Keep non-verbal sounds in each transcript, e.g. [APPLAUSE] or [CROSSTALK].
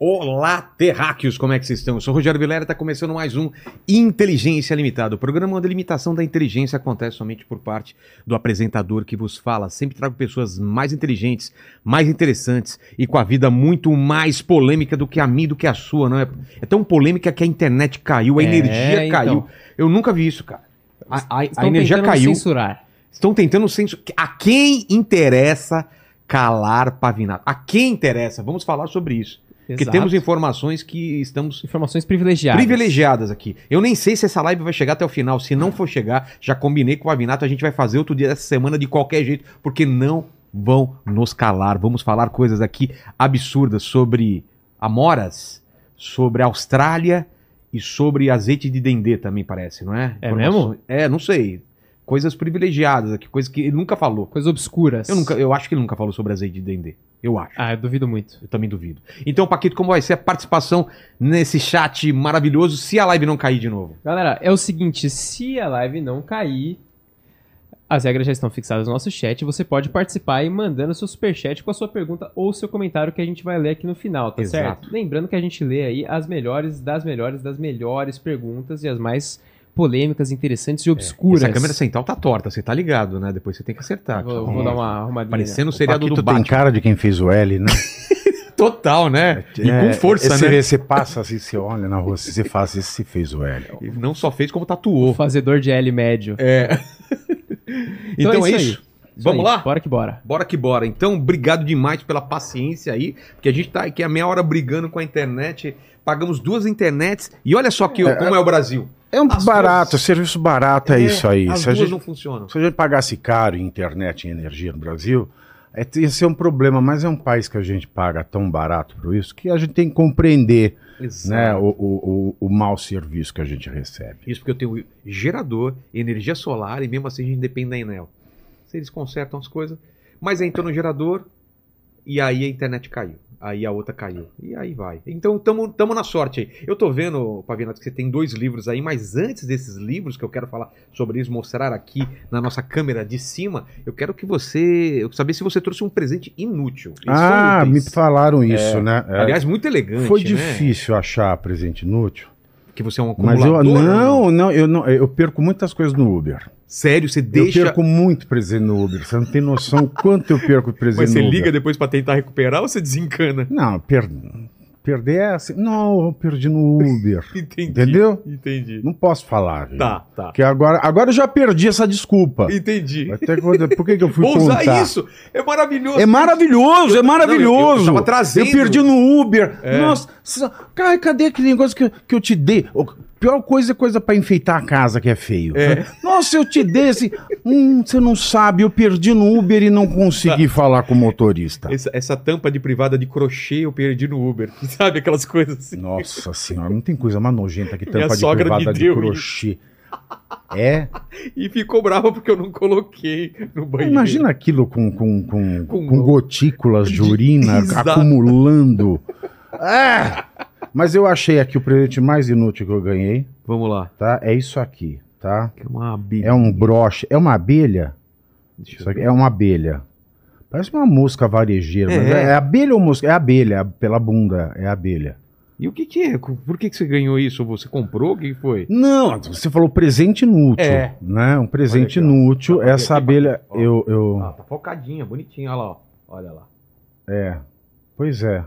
Olá, terráqueos, como é que vocês estão? Eu sou o Rogério Vilera e está começando mais um Inteligência Limitada, o programa onde a limitação da inteligência acontece somente por parte do apresentador que vos fala. Sempre trago pessoas mais inteligentes, mais interessantes e com a vida muito mais polêmica do que a minha, do que a sua, não é? É tão polêmica que a internet caiu, a É, energia então. caiu. Eu nunca vi isso, cara. A, a- a energia caiu. censurar. Estão tentando censurar. A quem interessa calar Pavinato? A quem interessa? Vamos falar sobre isso. Porque Exato. temos informações que estamos Informações privilegiadas. privilegiadas aqui. Eu nem sei se essa live vai chegar até o final. Se não for chegar, já combinei com o Pavinato, a gente vai fazer outro dia dessa semana de qualquer jeito, porque não vão nos calar. Vamos falar coisas aqui absurdas sobre amoras, sobre Austrália e sobre azeite de dendê também parece, não é? É Informações- É, não sei. Coisas privilegiadas aqui, coisas que ele nunca falou. Coisas obscuras. Eu, nunca, eu acho que ele nunca falou sobre azeite de dendê. Eu acho. Ah, eu duvido muito. Eu também duvido. Então, Paquito, como vai ser a participação nesse chat maravilhoso se a live não cair de novo? Galera, é o seguinte, se a live não cair, as regras já estão fixadas no nosso chat, você pode participar e mandando seu superchat com a sua pergunta ou seu comentário que a gente vai ler aqui no final, tá Exato. certo? Lembrando que a gente lê aí as melhores das melhores das melhores perguntas e as mais polêmicas, interessantes e obscuras. Essa câmera central tá torta, você tá ligado, né? Depois você tem que acertar. Vou, vou dar uma arrumadinha. Parecendo o seriado do tem Batman. cara de quem fez o L, né? [LAUGHS] Total, né? E É, com força, esse- né? Você passa assim, você olha na rua, assim, você faz se fez o L. E não só fez, como O tatuou. fazedor de L médio. É. então, é é isso. Isso. Vamos aí, lá? Bora que bora. Bora que bora. Então, obrigado demais pela paciência aí, porque a gente tá aqui a meia hora brigando com a internet. Pagamos duas internets e olha só que, como é o Brasil. É um As barato, duas- serviço barato é, isso aí. As Se duas gente, não funcionam. se a gente pagasse caro em internet e energia no Brasil, é, ia ser um problema, mas é um país que a gente paga tão barato por isso que a gente tem que compreender né, o, o, o, o mau serviço que a gente recebe. Isso porque eu tenho gerador, energia solar e mesmo assim a gente depende da Enel. Se eles consertam as coisas, mas entrou no gerador e aí a internet caiu. Aí a outra caiu. E aí vai. Então tamo, tamo na sorte aí. Eu tô vendo, Pavinato, que você tem dois livros aí, mas antes desses livros que eu quero falar sobre eles, mostrar aqui na nossa câmera de cima, eu quero que você. Eu saber se você trouxe um presente inútil. Eles ah, me úteis. falaram isso, né? É. Aliás, muito elegante. Foi né? difícil achar presente inútil. Que você é um Mas acumulador. eu ou não, não, eu não, eu perco muitas coisas no Uber. Sério, você Eu deixa. perco muito presente no Uber. Você não tem noção quanto eu perco presente Mas você no Uber. liga depois pra tentar recuperar ou você desencana? Não, per... perder é assim. Não, eu perdi no Uber. [LAUGHS] Entendi. Entendeu? Entendi. Não posso falar, viu? Tá, tá. Porque agora, agora eu já perdi essa desculpa. Entendi. Até quando, por que, que eu fui [LAUGHS] Vou usar contar? isso. É maravilhoso. É maravilhoso, é maravilhoso. Não, eu- eu tava trazendo- Eu perdi no Uber. É. Nossa, sa- cara, cadê aquele negócio que, eu- que eu te dei? Pior coisa é coisa pra enfeitar a casa que é feio. É. Nossa, eu te dei esse. Hum, você não sabe, eu perdi no Uber e não consegui falar com o motorista. Essa, essa tampa de privada de crochê eu perdi no Uber. [LAUGHS] Sabe aquelas coisas assim? Nossa senhora, não tem coisa mais nojenta que Minha tampa de sogra me privada de crochê. É? E ficou brava porque eu não coloquei no banheiro. Imagina aquilo com, com, com, Com- com, gotículas de urina [LAUGHS] Exato. acumulando. Ah! Mas eu achei aqui o presente mais inútil que eu ganhei, Vamos lá. tá? É isso aqui, tá? É uma abelha. É um broche, é uma abelha. Isso aqui é uma abelha. Parece uma mosca varejeira, É. é, é abelha ou mosca? É abelha, pela bunda, é abelha. E o que que é? Por que que você ganhou isso? Você comprou? O que foi? Não, você falou presente inútil, É. né? Um presente inútil. Ver Essa abelha, eu, eu, Ah, tá focadinha, bonitinha. Olha lá, ó. Olha lá. é, pois é.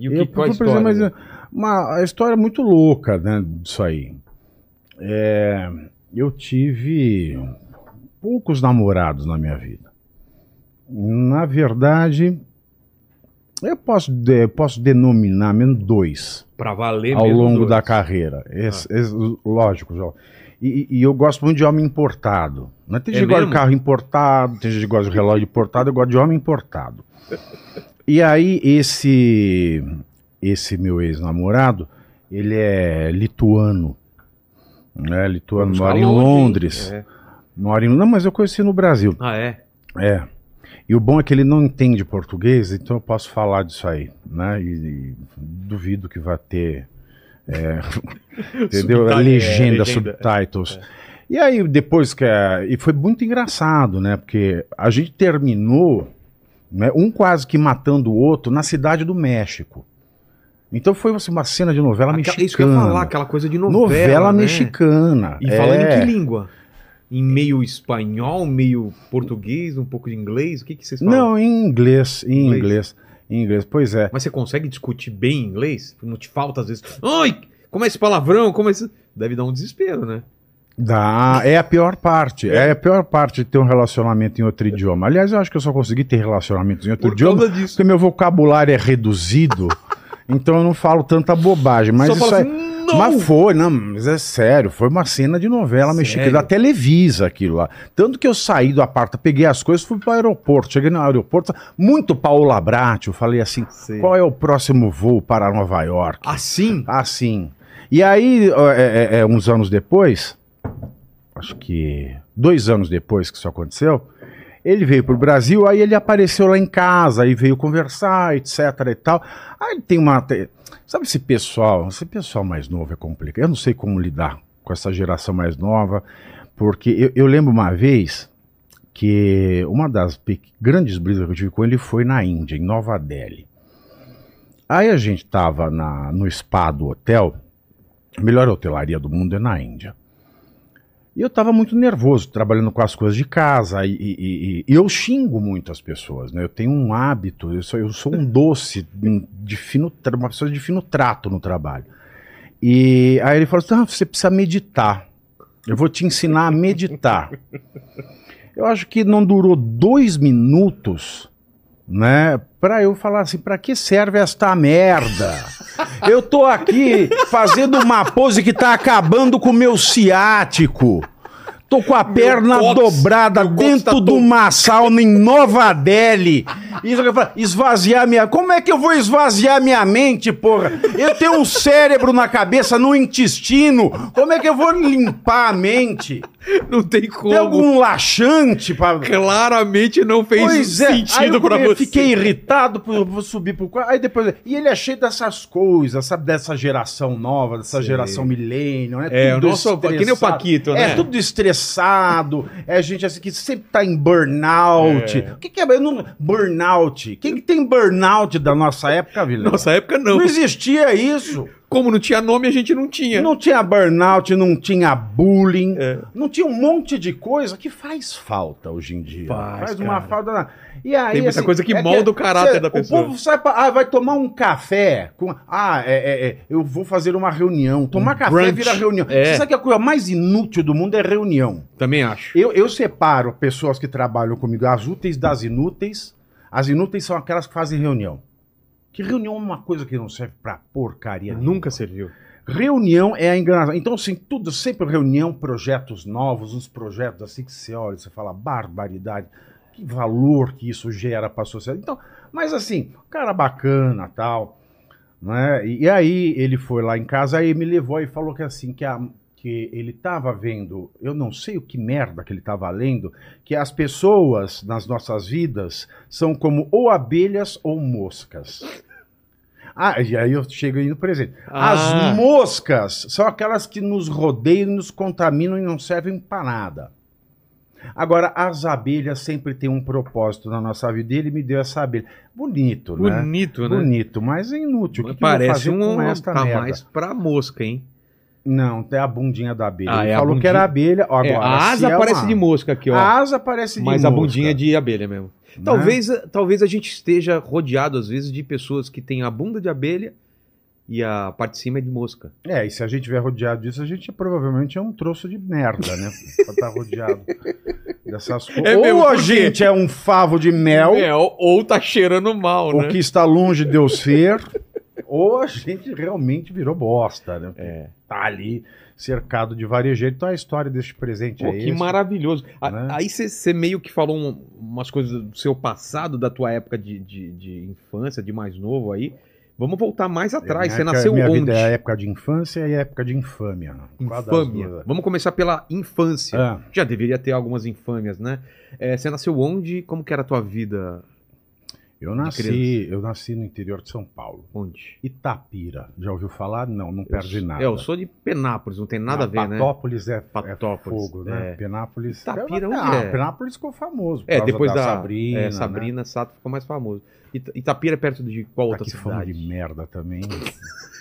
E o Eu, que, qual a por exemplo, história? mas, uma a história muito louca, né, disso aí. É, eu tive poucos namorados na minha vida. Na verdade, eu posso, de- posso denominar menos dois Pra valer ao longo dois. da carreira. Esse- esse- lógico, João. E, e- eu gosto muito de homem importado. Né? Tem É gente que gosta de carro importado, tem gente que gosta de relógio importado, eu gosto de homem importado. [LAUGHS] E aí, esse, esse meu ex-namorado, ele é lituano. Né? Lituano, mora em? Londres. É. Mora em, não, mas eu conheci no Brasil. Ah, é? É. E o bom é que ele não entende português, então eu posso falar disso aí, né? E, e duvido que vai ter, é, [LAUGHS] entendeu? É, legenda, legenda. subtitles. E aí depois que é, e foi muito engraçado, né? Porque a gente terminou, né? Um quase que matando o outro na cidade do México. Então foi assim, uma cena de novela Aquela- mexicana. Isso que eu ia falar, aquela coisa de novela. novela né? mexicana. E falando é. em que língua? Em meio espanhol, meio português, um pouco de inglês? O que, que vocês falam? Não, em inglês, em Inglês. inglês. Em inglês, pois é. Mas você consegue discutir bem inglês? Não te falta às vezes. Ai, como é esse palavrão? Como é esse... Deve dar um desespero, né? Dá, é a pior parte. É a pior parte de ter um relacionamento em outro idioma. Aliás, eu acho que eu só consegui ter relacionamentos em outro Por idioma disso. porque meu vocabulário é reduzido. [LAUGHS] então eu não falo tanta bobagem. Mas Só isso fala é. assim, não! Mas foi, não, mas é sério, foi uma cena de novela mexicana, da Televisa aquilo lá. Tanto que eu saí do aparta, peguei as coisas, fui para o aeroporto. Cheguei no aeroporto, muito Paola Brat, eu falei assim: Sei. qual é o próximo voo para Nova York? Assim? Assim. E aí, é, é, é, uns anos depois, acho que dois anos depois que isso aconteceu, ele veio pro Brasil, aí ele apareceu lá em casa, aí veio conversar, etc e tal. Aí tem uma. Sabe esse pessoal? Esse pessoal mais novo é complicado. Eu não sei como lidar com essa geração mais nova, porque eu, eu lembro uma vez que uma das grandes brisas que eu tive com ele foi na Índia, em Nova Delhi. Aí a gente tava na, no spa do hotel, a melhor hotelaria do mundo é na Índia. E eu tava muito nervoso, trabalhando com as coisas de casa, e, e- e- eu xingo muito as pessoas, né? Eu tenho um hábito, eu sou, eu sou um doce, de fino, uma pessoa de fino trato no trabalho. E aí ele falou assim, ah, você precisa meditar. Eu vou te ensinar a meditar. [LAUGHS] Eu acho que não durou dois minutos, né? Pra eu falar assim, pra que serve esta merda? Eu tô aqui fazendo uma pose que tá acabando com o meu ciático. Tô com a perna cóccix, dobrada meu dentro tá de todo- uma sauna em Nova Delhi. Isso que eu falo, esvaziar minha. Como é que eu vou esvaziar minha mente, porra? Eu tenho um cérebro na cabeça, no intestino. Como é que eu vou limpar a mente? [LAUGHS] Não tem como. Tem algum laxante pra. Claramente não fez Pois é, sentido come- você. fiquei irritado, por- vou subir pro quarto. Aí depois. E ele é cheio dessas coisas, sabe? Dessa geração nova, dessa Sei. geração milênio, né? É, o nosso- que nem o. Paquito, né? É, tudo estressado. É gente assim que sempre tá em burnout. É. O que, que é não- burnout? Quem que tem burnout da nossa época, Vila? Nossa época não. Não existia isso. Como não tinha nome, a gente não tinha. Não tinha burnout, não tinha bullying, É. não tinha um monte de coisa que faz falta hoje em dia. Faz, uma cara. falta. na- E aí, Tem muita assim, coisa que é molda o caráter cê- da pessoa. O povo sai pra, ah, vai tomar um café. Com, ah, é, é, é, eu vou fazer uma reunião. Tomar Um café brunch. vira reunião. É. Você sabe que a coisa mais inútil do mundo é reunião. Também acho. Eu, eu separo pessoas que trabalham comigo, as úteis das inúteis. As inúteis são aquelas que fazem reunião. Que reunião é uma coisa que não serve pra porcaria nenhuma. Nunca serviu. Reunião é a enganação. Então, assim, tudo sempre reunião, projetos novos, uns projetos assim que você olha, você fala, barbaridade, que valor que isso gera para a sociedade. Então, mas assim, cara bacana tal, né? E, e aí ele foi lá em casa, aí me levou e falou que assim, que, a, que ele tava vendo, eu não sei o que merda que ele tava lendo, que as pessoas nas nossas vidas são como ou abelhas ou moscas. Ah, e aí eu chego aí no presente. Ah. As moscas são aquelas que nos rodeiam, nos contaminam e não servem para nada. Agora, as abelhas sempre têm um propósito na nossa vida e ele me deu essa abelha. Bonito, né? Bonito, né? Bonito, mas é inútil. O que que Parece fazer um. esta tá merda? mais pra mosca, hein? Não, tem a bundinha da abelha. Ah, ele é a falou que bundinha. era abelha. Ó, É, agora, a se asa é parece uma- de mosca aqui, ó. A asa parece de mas a mosca, bundinha é de abelha mesmo. né? Talvez, talvez a gente esteja rodeado, às vezes, de pessoas que têm a bunda de abelha e a parte de cima é de mosca. É, e se a gente tiver rodeado disso, a gente provavelmente é um troço de merda, né? [LAUGHS] pra estar rodeado dessas coisas. É ou mesmo, a por quê? gente é um favo de mel, É, ou, ou tá cheirando mal, o né? que está longe de eu ser, ou a gente realmente virou bosta, né? É. Tá ali cercado de varejeiro. Então a história deste presente Pô, é que esse. maravilhoso. A- né? Aí você meio que falou um- umas coisas do seu passado, da tua época de, de, de infância, de mais novo aí. Vamos voltar mais atrás. Você nasceu minha onde? vida é a época de infância e a época de infâmia. Infâmia. Vamos começar pela infância. Ah, Já deveria ter algumas infâmias, né? É, você nasceu onde? Como que era a tua vida? Eu nasci, eu nasci no interior de São Paulo. Onde? Itapira. Já ouviu falar? Não, não perde eu, nada. É, eu sou de Penápolis, não tem nada a ver, né? Patópolis é, Patópolis, é fogo, né? é. Penápolis. Itapira, é, onde ah, é? Penápolis ficou famoso. É, depois da, Sabrina. é, né? Sabrina Sato ficou mais famoso. Ita- Itapira é perto de qual Tá outra que cidade? de merda também. [LAUGHS]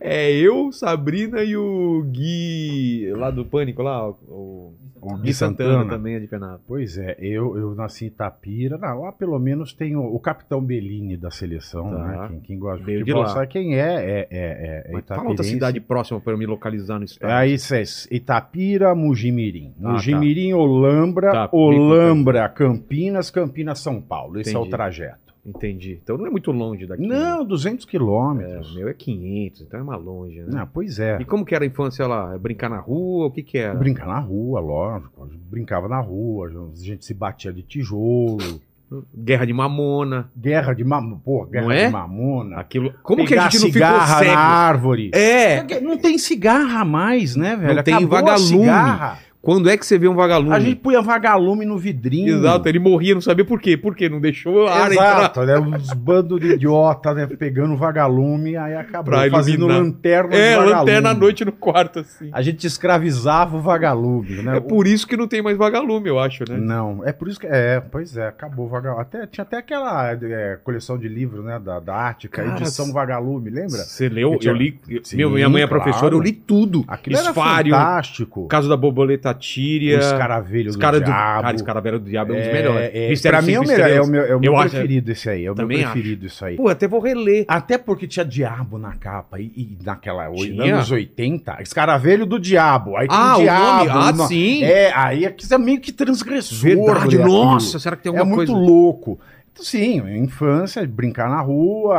É eu, Sabrina e o Gui lá do Pânico lá, o O Gui Santana, também é de Penápolis. Pois é, eu, eu nasci em Itapira. Não, lá pelo menos tem o, o capitão Bellini da seleção, Tá. né? Quem, quem gosta de Veio de futebol sabe quem é. É, é, é, é fala outra cidade próxima para eu me localizar no estado. Aí cê, Itapira, Mugimirim. Ah, tá. Mugimirim, Olambra, Tá, Olambra, Campinas, Campinas, São Paulo. Esse é o Entendi. trajeto. Entendi. Então não é muito longe daqui. Não, 200 É, quilômetros. o meu é 500, então é mais longe, né? Pois é. E como que era a infância lá? É Brincar na rua? O que que era? Brincar na rua, lógico. Brincava na rua, a gente se batia de tijolo. [LAUGHS] Guerra de mamona. Guerra de mamona. Pô, guerra é? de mamona. Aquilo... Como que Pegar a gente não ficou cigarra cego? na árvore. É! Não tem cigarra mais, né, velho? Não tem Acabou vagalume. Quando é que você vê um vagalume? A gente punha vagalume no vidrinho. Exato, ele morria, não sabia por quê. Por quê? Não deixou a entrar. Exato, né? Uns bandos de idiota, né? Pegando vagalume, aí acabou Pra fazendo iluminar. lanterna É, lanterna à noite no quarto, assim. A gente escravizava o vagalume, né? É por isso que não tem mais vagalume, eu acho, né? Não, é por isso que. É, pois é, acabou o vagalume. Até, tinha até aquela é, coleção de livros, né? Da, da Ática, Cara, edição Vagalume, lembra? Você leu? Eu tinha- Eu li. Sim, minha mãe é claro. professora, eu li tudo. Aquilo era Esfário, fantástico. Caso da Borboleta Tíria. O Escaravelho do do. Diabo. Cara, Escaravelho do Diabo é um dos É, melhores. é, Mistério pra mim é o melhor, é o meu, é o meu Eu acho- preferido esse aí, é o meu Também preferido isso aí. Pô, até vou reler. Até porque tinha diabo na capa. E, e naquela Tinha? anos 80, escaravelho do diabo. Aí Ah, o diabo. nome? Ah, no- sim. É, aí aqui é meio que transgressor. Verdade, ler nossa, será que tem É alguma muito coisa? louco. Sim, infância, brincar na rua,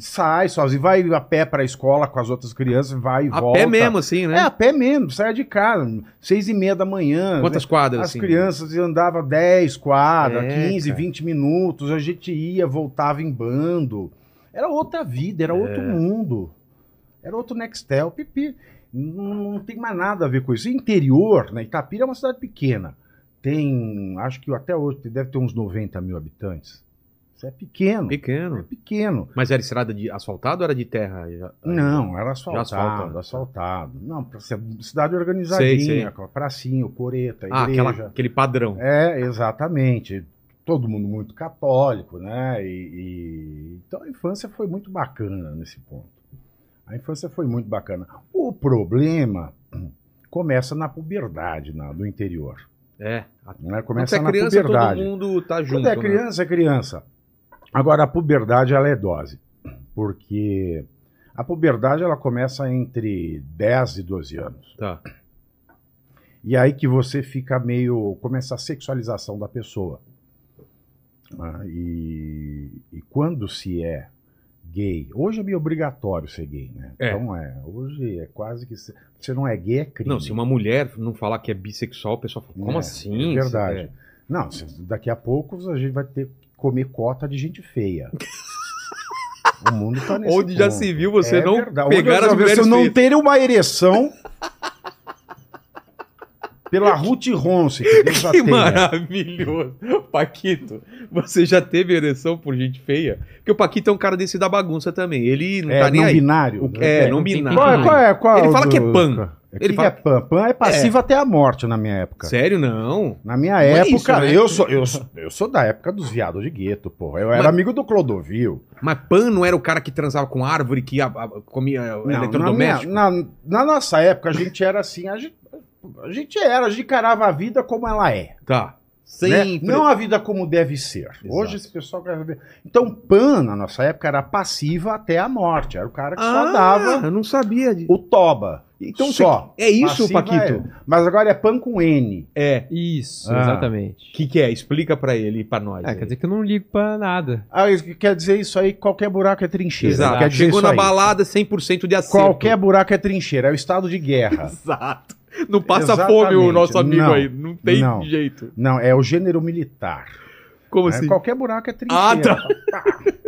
sai sozinho, vai a pé pra escola com as outras crianças, vai e A volta. pé mesmo, assim, né? É, a pé mesmo, sai de casa, seis e meia da manhã. Quantas quadras, As assim? crianças andavam 10 quadras, É, 15, cara. 20 minutos, a gente ia, voltava em bando. Era outra vida, era outro É. mundo. Era outro Nextel, pipi. Não, não tem mais nada a ver com isso. Interior, né? Itapira é uma cidade pequena. Tem, acho que até hoje deve ter uns 90 mil habitantes. Isso é pequeno. É Pequeno. pequeno. Mas era estrada de asfaltado ou era de terra? Não, era asfaltado, asfaltado. asfaltado. Não, cidade organizadinha, Sei, sei. com a pracinha, o coreto, a Ah, igreja. aquela, aquele padrão. É, exatamente. Todo mundo muito católico, né? E, e- Então a infância foi muito bacana nesse ponto. A infância foi muito bacana. O problema começa na puberdade na, do interior. É. Né? Quando Começa é na criança, puberdade. todo mundo tá junto. Quando é né? criança, é criança. Agora, a puberdade, ela é dose. Porque a puberdade, ela começa entre 10 e 12 anos. Tá. E aí que você fica meio. começa a sexualização da pessoa. Ah, e, e quando se é gay. Hoje é meio obrigatório ser gay, né? É. Então é. Hoje é quase que. Se você não é gay, é crime. Não, se uma mulher não falar que é bissexual, o pessoal fala, como É, assim? É verdade. É. Não, daqui a pouco a gente vai ter que comer cota de gente feia. [LAUGHS] o mundo tá nesse Onde já ponto. se viu você É não verdade. pegar Onde as já mulheres você não ter uma ereção pela Ruth Ronce, que Deus Que maravilhoso. Paquito, você já teve ereção por gente feia? Porque o Paquito é um cara desse da bagunça também. Ele não É, tá nem não aí. binário. O- é, É, não não tem binário. Qual é, qual é, qual Ele é o fala que é pan. Ele que fala- é pan? Pan é passivo até a morte na minha época. Sério, não. Na minha é época, isso, né? eu, sou, eu, sou, eu sou da época dos viados de gueto, porra. Eu era Mas- amigo do Clodovil. Mas Pan não era o cara que transava com árvore, que a- a- comia Não, na, minha- eletrodoméstico? na, na nossa época, a gente era assim, a gente, a gente era, a gente encarava a vida como ela é. Tá. né? Sempre. Não a vida como deve ser. Hoje esse pessoal quer ver. Então, Pan, na nossa época, era passiva até a morte. Era o cara que só Ah, dava eu não sabia disso. o toba. Então só. você- é isso, Passiva Paquito? é. Mas agora é Pan com N. É. Isso, Ah. exatamente. O que, que é? Explica pra ele e pra nós. Aí. quer dizer que eu não ligo pra nada. Ah, isso quer dizer isso aí, qualquer buraco é trincheira. Exato. Quer dizer Chegou isso na aí. balada 100% de acerto. Qualquer buraco é trincheira, é o estado de guerra. [LAUGHS] Exato. Não passa Exatamente. fome o nosso amigo Não. aí. Não tem Não. jeito. Não, é o gênero militar. Como É, assim? Qualquer buraco é trincheira. Ah, tá. [LAUGHS]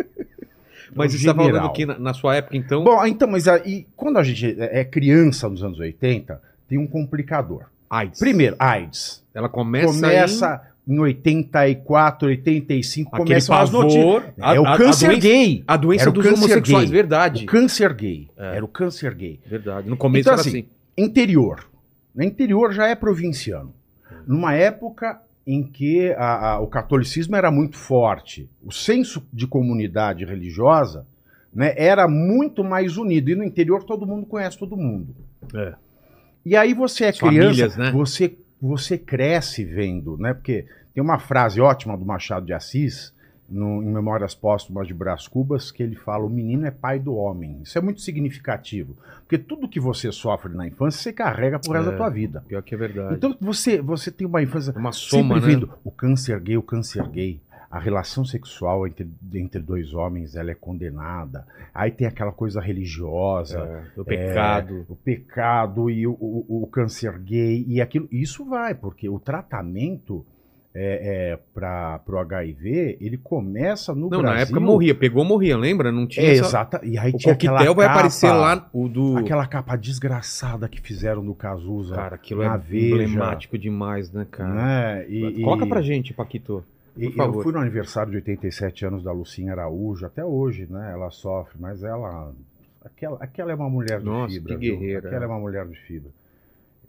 Mas o você tá falando que na, na sua época, então. Bom, então, mas aí, quando a gente é criança nos anos 80, tem um complicador. AIDS. Primeiro, AIDS. Ela começa. Começa em 84, 85, Aquele começam as notícias. pavor. a- É o a- a câncer doença- gay. A doença Era dos homossexuais, gay. verdade. O câncer gay. É. Era o câncer gay. Verdade. No começo Então, era assim, assim. Interior. No interior já é provinciano. Numa época em que a- a- o catolicismo era muito forte, o senso de comunidade religiosa né, era muito mais unido. E no interior todo mundo conhece todo mundo. É. E aí você é As criança, famílias, né? você, você cresce vendo, né? Porque tem uma frase ótima do Machado de Assis, no, em Memórias Póstumas de Brás Cubas, que ele fala: o menino é pai do homem. Isso é muito significativo. Porque tudo que você sofre na infância, você carrega pro resto É. da tua vida. Pior que é verdade. Então você, você tem uma infância é uma soma, sempre né? vendo o câncer gay, o câncer gay. A relação sexual entre, entre dois homens ela é condenada. Aí tem aquela coisa religiosa, É, o pecado. o pecado e o, o, o câncer gay e aquilo. Isso vai, porque o tratamento é, é, para o HIV ele começa no não, Brasil. na época morria. Pegou, morria, lembra? Não tinha É, essa... exata. E aí O tinha aquela coquetel vai capa- aparecer lá, o do... Aquela capa desgraçada que fizeram no Cazuza. Cara, aquilo na é Veja. emblemático demais, né, cara? né? E- Coloca e- pra gente, Paquito. E eu fui no aniversário de 87 anos da Lucinha Araújo, até hoje, né? Ela sofre, mas ela. Aquela, aquela é uma mulher de Nossa, fibra. que viu? guerreira. Aquela é uma mulher de fibra.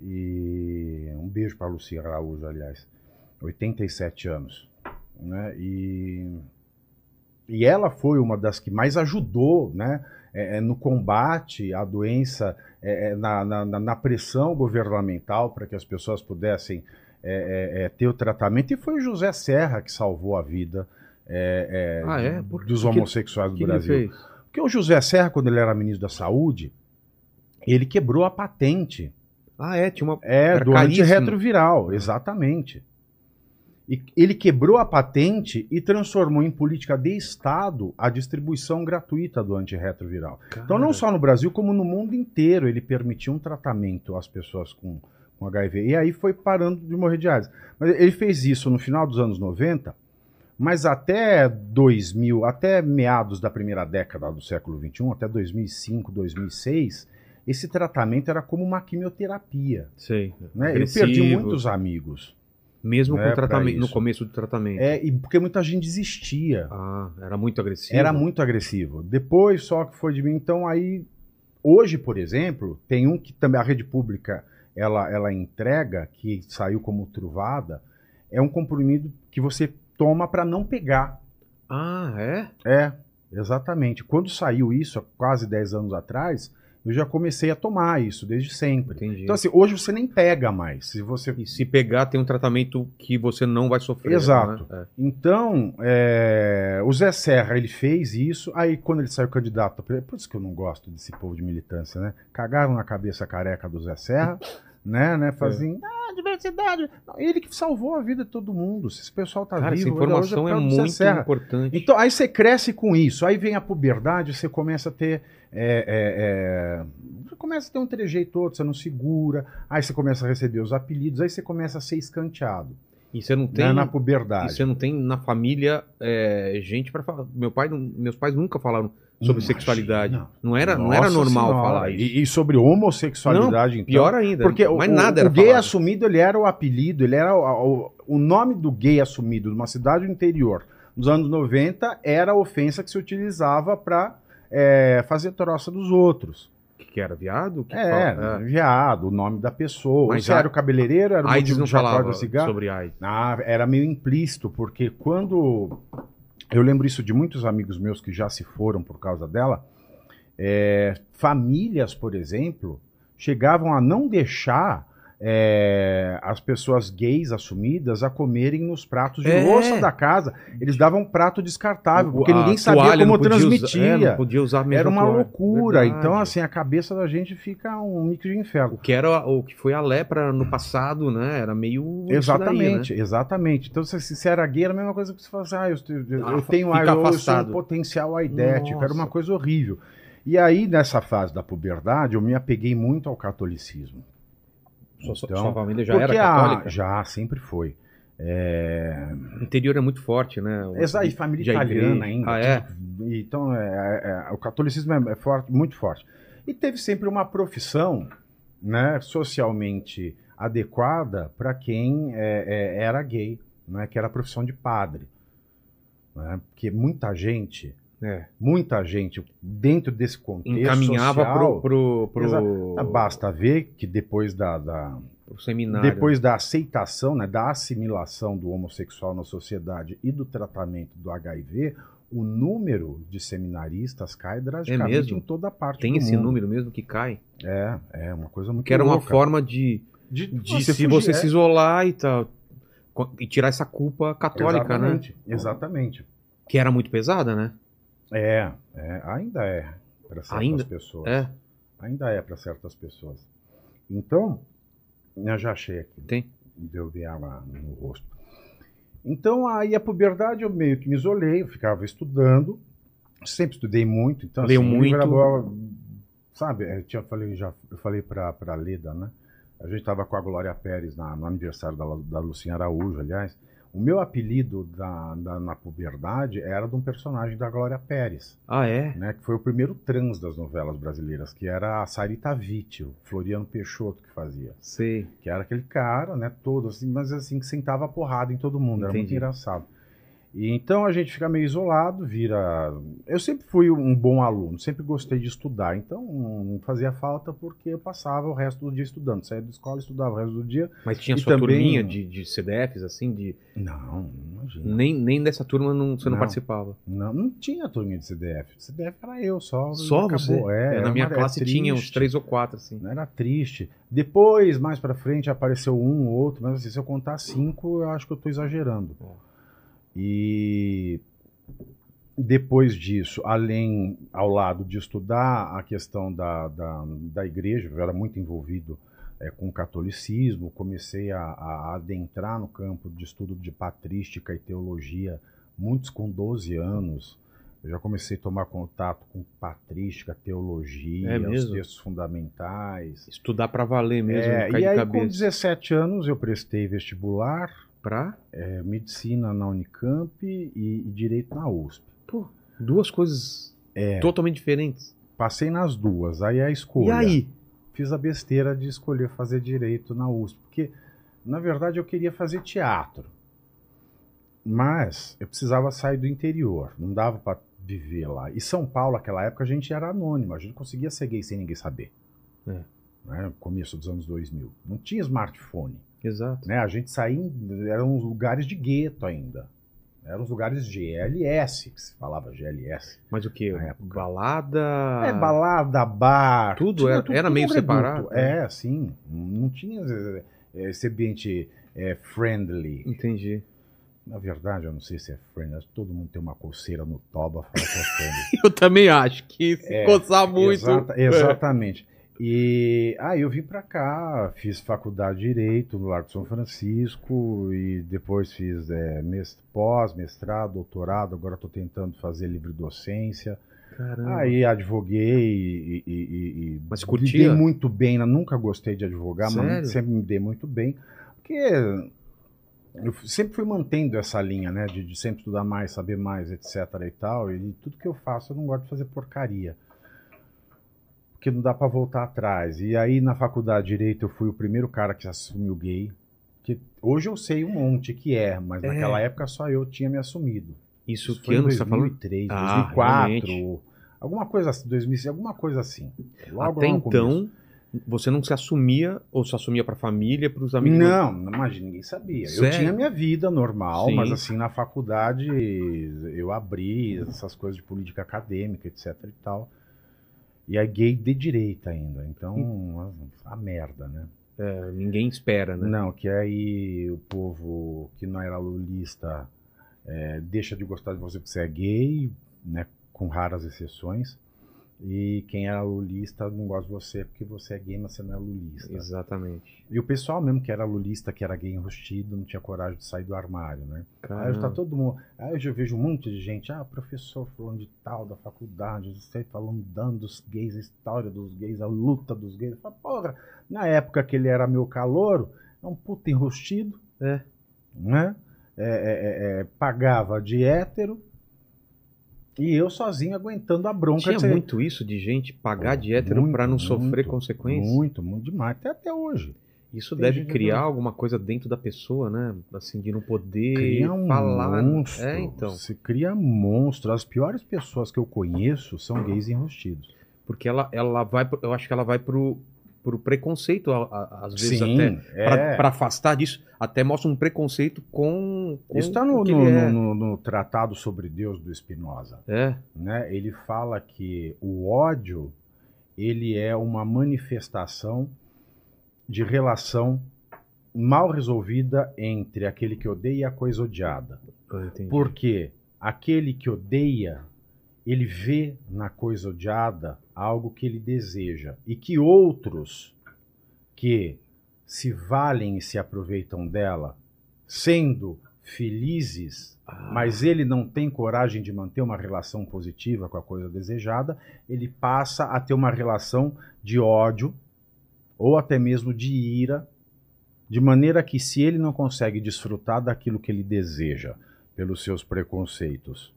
E um beijo para Lucinha Araújo, aliás. 87 anos. Né? E, e ela foi uma das que mais ajudou né? é, é, no combate à doença, é, é, na, na, na- pressão governamental para que as pessoas pudessem é, é, ter o tratamento. E foi o José Serra que salvou a vida Ah? Por- dos que- homossexuais O do que Brasil. Porque o José Serra, quando ele era ministro da Saúde, ele quebrou a patente Ah, é, tinha uma... é, do antirretroviral, exatamente. E ele quebrou a patente e transformou em política de Estado a distribuição gratuita do antirretroviral. Então, não Cara, só no Brasil, como no mundo inteiro, ele permitiu um tratamento às pessoas com, com HIV. E aí foi parando de morrer de AIDS. Mas ele fez isso no final dos anos 90, mas até 2000, até meados da primeira década do século XXI, até 2005, 2006, esse tratamento era como uma quimioterapia. Sei. Né? Eu perdi muitos amigos. Mesmo com pra tratamento, no começo do tratamento. É, e porque muita gente desistia. Ah, era muito agressivo. Era muito agressivo. Depois só que foi de mim. Então aí, hoje, por exemplo, tem um que também a rede pública ela, ela entrega, que saiu como truvada, é um comprimido que você toma para não pegar. Ah, é? É, exatamente. Quando saiu isso, há quase 10 anos atrás, eu já comecei a tomar isso desde sempre. Entendi. Então assim, hoje você nem pega mais. Se você E se pegar, tem um tratamento que você não vai sofrer. Exato. né? Então, é, o Zé Serra, ele fez isso, aí quando ele saiu candidato, por por isso que eu não gosto desse povo de militância, né? Cagaram na cabeça careca do Zé Serra, [LAUGHS] né, né? Fazem, ah, diversidade. Ele que salvou a vida de todo mundo. Se esse pessoal tá Cara, essa vivo, ainda hoje informação é Zé muito importante. Então, aí você cresce com isso, aí vem a puberdade, você começa a ter. É, é, é, você começa a ter um trejeito outro, você não segura, aí você começa a receber os apelidos, aí você começa a ser escanteado E você não tem. né, na E puberdade. você não tem na família é, gente pra falar. Meu pai, não- meus pais nunca falaram sobre Imagina. sexualidade. Não era, não era normal Senhora. falar isso. E, e sobre homossexualidade, então. Pior ainda. Porque o, nada o gay falado. assumido, ele era o apelido, ele era o, o, o nome do gay assumido numa cidade do interior. Nos anos 90, era a ofensa que se utilizava para fazer troça dos outros. Que era viado? Que É, fala- viado, o nome da pessoa. Mas se a- era o cabeleireiro, era o AIDS motivo não de falava cigarro. sobre AIDS. Ah, era meio implícito, porque quando. Eu lembro isso de muitos amigos meus que já se foram por causa dela. é, famílias, por exemplo, chegavam a não deixar é, as pessoas gays assumidas a comerem nos pratos de É. louça da casa. Eles davam um prato descartável, porque A ninguém sabia como podia usar- transmitia. é, podia usar a mesma Era uma toalha. loucura. Verdade. Então, assim, a cabeça da gente fica um mix de inferno. O que era o que foi a lepra no passado, né? Era meio. Exatamente, daí, né? exatamente. Então, se, se era gay, era a mesma coisa que você fala assim, ah, eu, eu- Ah, eu tenho fica ah, eu, eu afastado. um potencial aidético, era uma Nossa. coisa horrível. E aí, nessa fase da puberdade, eu me apeguei muito ao catolicismo. Sua, Então, sua família já era a- católica? já, sempre foi. É... O interior é muito forte, né? O- Essa aí, família italiana ainda. Ah, é? E, Então, é, é, é, o catolicismo é, é forte, muito forte. E teve sempre uma profissão né, socialmente adequada para quem é, é, era gay. né, que era a profissão de padre. Né, porque muita gente, É. muita gente, dentro desse contexto Encaminhava social, pro, pro, pro, Basta ver que depois da, da- depois da aceitação, né, da assimilação do homossexual na sociedade e do tratamento do HIV, o número de seminaristas cai drasticamente mesmo? em toda parte Tem esse mundo. número mesmo que cai? É, é uma coisa muito Que era uma louca. forma de, de, de você se fugir, você é. se isolar e tal. E tirar essa culpa católica, né? Exatamente, Exatamente. Que era muito pesada, né? É, é, ainda é para certas Ainda? pessoas. É, Ainda é para certas pessoas. Então, eu já achei aqui. tem. Deu de água no rosto. Então, aí a puberdade eu meio que me isolei, eu ficava estudando, sempre estudei muito, então Leu assim, muito. boa, sabe, eu, tinha, falei, já, eu falei para a Leda, né? A gente estava com a Glória Pérez na- no aniversário da, da Lucinha Araújo, aliás. O meu apelido da, da- na puberdade era de um personagem da Glória Pérez Ah, é? né, que foi o primeiro trans das novelas brasileiras, que era a Sarita Witt, o Floriano Peixoto que fazia. Sei. Que era aquele cara, né, todo assim, mas assim, que sentava a porrada em todo mundo, era muito Entendi. engraçado. E então a gente fica meio isolado, vira... Eu sempre fui um bom aluno, sempre gostei de estudar, então não fazia falta porque eu passava o resto do dia estudando. Saía da escola, estudava o resto do dia. Mas tinha sua também- turminha de, de CDFs, assim, de. Não, imagina. Nem, nem dessa turma não, você não, Não. participava. Não, não tinha turminha de CDF. CDF era eu só. Só você? É, É, na minha uma- classe tinha uns três ou quatro, assim. Era triste. Depois, mais pra frente, apareceu um ou outro, mas assim, se eu contar cinco, eu acho que eu tô exagerando. É. E depois disso, além, ao lado de estudar a questão da, da, da igreja, eu era muito envolvido é, com o catolicismo, comecei a, a adentrar no campo de estudo de patrística e teologia, muitos com 12 anos. Eu já comecei a tomar contato com patrística, teologia, É os textos fundamentais. Estudar pra valer mesmo, É, e aí, com 17 anos, eu prestei vestibular, Pra? é, medicina na Unicamp e, e direito na USP. Pô, duas coisas É, totalmente diferentes. passei nas duas, aí a escolha. E aí? Fiz a besteira de escolher fazer direito na USP, porque, na verdade, eu queria fazer teatro. Mas eu precisava sair do interior, não dava para viver lá. E São Paulo, naquela época, a gente era anônimo, a gente conseguia ser gay sem ninguém saber. É. Né? Começo dos anos 2000. Não tinha smartphone. Exato. né? A gente saía, eram lugares de gueto ainda. Eram os lugares de GLS, que se falava GLS. Mas o que? Balada. É, balada, bar. Tudo era- era meio reduto. separado, né? É, sim. Não tinha eh, esse ambiente eh, friendly. Entendi. Na verdade, eu não sei se é friendly. Todo mundo tem uma coceira no toba, fala que é friendly. [LAUGHS] Eu também acho que se É, coçar muito. Exata- exatamente. E aí eu vim pra cá, fiz faculdade de Direito no Largo de São Francisco e depois fiz é, mes- pós, mestrado, doutorado, agora estou tentando fazer livre docência. Caramba. Aí advoguei e, e, e- e Mas me curtia? dei muito bem, né? nunca gostei de advogar, Sério? mas sempre me dei muito bem, porque eu sempre fui mantendo essa linha, né, de, de sempre estudar mais, saber mais, etc e tal, e tudo que eu faço eu não gosto de fazer porcaria. Porque não dá pra voltar atrás. E aí na faculdade de Direito eu fui o primeiro cara que assumiu gay, que hoje eu sei um monte que é, mas É. naquela época só eu tinha me assumido. Isso, Isso que foi em ano você tá falando? 2003, Ah, 2004, realmente. alguma coisa assim, 2006, alguma coisa assim. Logo Até então, você não se assumia, ou se assumia pra família, pros amigos? Não, não imagina, ninguém sabia. Eu Sério? tinha minha vida normal, Sim. mas assim, na faculdade eu abri essas coisas de política acadêmica, etc e tal. E é gay de direita ainda, então a, a merda, né? É, ninguém espera, né? Não, que aí o povo que não era lulista é, deixa de gostar de você porque você é gay, né, com raras exceções. E quem era lulista não gosta de você porque você é gay, mas você não é lulista. Exatamente. E o pessoal mesmo que era lulista, que era gay enrustido, não tinha coragem de sair do armário, né? Aí tá Caramba. todo mundo. Aí eu vejo um monte de gente, ah, professor falando de tal, da faculdade, você falando dando dos gays, a história dos gays, a luta dos gays. Eu falo, porra, na época que ele era meu calouro, é um puta enrustido, É. né? É, é, é, é, pagava de hétero e eu sozinho aguentando a bronca Tinha ser- muito isso de gente pagar de hétero pra não sofrer muito, consequências? Muito, muito demais. Até, até hoje. Isso Tem deve criar alguma coisa dentro da pessoa, né? Assim, de não poder Cria um falar. monstro. É, então. Você cria monstro. As piores pessoas que eu conheço são gays enrustidos. Porque ela, ela vai. Eu acho que ela vai pro, pro preconceito, a- a- às vezes até. é. Para afastar disso, até mostra um preconceito com. com Isso está no, no, é. no- no Tratado sobre Deus do Spinoza. É, né? Ele fala que o ódio ele é uma manifestação de relação mal resolvida entre aquele que odeia e a coisa odiada. entendi. Porque aquele que odeia, ele vê na coisa odiada algo que ele deseja e que outros que se valem e se aproveitam dela, sendo felizes, Ah, mas ele não tem coragem de manter uma relação positiva com a coisa desejada, ele passa a ter uma relação de ódio ou até mesmo de ira, de maneira que se ele não consegue desfrutar daquilo que ele deseja pelos seus preconceitos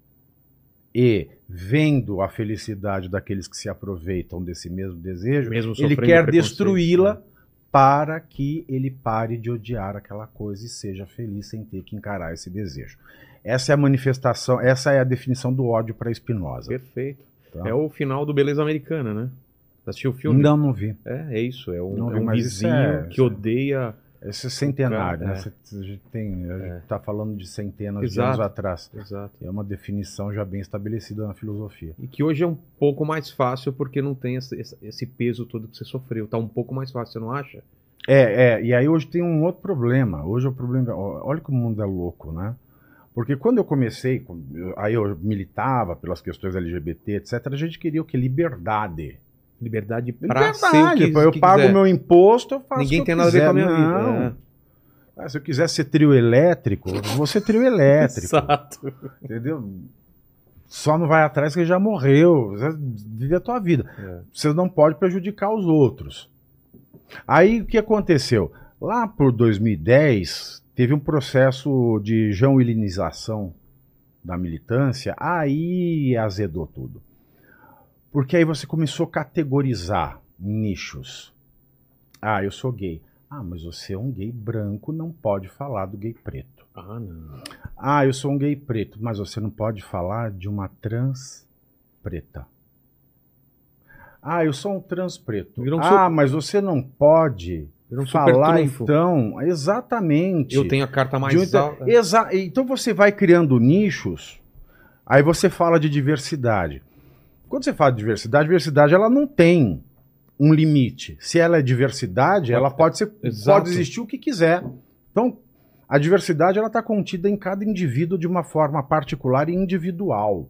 e vendo a felicidade daqueles que se aproveitam desse mesmo desejo, mesmo ele quer destruí-la né? para que ele pare de odiar aquela coisa e seja feliz sem ter que encarar esse desejo. Essa é a manifestação, essa é a definição do ódio para Spinoza. Perfeito. tá? É o final do Beleza Americana, né? Assistiu o filme? Não, não vi. É, é isso. É um, é um vizinho é- que é- odeia. Esse é centenário, cara, né? é. A gente tem, a gente tá falando de centenas de Exato. anos atrás. Exato. É uma definição já bem estabelecida na filosofia. E que hoje é um pouco mais fácil porque não tem esse, esse- peso todo que você sofreu. Tá um pouco mais fácil, você não acha? É, é, e aí hoje tem um outro problema. Hoje o problema, olha como o mundo é louco, né? Porque quando eu comecei, aí eu militava pelas questões LGBT, etc, a gente queria o que? Liberdade. Liberdade pra ser o que, pô, eu que pago quiser. meu imposto, eu faço Ninguém o que tem nada a ver com a minha Não. vida. Ah, se eu quiser ser trio elétrico, eu vou ser trio É. elétrico. [LAUGHS] Exato. entendeu? Só não vai atrás que já morreu. Vive a tua vida. É. Você não pode prejudicar os outros. Aí o que aconteceu? Lá por 2010, teve um processo de joão-ilinização da militância, aí azedou tudo. Porque aí você começou a categorizar nichos. Ah, eu sou gay. Ah, mas você é um gay branco, não pode falar do gay preto. Ah, não. Ah, eu sou um gay preto, mas você não pode falar de uma trans preta. Ah, eu sou um trans preto. Ah, su- mas você não pode um falar então, exatamente. Eu tenho a carta mais um- alta. Exa- Então você vai criando nichos. Aí você fala de diversidade. Quando você fala de diversidade, diversidade ela não tem um limite. Se ela é diversidade, ela pode ser Exato. pode existir o que quiser. Então, a diversidade ela está contida em cada indivíduo de uma forma particular e individual.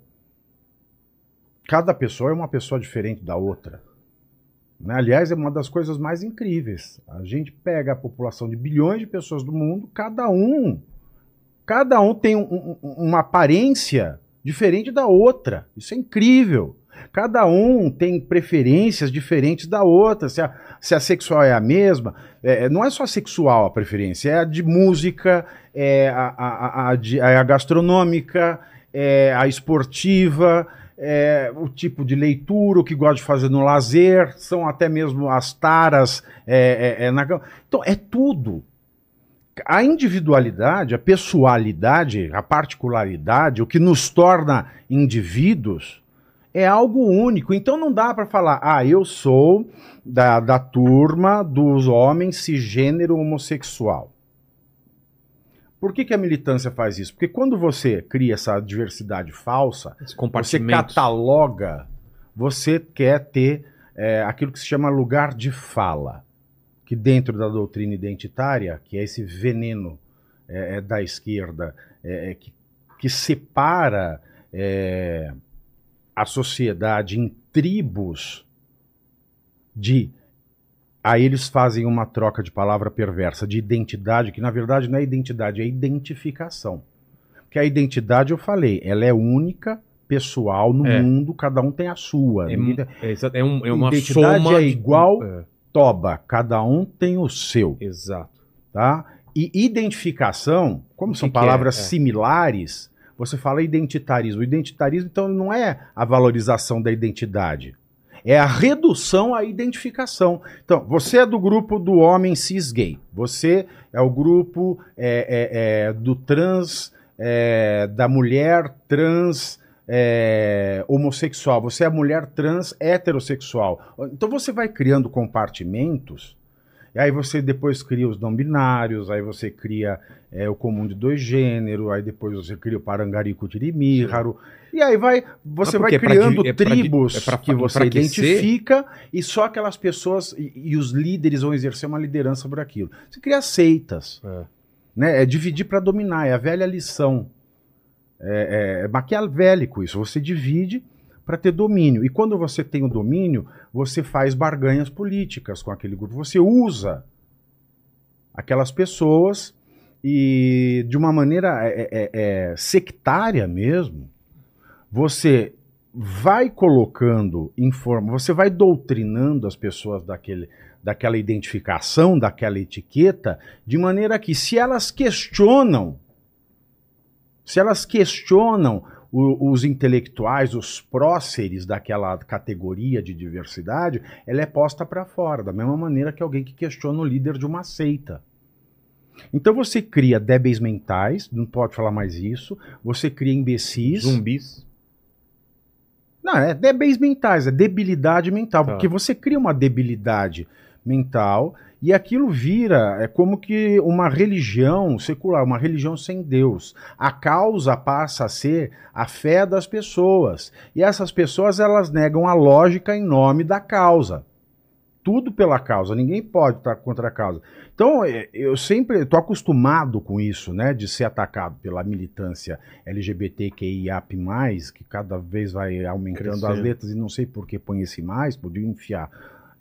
Cada pessoa é uma pessoa diferente da outra. Né? Aliás, é uma das coisas mais incríveis. A gente pega a população de bilhões de pessoas do mundo, cada um, cada um tem um- um- uma aparência diferente da outra. Isso é incrível. Cada um tem preferências diferentes da outra. Se a, se a sexual é a mesma, é, não é só sexual a preferência, é a de música, é a, a, a, de- é a gastronômica, é a esportiva, é o tipo de leitura, o que gosta de fazer no lazer, são até mesmo as taras é, é, é na. Então, é tudo. A individualidade, a pessoalidade, a particularidade, o que nos torna indivíduos, é algo único. Então não dá para falar, ah, eu sou da, da turma dos homens cisgênero homossexual. Por que, que a militância faz isso? Porque quando você cria essa diversidade falsa, você cataloga, você quer ter é, aquilo que se chama lugar de fala, que dentro da doutrina identitária, que é esse veneno é, é, da esquerda, é, é, que, que separa é, a sociedade em tribos de Aí eles fazem uma troca de palavra perversa de identidade, que na verdade não é identidade, é identificação. Porque a identidade, eu falei, ela é única, pessoal, no É. mundo, cada um tem a sua. É, é, é um- é uma Identidade soma é de- igual- É, Toba, cada um tem o seu, exato. tá? E identificação, como O são que que é? palavras É. similares, você fala identitarismo. O identitarismo, então, não é a valorização da identidade. É a redução à identificação. Então, você é do grupo do homem cis gay. Você é o grupo é, é, é, do trans, é, da mulher trans é, homossexual. Você é mulher trans heterossexual. Então você vai criando compartimentos e aí você depois cria os não binários, aí você cria é, o comum de dois gêneros, aí depois você cria o parangarico tirimíharo, e aí vai, você vai criando é tribos é pra, que você identifica e só aquelas pessoas e, e, os líderes vão exercer uma liderança por aquilo. Você cria seitas, é, né? é dividir para dominar, é a velha lição. É, é, é maquiavélico isso, você divide para ter domínio. E quando você tem o domínio, você faz barganhas políticas com aquele grupo. Você usa aquelas pessoas e de uma maneira é, é, é, sectária mesmo, você vai colocando informa, você vai doutrinando as pessoas daquele, daquela identificação, daquela etiqueta, de maneira que se elas questionam, se elas questionam o, os intelectuais, os próceres daquela categoria de diversidade, ela é posta para fora, da mesma maneira que alguém que questiona o líder de uma seita. Então você cria débeis mentais, não pode falar mais isso, você cria imbecis. Zumbis. Não, é débeis mentais, é debilidade mental, tá. porque você cria uma debilidade mental e aquilo vira é como que uma religião secular, uma religião sem Deus. A causa passa a ser a fé das pessoas. E essas pessoas elas negam a lógica em nome da causa. Tudo pela causa, ninguém pode estar contra a causa. Então, é, eu sempre estou acostumado com isso, né, de ser atacado pela militância LGBTQIAP+, que cada vez vai aumentando Crescendo. as letras e não sei por que põe esse mais, podia enfiar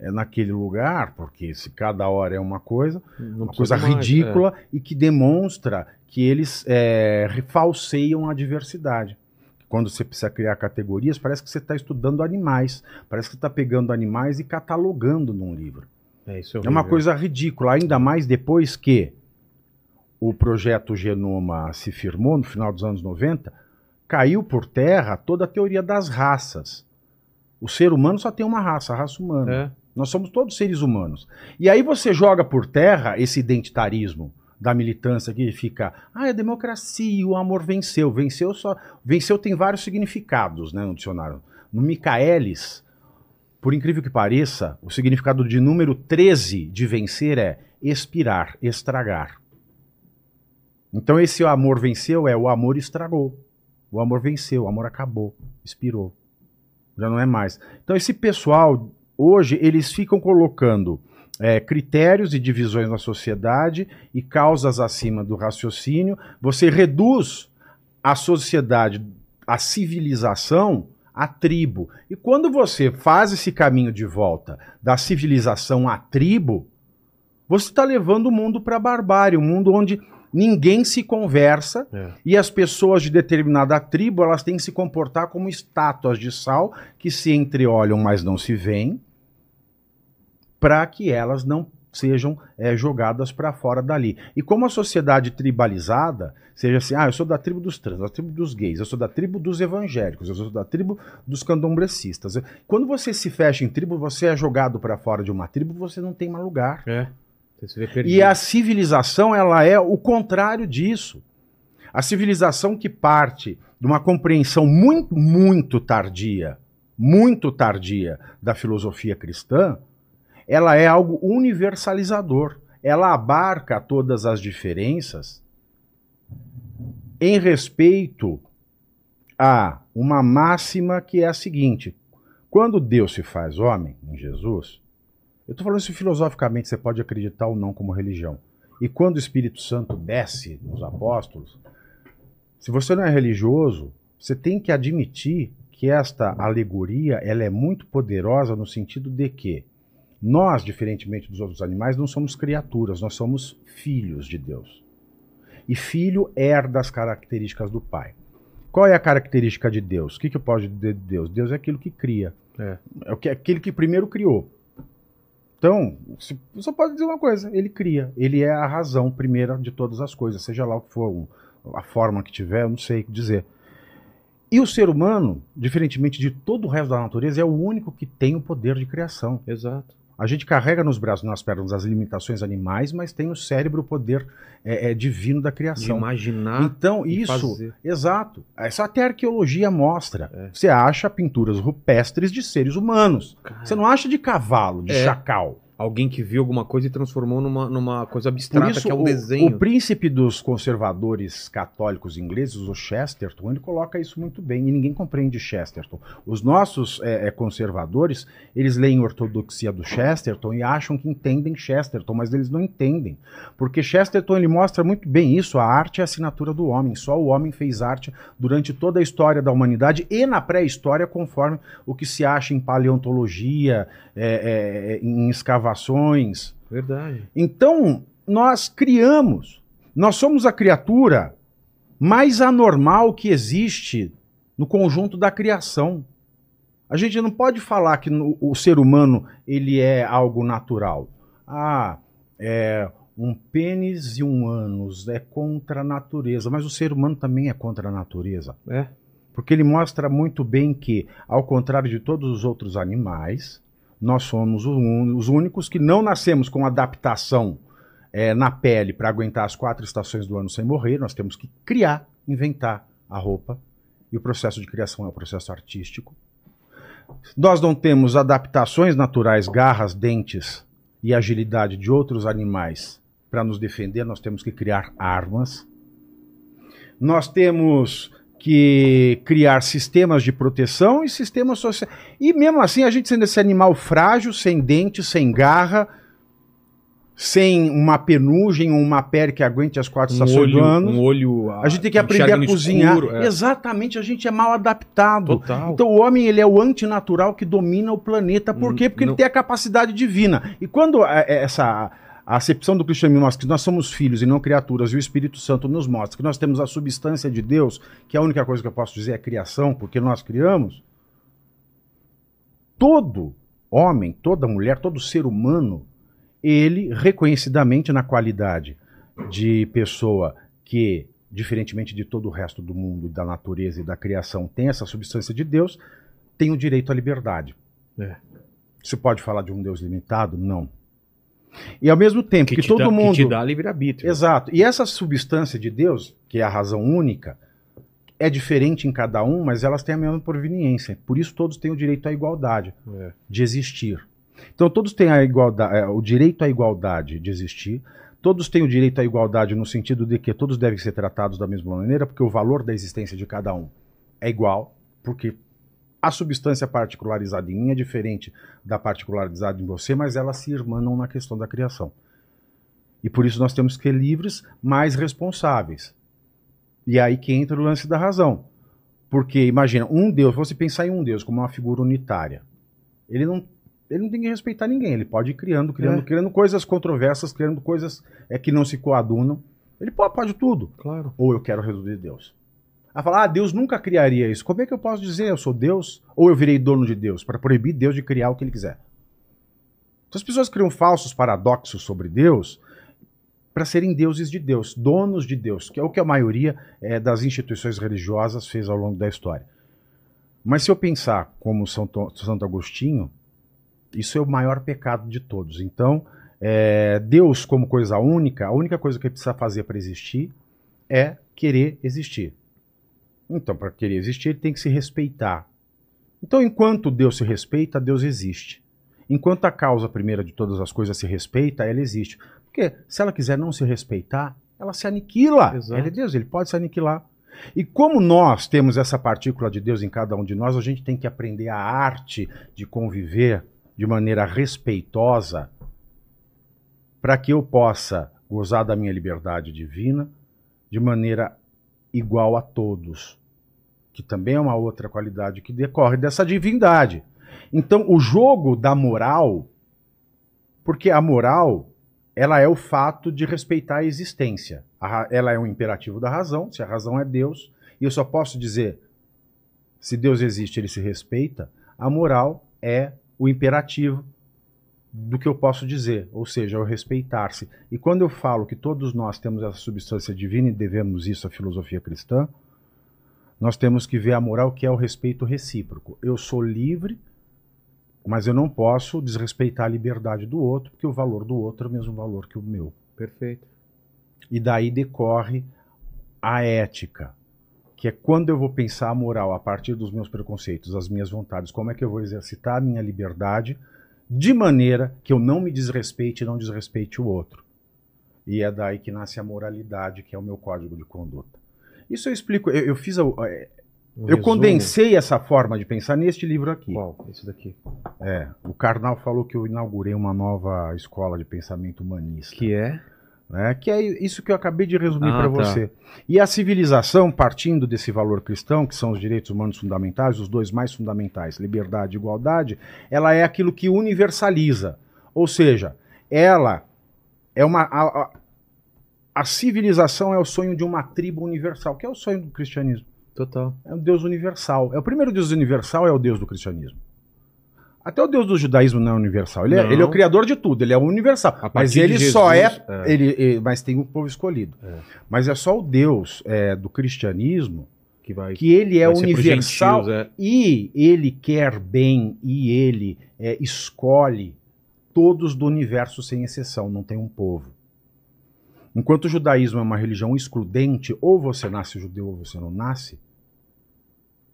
é, naquele lugar, porque se cada hora é uma coisa, Não uma coisa mais, ridícula é. e que demonstra que eles é, falseiam a diversidade. Quando você precisa criar categorias, parece que você está estudando animais, parece que você está pegando animais e catalogando num livro. É, isso é, é uma coisa ridícula, ainda mais depois que o projeto Genoma se firmou no final dos anos 90, caiu por terra toda a teoria das raças. O ser humano só tem uma raça, a raça humana. É. Nós somos todos seres humanos. E aí você joga por terra esse identitarismo da militância que fica, ah, é democracia, o amor venceu. Venceu só. Venceu tem vários significados né, no dicionário. No Michaelis, por incrível que pareça, o significado de número 13 de vencer é expirar, estragar. Então esse amor venceu é o amor estragou. O amor venceu, o amor acabou, expirou. Já não é mais. Então esse pessoal Hoje, eles ficam colocando é, critérios e divisões na sociedade e causas acima do raciocínio. Você reduz a sociedade, a civilização, à tribo. E quando você faz esse caminho de volta da civilização à tribo, você está levando o mundo para a barbárie, um mundo onde ninguém se conversa é. e as pessoas de determinada tribo elas têm que se comportar como estátuas de sal que se entreolham, mas não se veem para que elas não sejam é, jogadas para fora dali. E como a sociedade tribalizada, seja assim, ah, eu sou da tribo dos trans, da tribo dos gays, eu sou da tribo dos evangélicos, eu sou da tribo dos candomblecistas. Quando você se fecha em tribo, você é jogado para fora de uma tribo, você não tem mais lugar. É. E a civilização, ela é o contrário disso. A civilização que parte de uma compreensão muito, muito tardia, muito tardia da filosofia cristã, ela é algo universalizador. Ela abarca todas as diferenças em respeito a uma máxima que é a seguinte: quando Deus se faz homem, em Jesus, eu estou falando isso filosoficamente, você pode acreditar ou não como religião. E quando o Espírito Santo desce nos apóstolos, se você não é religioso, você tem que admitir que esta alegoria ela é muito poderosa no sentido de que nós, diferentemente dos outros animais, não somos criaturas, nós somos filhos de Deus. E filho herda as características do pai. Qual é a característica de Deus? O que, que dizer de Deus? Deus é aquilo que cria. É, é aquele que primeiro criou. Então, só pode dizer uma coisa: ele cria. Ele é a razão primeira de todas as coisas, seja lá o que for, a forma que tiver, eu não sei dizer. E o ser humano, diferentemente de todo o resto da natureza, é o único que tem o poder de criação. Exato. A gente carrega nos braços, nas pernas, as limitações animais, mas tem no cérebro o poder é, é, divino da De criação. imaginar. Então, isso, fazer. exato. Essa até a arqueologia mostra. É. Você acha pinturas rupestres de seres humanos. Cara, Você não acha de cavalo, de É. chacal. Alguém que viu alguma coisa e transformou numa, numa coisa abstrata, isso, que é um o, desenho. o príncipe dos conservadores católicos ingleses, o Chesterton, ele coloca isso muito bem, e ninguém compreende Chesterton. Os nossos é, é, conservadores, eles leem ortodoxia do Chesterton e acham que entendem Chesterton, mas eles não entendem. Porque Chesterton ele mostra muito bem isso, a arte é a assinatura do homem, só o homem fez arte durante toda a história da humanidade e na pré-história, conforme o que se acha em paleontologia, é, é, em Verdade. Então, nós criamos. Nós somos a criatura mais anormal que existe no conjunto da criação. A gente não pode falar que no- o ser humano ele é algo natural. Ah, é um pênis e um ânus é contra a natureza, mas o ser humano também é contra a natureza. É. Porque ele mostra muito bem que, ao contrário de todos os outros animais, nós somos os únicos que não nascemos com adaptação eh, na pele para aguentar as quatro estações do ano sem morrer. Nós temos que criar, inventar a roupa. E o processo de criação é um processo artístico. Nós não temos adaptações naturais, garras, dentes e agilidade de outros animais para nos defender. Nós temos que criar armas. Nós temos que criar sistemas de proteção e sistemas sociais. E mesmo assim, a gente sendo esse animal frágil, sem dente, sem garra, sem uma penugem ou uma pele que aguente as quatro Um estações olho, do ano. um olho. A gente tem que aprender a cozinhar. escuro, é. Exatamente, a gente é mal adaptado. Total. Então o homem ele é o antinatural que domina o planeta. Por quê? Porque não- ele tem a capacidade divina. E quando a- é, essa a acepção do cristianismo mostra que nós somos filhos e não criaturas, e o Espírito Santo nos mostra que nós temos a substância de Deus, que a única coisa que eu posso dizer é criação, porque nós criamos. Todo homem, toda mulher, todo ser humano, ele reconhecidamente na qualidade de pessoa que, diferentemente de todo o resto do mundo, da natureza e da criação, tem essa substância de Deus, tem o direito à liberdade. É. Você pode falar de um Deus limitado? Não. E ao mesmo tempo que, te todo dá, mundo. Que te dá livre-arbítrio. Exato. E essa substância de Deus, que é a razão única, é diferente em cada um, mas elas têm a mesma proveniência. Por isso todos têm o direito à igualdade É. de existir. Então todos têm a igualdade, é, o direito à igualdade de existir. Todos têm o direito à igualdade no sentido de que todos devem ser tratados da mesma maneira, porque o valor da existência de cada um é igual, porque a substância particularizada em mim é diferente da particularizada em você, mas elas se irmanam na questão da criação. E por isso nós temos que ser livres, mas responsáveis. E é aí que entra o lance da razão. Porque imagina, um Deus, você pensar em um Deus como uma figura unitária, ele não, ele não tem que respeitar ninguém, ele pode ir criando, criando, É. criando coisas controversas, criando coisas é, que não se coadunam. Ele pode, pode tudo. Claro. Ou eu quero reduzir Deus. A falar, ah, Deus nunca criaria isso. Como é que eu posso dizer eu sou Deus? Ou eu virei dono de Deus, para proibir Deus de criar o que ele quiser? Então as pessoas criam falsos paradoxos sobre Deus para serem deuses de Deus, donos de Deus, que é o que a maioria eh, das instituições religiosas fez ao longo da história. Mas se eu pensar como São To- Santo Agostinho, isso é o maior pecado de todos. Então, eh, Deus como coisa única, a única coisa que precisa fazer para existir é querer existir. Então, para querer existir, ele tem que se respeitar. Então, enquanto Deus se respeita, Deus existe. Enquanto a causa primeira de todas as coisas se respeita, ela existe. Porque se ela quiser não se respeitar, ela se aniquila. Exato. Ele é Deus, ele pode se aniquilar. E como nós temos essa partícula de Deus em cada um de nós, a gente tem que aprender a arte de conviver de maneira respeitosa para que eu possa gozar da minha liberdade divina de maneira igual a todos, que também é uma outra qualidade que decorre dessa divindade. Então, o jogo da moral, porque a moral, ela é o fato de respeitar a existência. Ela é um imperativo da razão, se a razão é Deus, e eu só posso dizer, se Deus existe, ele se respeita, a moral é o imperativo do que eu posso dizer, ou seja, o respeitar-se. E quando eu falo que todos nós temos essa substância divina e devemos isso à filosofia cristã, nós temos que ver a moral que é o respeito recíproco. Eu sou livre, mas eu não posso desrespeitar a liberdade do outro, porque o valor do outro é o mesmo valor que o meu. Perfeito. E daí decorre a ética, que é quando eu vou pensar a moral a partir dos meus preconceitos, as minhas vontades, como é que eu vou exercitar a minha liberdade de maneira que eu não me desrespeite e não desrespeite o outro. E é daí que nasce a moralidade, que é o meu código de conduta. Isso eu explico, eu, eu fiz a, Um eu resumo. condensei essa forma de pensar neste livro aqui. Qual? Esse daqui. É, o Karnal falou que eu inaugurei uma nova escola de pensamento humanista. Que é? né? Que é isso que eu acabei de resumir Ah, para tá. você. E a civilização, partindo desse valor cristão, que são os direitos humanos fundamentais, os dois mais fundamentais, liberdade e igualdade, ela é aquilo que universaliza. Ou seja, ela é uma. A, a- a civilização é o sonho de uma tribo universal, que é o sonho do cristianismo. Total. É um Deus universal. É o primeiro Deus universal, é o Deus do cristianismo. Até o Deus do judaísmo não é universal. Ele, é, ele é o criador de tudo, ele é universal. Mas ele de só é. Jesus, é. Ele, ele- mas tem um povo escolhido. É. Mas é só o Deus é, do cristianismo Que vai. que ele é universal gentios, é. e ele quer bem e ele é, escolhe todos do universo sem exceção, não tem um povo. Enquanto o judaísmo é uma religião excludente, ou você nasce judeu ou você não nasce,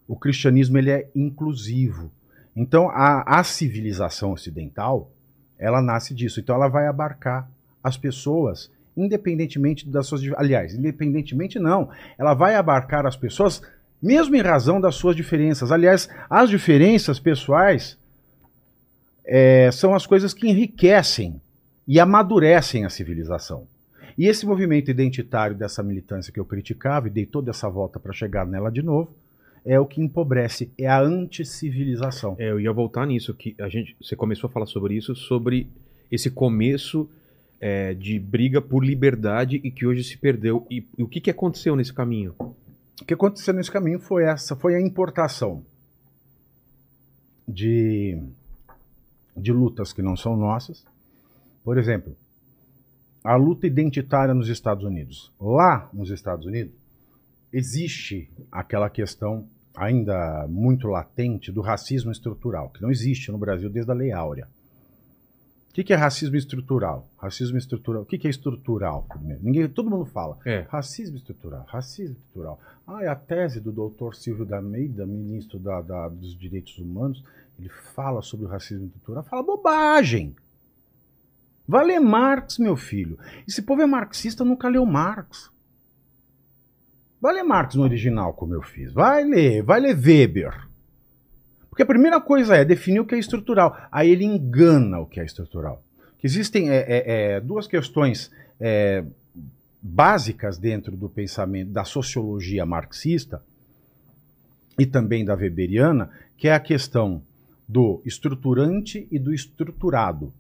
o cristianismo ele é inclusivo. Então a, a civilização ocidental, ela nasce disso. Então ela vai abarcar as pessoas independentemente das suas... Aliás, independentemente não. Ela vai abarcar as pessoas mesmo em razão das suas diferenças. Aliás, as diferenças pessoais é, são as coisas que enriquecem e amadurecem a civilização. E esse movimento identitário dessa militância que eu criticava e dei toda essa volta para chegar nela de novo, é o que empobrece, é a anticivilização. É, eu ia voltar nisso, que a gente, você começou a falar sobre isso, sobre esse começo é, de briga por liberdade e que hoje se perdeu. E, e o que, que aconteceu nesse caminho? O que aconteceu nesse caminho foi essa, foi a importação de, de lutas que não são nossas. Por exemplo, a luta identitária nos Estados Unidos. Lá nos Estados Unidos existe aquela questão ainda muito latente do racismo estrutural, que não existe no Brasil desde a Lei Áurea. O que que é racismo estrutural? Racismo estrutural. O que que é estrutural? Ninguém, todo mundo fala. É. Racismo estrutural, racismo estrutural. Ah, é a tese do doutor Silvio da Almeida, ministro da, da- dos Direitos Humanos, ele fala sobre o racismo estrutural. Fala bobagem. Vai ler Marx, meu filho. Esse povo é marxista, nunca leu Marx. Vai ler Marx no original, como eu fiz. Vai ler, vai ler Weber. Porque a primeira coisa é definir o que é estrutural. Aí ele engana o que é estrutural. Que existem é, é, é, duas questões é, básicas dentro do pensamento da sociologia marxista e também da weberiana, que é a questão do estruturante e do estruturado.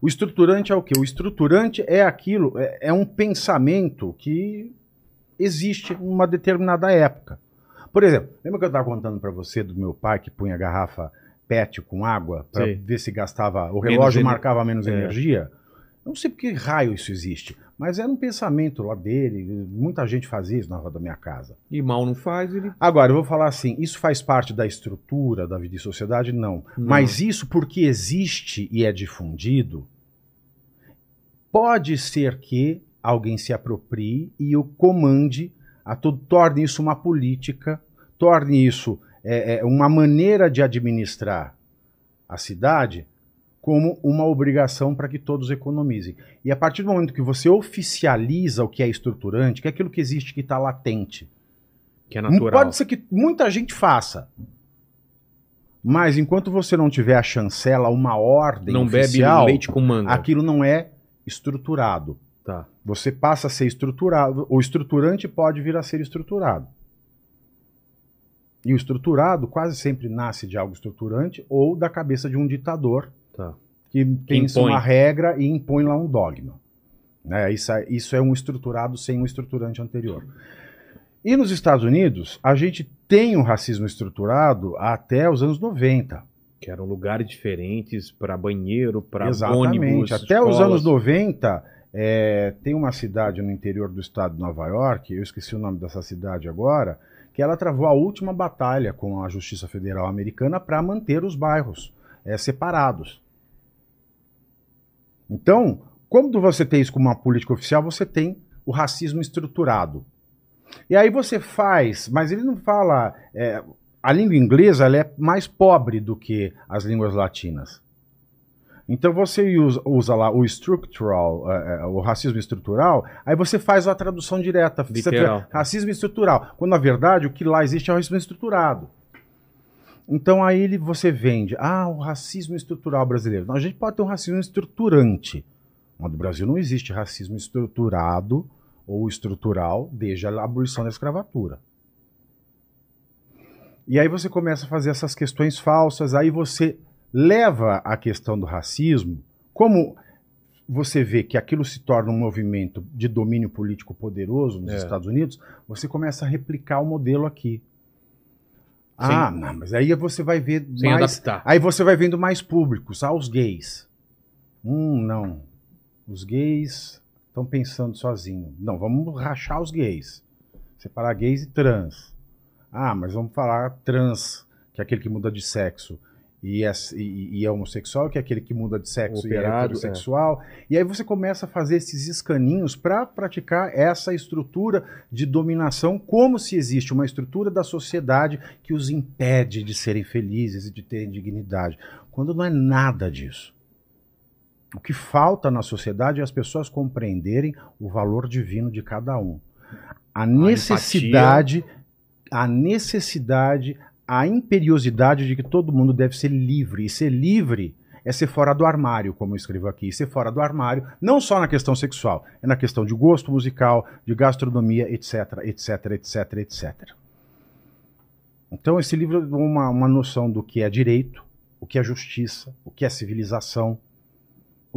O estruturante é o quê? O estruturante é aquilo, é, é um pensamento que existe em uma determinada época. Por exemplo, lembra que eu estava contando para você do meu pai que punha garrafa PET com água para ver se gastava, o Menos relógio ener- marcava menos É. energia? Eu não sei por que raio isso existe, mas era um pensamento lá dele, muita gente fazia isso na rua da minha casa. E mal não faz, ele. Agora, eu vou falar assim, isso faz parte da estrutura da vida e sociedade? Não. Não. Mas isso porque existe e é difundido, pode ser que alguém se aproprie e o comande, a to- torne isso uma política, torne isso é, é, uma maneira de administrar a cidade como uma obrigação para que todos economizem. E a partir do momento que você oficializa o que é estruturante, que é aquilo que existe que está latente, Que é natural. Pode ser que muita gente faça. Mas enquanto você não tiver a chancela, uma ordem não oficial, bebe leite com manga. aquilo não é estruturado. Tá. Você passa a ser estruturado. O estruturante pode vir a ser estruturado. E o estruturado quase sempre nasce de algo estruturante ou da cabeça de um ditador Tá. que pensa impõe. uma regra e impõe lá um dogma. Né? Isso, é, isso é um estruturado sem um estruturante anterior. E nos Estados Unidos, a gente tem um racismo estruturado até os anos 90. Que eram lugares diferentes para banheiro, para Exatamente. ônibus. até os escolas. anos 90, é, tem uma cidade no interior do estado de Nova York, eu esqueci o nome dessa cidade agora, que ela travou a última batalha com a Justiça Federal Americana para manter os bairros é, separados. Então, quando você tem isso como uma política oficial, você tem o racismo estruturado. E aí você faz, mas ele não fala. É, a língua inglesa é mais pobre do que as línguas latinas. Então você usa, usa lá o structural, uh, uh, o racismo estrutural, aí você faz a tradução direta. Literal. Racismo estrutural. Quando na verdade o que lá existe é o racismo estruturado. Então aí ele, você vende, ah, o racismo estrutural brasileiro. Não, a gente pode ter um racismo estruturante. Mas no Brasil não existe racismo estruturado ou estrutural desde a abolição da escravatura. E aí você começa a fazer essas questões falsas, aí você leva a questão do racismo, como você vê que aquilo se torna um movimento de domínio político poderoso nos É. Estados Unidos, você começa a replicar o modelo aqui. Ah, não, mas aí você vai ver Sem mais. adaptar. Aí você vai vendo mais públicos. Ah, os gays. Hum, não. Os gays estão pensando sozinho. Não, vamos rachar os gays. Separar gays e trans. Ah, mas vamos falar trans, que é aquele que muda de sexo. E é, e- e é homossexual, que é aquele que muda de sexo Operado, e é heterossexual. E aí você começa a fazer esses escaninhos para praticar essa estrutura de dominação, como se existe uma estrutura da sociedade que os impede de serem felizes e de terem dignidade. Quando não é nada disso. O que falta na sociedade é as pessoas compreenderem o valor divino de cada um. A necessidade, a necessidade, a imperiosidade de que todo mundo deve ser livre. E ser livre é ser fora do armário, como eu escrevo aqui. Ser fora do armário, não só na questão sexual, é na questão de gosto musical, de gastronomia, etc, etc, etc, etc. Então, esse livro dá uma, uma noção do que é direito, o que é justiça, o que é civilização,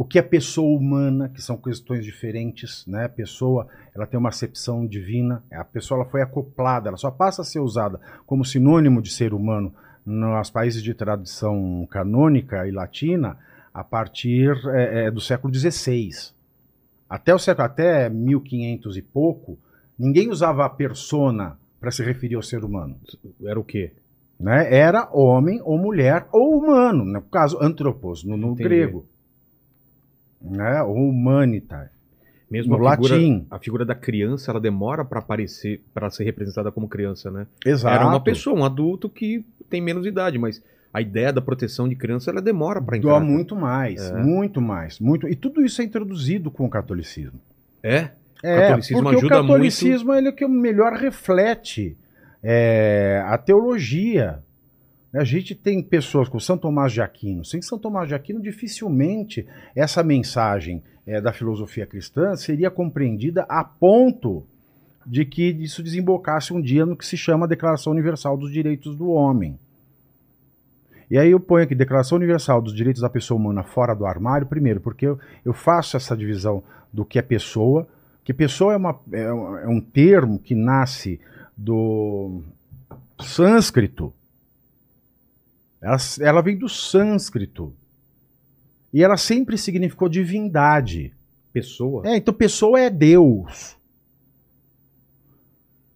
o que é pessoa humana, que são questões diferentes, né? A pessoa, ela tem uma acepção divina, a pessoa ela foi acoplada, ela só passa a ser usada como sinônimo de ser humano nos países de tradição canônica e latina a partir é, é, do século XVI. Até o século, até 1500 e pouco, ninguém usava a persona para se referir ao ser humano Era o quê? né? Era homem ou mulher ou humano, no caso antropos, no, no grego. Né? Ou humanitar. Mesmo No a figura, latim. a figura da criança, ela demora para aparecer, para ser representada como criança, né? Exato. Era uma pessoa, um adulto que tem menos idade, mas a ideia da proteção de criança, ela demora para entrar. Doa muito mais, É. muito mais, muito. E tudo isso é introduzido com o catolicismo. É? É, catolicismo porque o catolicismo ele é o que melhor reflete é, a teologia. A gente tem pessoas com São Tomás de Aquino. Sem São Tomás de Aquino, dificilmente essa mensagem é, da filosofia cristã seria compreendida a ponto de que isso desembocasse um dia no que se chama Declaração Universal dos Direitos do Homem. E aí eu ponho aqui Declaração Universal dos Direitos da Pessoa Humana fora do armário, primeiro, porque eu, eu faço essa divisão do que é pessoa, que pessoa é, uma, é, um- é um termo que nasce do sânscrito. Ela, ela vem do sânscrito. E ela sempre significou divindade. Pessoa. É, então pessoa é Deus.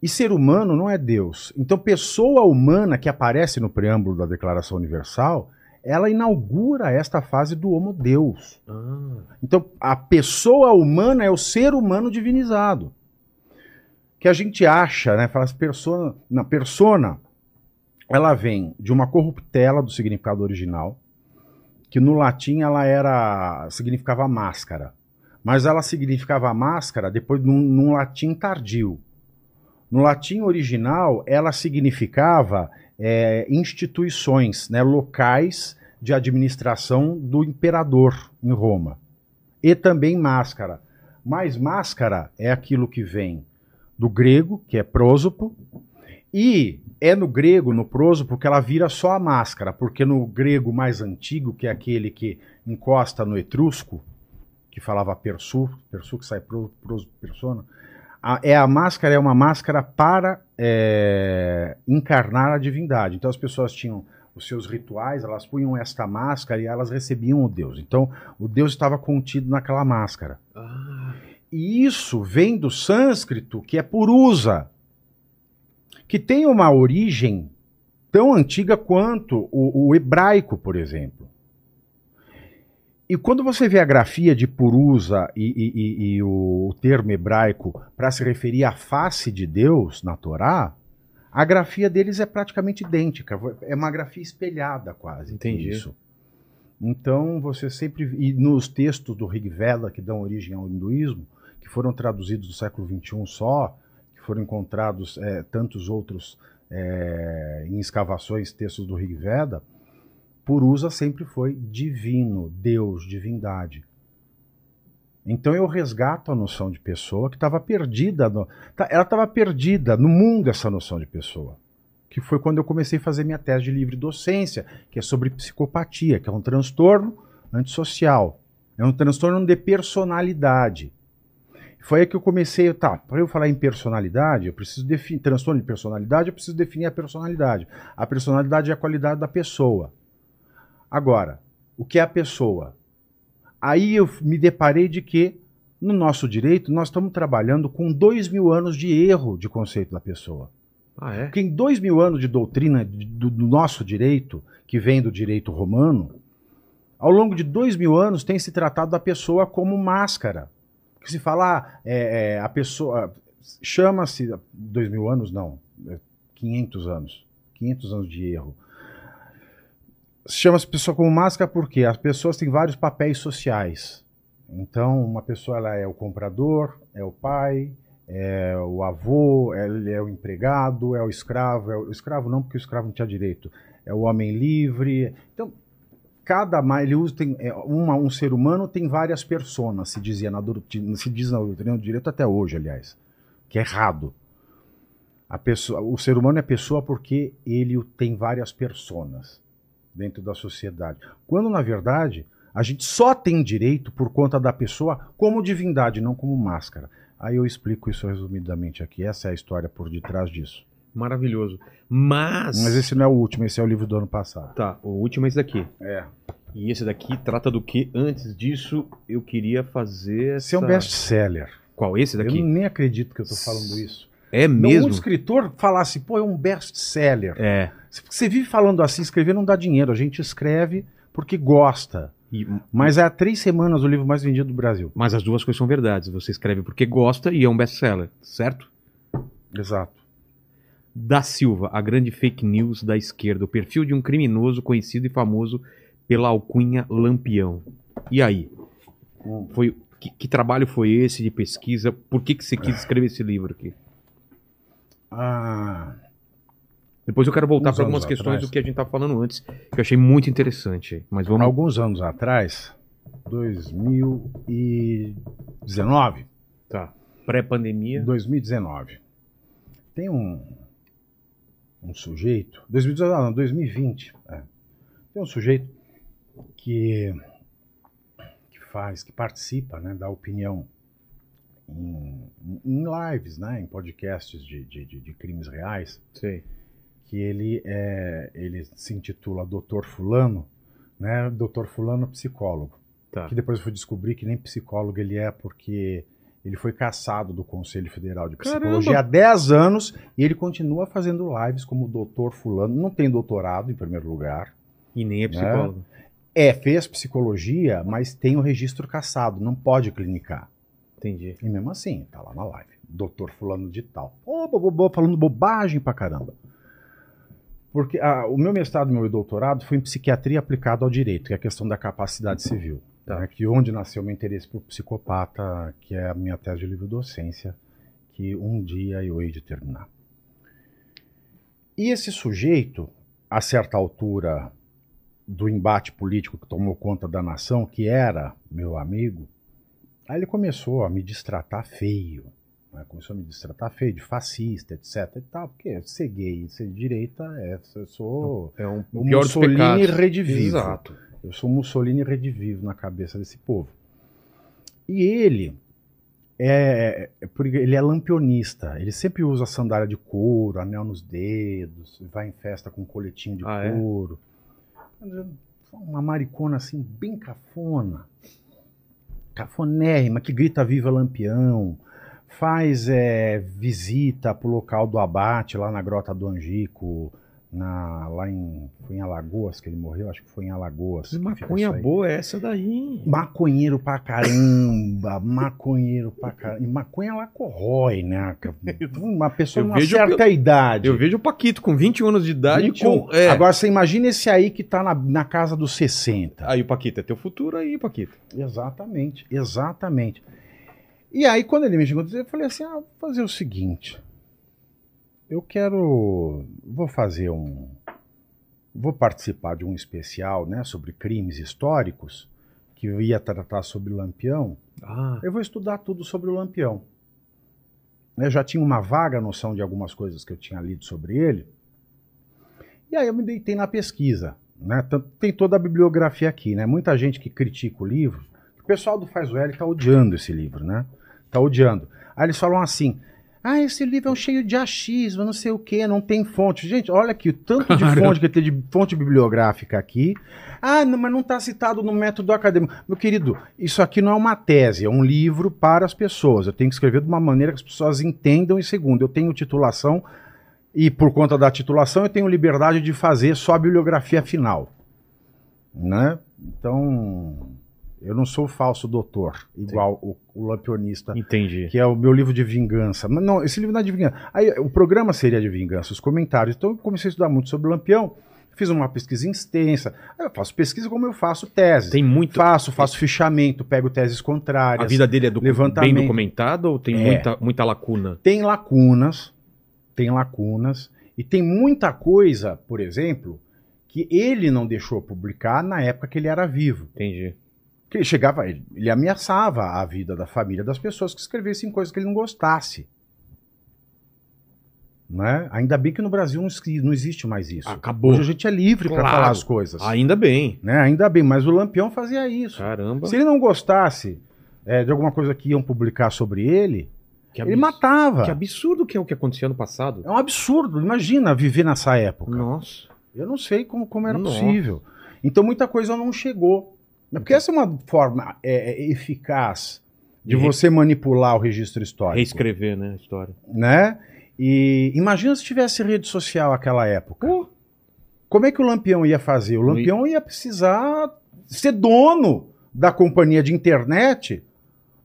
E ser humano não é Deus. Então, pessoa humana que aparece no preâmbulo da Declaração Universal, ela inaugura esta fase do Homo Deus. Ah, Então, a pessoa humana é o ser humano divinizado. Que a gente acha, né? Fala assim, persona, na persona, ela vem de uma corruptela do significado original, que no latim ela era significava máscara, mas ela significava máscara depois num, num latim tardio. No latim original, ela significava é, instituições, né, locais de administração do imperador em Roma. E também máscara. Mas máscara é aquilo que vem do grego, que é prósopo, e é no grego, no prósopo, que ela vira só a máscara, porque no grego mais antigo, que é aquele que encosta no etrusco, que falava persu, persu que sai pro, pros, persona, a, é a máscara é uma máscara para é, encarnar a divindade. Então as pessoas tinham os seus rituais, elas punham esta máscara e elas recebiam o Deus. Então o Deus estava contido naquela máscara. ah, E isso vem do sânscrito, que é purusa, que tem uma origem tão antiga quanto o, o hebraico, por exemplo. E quando você vê a grafia de Purusa e, e, e, e o termo hebraico para se referir à face de Deus na Torá, a grafia deles é praticamente idêntica. É uma grafia espelhada quase. Entendi. Isso. Então você sempre. E nos textos do Rig Veda, que dão origem ao hinduísmo, que foram traduzidos do século XXI só, foram encontrados é, tantos outros é, em escavações, textos do Rig Veda Purusa sempre foi divino, Deus, divindade. Então eu resgato a noção de pessoa que estava perdida. No, tá, ela estava perdida no mundo, essa noção de pessoa. Que foi quando eu comecei a fazer minha tese de livre docência, que é sobre psicopatia, que é um transtorno antissocial. É um transtorno de personalidade. Foi aí que eu comecei, tá, para eu falar em personalidade, eu preciso definir, transtorno de personalidade, eu preciso definir a personalidade. A personalidade é a qualidade da pessoa. Agora, o que é a pessoa? Aí eu me deparei de que, no nosso direito, nós estamos trabalhando com dois mil anos de erro de conceito da pessoa. Ah, é? Porque em dois mil anos de doutrina do, do nosso direito, que vem do direito romano, ao longo de dois mil anos tem se tratado da pessoa como máscara. Que se fala, ah, é, é, a pessoa. Chama-se. Dois mil anos? Não. 500 anos. 500 anos de erro chama-se pessoa como máscara porque as pessoas têm vários papéis sociais. Então, uma pessoa ela é o comprador, é o pai, é o avô, ele é o empregado, é o escravo. É o escravo não, porque o escravo não tinha direito. É o homem livre. Então, cada ele usa tem é, uma, um ser humano tem várias personas, se dizia na se diz na doutrina do direito até hoje, aliás, que é errado. A pessoa, o ser humano é pessoa porque ele tem várias personas dentro da sociedade. Quando, na verdade, a gente só tem direito por conta da pessoa como divindade, não como máscara. Aí eu explico isso resumidamente aqui. Essa é a história por detrás disso. Maravilhoso. Mas. Mas esse não é o último, esse é o livro do ano passado. Tá, o último é esse daqui. É. E esse daqui trata do que? Antes disso, eu queria fazer. Essa... Esse é um best-seller. Qual? Esse daqui? Eu nem acredito que eu tô falando isso. É mesmo? Um escritor falasse, pô, é um best-seller. É. Você vive falando assim, escrever não dá dinheiro. A gente escreve porque gosta. E- Mas há três semanas o livro mais vendido do Brasil. Mas as duas coisas são verdades. Você escreve porque gosta e é um best-seller, certo? Exato. Da Silva, a grande fake news da esquerda, o perfil de um criminoso conhecido e famoso pela alcunha Lampião. E aí? Foi que, que trabalho foi esse de pesquisa? Por que, que você quis escrever esse livro aqui? Ah, Depois eu quero voltar para algumas questões atrás. do que a gente estava falando antes, que eu achei muito interessante. Mas vamos. alguns anos atrás, 2019, Tá. Pré-pandemia. 2019, tem um, um sujeito, 2019, não, 2020, é. tem um sujeito que, que faz, que participa, né, da opinião em, em lives, né, em podcasts de, de, de- de crimes reais, Sei. que ele é, ele se intitula Doutor Fulano, né, Doutor Fulano psicólogo Tá. que depois eu fui descobrir que nem psicólogo ele é, porque ele foi caçado do Conselho Federal de Caramba! Psicologia há 10 anos e ele continua fazendo lives como doutor fulano, não tem doutorado em primeiro lugar. E nem é psicólogo. É, fez psicologia, mas tem o registro caçado, não pode clinicar. Entendi. E mesmo assim, tá lá na live. Doutor fulano de tal. Ô, bo- bo- bo- falando bobagem pra caramba. Porque ah, o meu mestrado, meu doutorado foi em psiquiatria aplicado ao direito, que é a questão da capacidade civil. Tá. né, que onde nasceu meu interesse por psicopata, que é a minha tese de livre docência, que um dia eu hei de terminar. E esse sujeito, a certa altura do embate político que tomou conta da nação, que era meu amigo, Aí ele começou a me destratar feio. né? Começou a me destratar feio, de fascista, etc. E tal, porque ser gay e ser de direita, é, eu sou É um o o pior Mussolini redivivo. Exato. Eu sou Mussolini redivivo na cabeça desse povo. E ele é, é ele é lampionista. Ele sempre usa sandália de couro, anel nos dedos, vai em festa com coletinho de Ah, é? couro. Uma maricona assim, bem cafona. Cafonérrima, que grita viva lampião. faz é, visita pro local do abate, lá na Grota do Angico, na, lá em, foi em Alagoas que ele morreu, acho que foi em Alagoas. Que maconha boa é essa daí. Maconheiro pra caramba, maconheiro pra caramba. E maconha ela corrói, né? [LAUGHS] Uma pessoa Eu de uma certa idade. Eu vejo o Paquito com 21 anos de idade 21. com. É. Agora você imagina esse aí que tá na, na casa dos 60. Aí o Paquito, é teu futuro aí, Paquito. Exatamente, exatamente. E aí, quando ele me chegou, eu falei assim: ah, vou fazer o seguinte. Eu quero. Vou fazer um. Vou participar de um especial né, sobre crimes históricos, que eu ia tratar sobre Lampião. Ah, Eu vou estudar tudo sobre o Lampião. Eu já tinha uma vaga noção de algumas coisas que eu tinha lido sobre ele. E aí eu me deitei na pesquisa. Né? Tem toda a bibliografia aqui, né? Muita gente que critica o livro. O pessoal do Faz o L tá odiando esse livro, né? Tá odiando. Aí eles falam assim: ah, esse livro é um cheio de achismo, não sei o que, não tem fonte. Gente, olha aqui, o tanto de fonte que tem de fonte bibliográfica aqui. Ah, não, mas não está citado no método acadêmico. Meu querido, isso aqui não é uma tese, é um livro para as pessoas. Eu tenho que escrever de uma maneira que as pessoas entendam. E segundo, eu tenho titulação e por conta da titulação eu tenho liberdade de fazer só a bibliografia final. Né? Então, eu não sou falso doutor, igual o, o lampionista entendi. que é o meu livro de vingança. Mas não, esse livro não é de vingança. Aí, o programa seria de vingança, os comentários. Então eu comecei a estudar muito sobre o Lampião, fiz uma pesquisa extensa. Eu faço pesquisa como eu faço tese. Tem muito. Faço, faço fichamento, pego teses A contrárias. vida dele é levantamento. bem documentada ou tem É. muita, muita lacuna? Tem lacunas, tem lacunas, e tem muita coisa, por exemplo, que ele não deixou publicar na época que ele era vivo. Entendi. Que ele chegava, ele, ele ameaçava a vida da família das pessoas que escrevessem coisas que ele não gostasse. Né? Ainda bem que no Brasil não, não existe mais isso. Acabou. Hoje a gente é livre para Claro. falar as coisas. Ainda bem. Né? Ainda bem, mas o Lampião fazia isso. Caramba. Se ele não gostasse é, de alguma coisa que iam publicar sobre ele, Que ele matava. Que absurdo que é o que aconteceu no passado. É um absurdo. Imagina viver nessa época. Nossa. Eu não sei como, como era Nossa. possível. Então muita coisa não chegou. Porque essa é uma forma é, é, eficaz de De re- você manipular o registro histórico. Reescrever, né, a história. Né? E imagina se tivesse rede social naquela época. Como é que o Lampião ia fazer? O Lampião ia precisar ser dono da companhia de internet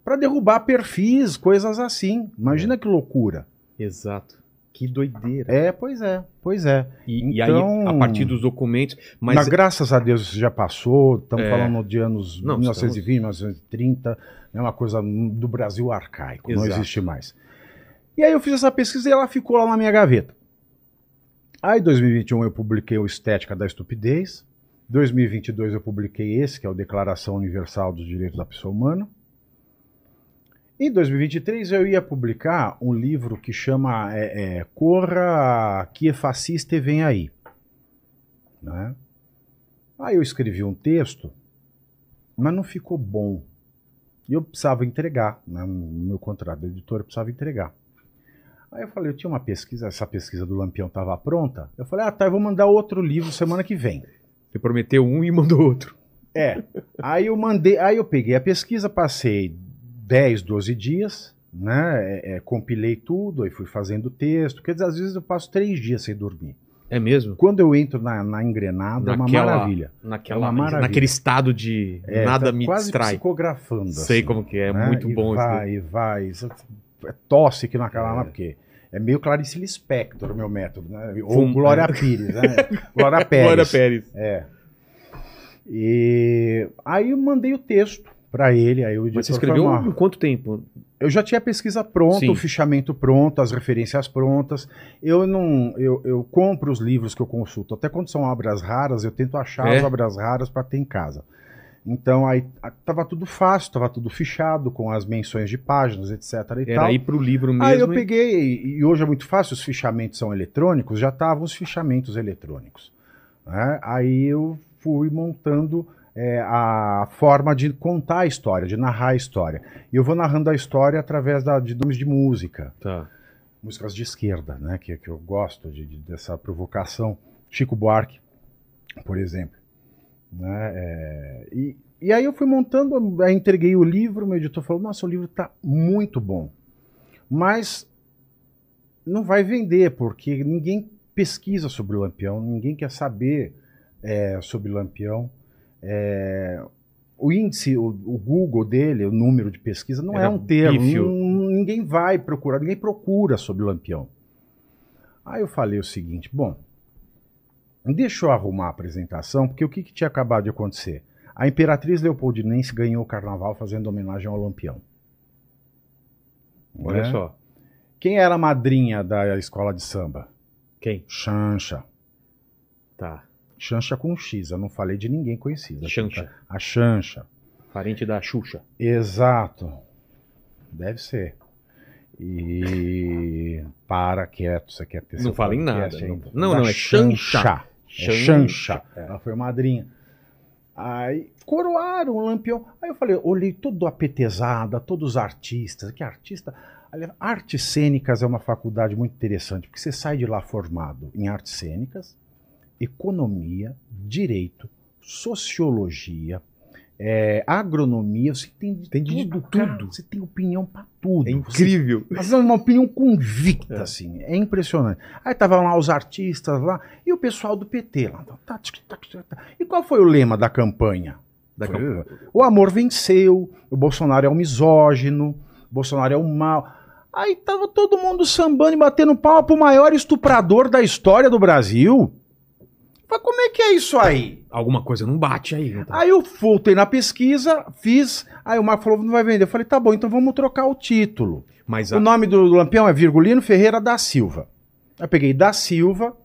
para derrubar perfis, coisas assim. Imagina que loucura. exato. Que doideira. É, pois é, pois é. E, e Então- aí, a partir dos documentos. Mas, Mas, graças a Deus isso já passou. Estamos É. falando de anos Não, 1920, 1930. É uma coisa do Brasil arcaico, não Exato. existe mais. E aí eu fiz essa pesquisa e ela ficou lá na minha gaveta. Aí em 2021 eu publiquei o Estética da Estupidez. 2022 eu publiquei esse, que é o Declaração Universal dos Direitos da Pessoa Humana. Em 2023 eu ia publicar um livro que chama é, é, Corra, que é fascista e vem aí. Né? Aí eu escrevi um texto, mas não ficou bom. E eu precisava entregar, né? no meu contrato da editora precisava entregar. Aí eu falei, eu tinha uma pesquisa, essa pesquisa do Lampião estava pronta. Eu falei, ah tá, eu vou mandar outro livro semana que vem. Você prometeu um e mandou outro. É. Aí eu mandei, aí eu peguei a pesquisa, passei 10, 12 dias, né? é, é, compilei tudo, aí fui fazendo texto. Quer dizer, às vezes eu passo três dias sem dormir. É mesmo? Quando eu entro na, na engrenada, é uma Naquela- maravilha. Naquela, É uma maravilha. naquele estado de É, nada tá me quase distrai. psicografando. Sei assim, como que é, né? muito e bom isso. vai, e vai, isso é tosse aqui naquela É. lá, porque é meio Clarice Lispector o meu método, né? Ou Fum- Glória [LAUGHS] Pires, né? Glória Pérez. Glória Pérez. É. E aí eu mandei o texto para ele, aí o editor Mas você escreveu em quanto tempo? Eu já tinha a pesquisa pronta, Sim. o fichamento pronto, as referências prontas. Eu não, eu, eu compro os livros que eu consulto. Até quando são obras raras, eu tento achar É? as obras raras para ter em casa. Então aí tava tudo fácil, tava tudo fichado com as menções de páginas, etc. E Era tal. ir pro livro mesmo. Aí eu e- peguei, e hoje é muito fácil, os fichamentos são eletrônicos, já estavam os fichamentos eletrônicos. né? Aí eu fui montando é, a forma de contar a história, de narrar a história. E eu vou narrando a história através da- de nomes de música, Tá. músicas de esquerda, né? que, que eu gosto de, de- dessa provocação. Chico Buarque, por exemplo. Né? É, e, e aí eu fui montando, aí entreguei o livro, meu editor falou, nossa, o livro está muito bom. Mas não vai vender, porque ninguém pesquisa sobre o Lampião, ninguém quer saber é, sobre o Lampião. É, o índice, o, o Google dele, o número de pesquisa, não Era é um termo. ninguém vai procurar, ninguém procura sobre o Lampião. Aí eu falei o seguinte: bom, deixa eu arrumar a apresentação, porque o que, que tinha acabado de acontecer? A Imperatriz Leopoldinense ganhou o carnaval fazendo homenagem ao Lampião. Olha Né? só. Quem era a madrinha da escola de samba? Quem? Xancha. Tá. Xancha com X, eu não falei de ninguém conhecido. Xancha. A Xancha. Parente da Xuxa. Exato. Deve ser. E para quieto, você quer ter Não fala em nada, não. Não, não, é Xancha. É Xancha. Ela foi madrinha. Aí coroaram o Lampião. Aí eu falei, olhei tudo apetezada, todos os artistas. Que artista. Artes cênicas é uma faculdade muito interessante, porque você sai de lá formado em artes cênicas, economia, direito, sociologia, é, agronomia, você tem de Tem de tudo, tudo. cara. Você tem opinião pra tudo. É Você incrível. mas é uma opinião convicta, É. assim. É impressionante. Aí estavam lá os artistas lá e o pessoal do PT lá. Tá, tic, tac, tic, tac. E qual foi o lema da campanha? Da Foi, O amor venceu, o Bolsonaro é um misógino, o Bolsonaro é um mal. Aí tava todo mundo sambando e batendo pau pro maior estuprador da história do Brasil. Mas como é que é isso aí? Alguma coisa não bate aí. Não tá? Aí eu voltei na pesquisa, fiz. Aí o Marco falou: não vai vender. Eu falei: tá bom, então vamos trocar o título. Mas O a... nome do Lampião é Virgulino Ferreira da Silva. Aí eu peguei da Silva.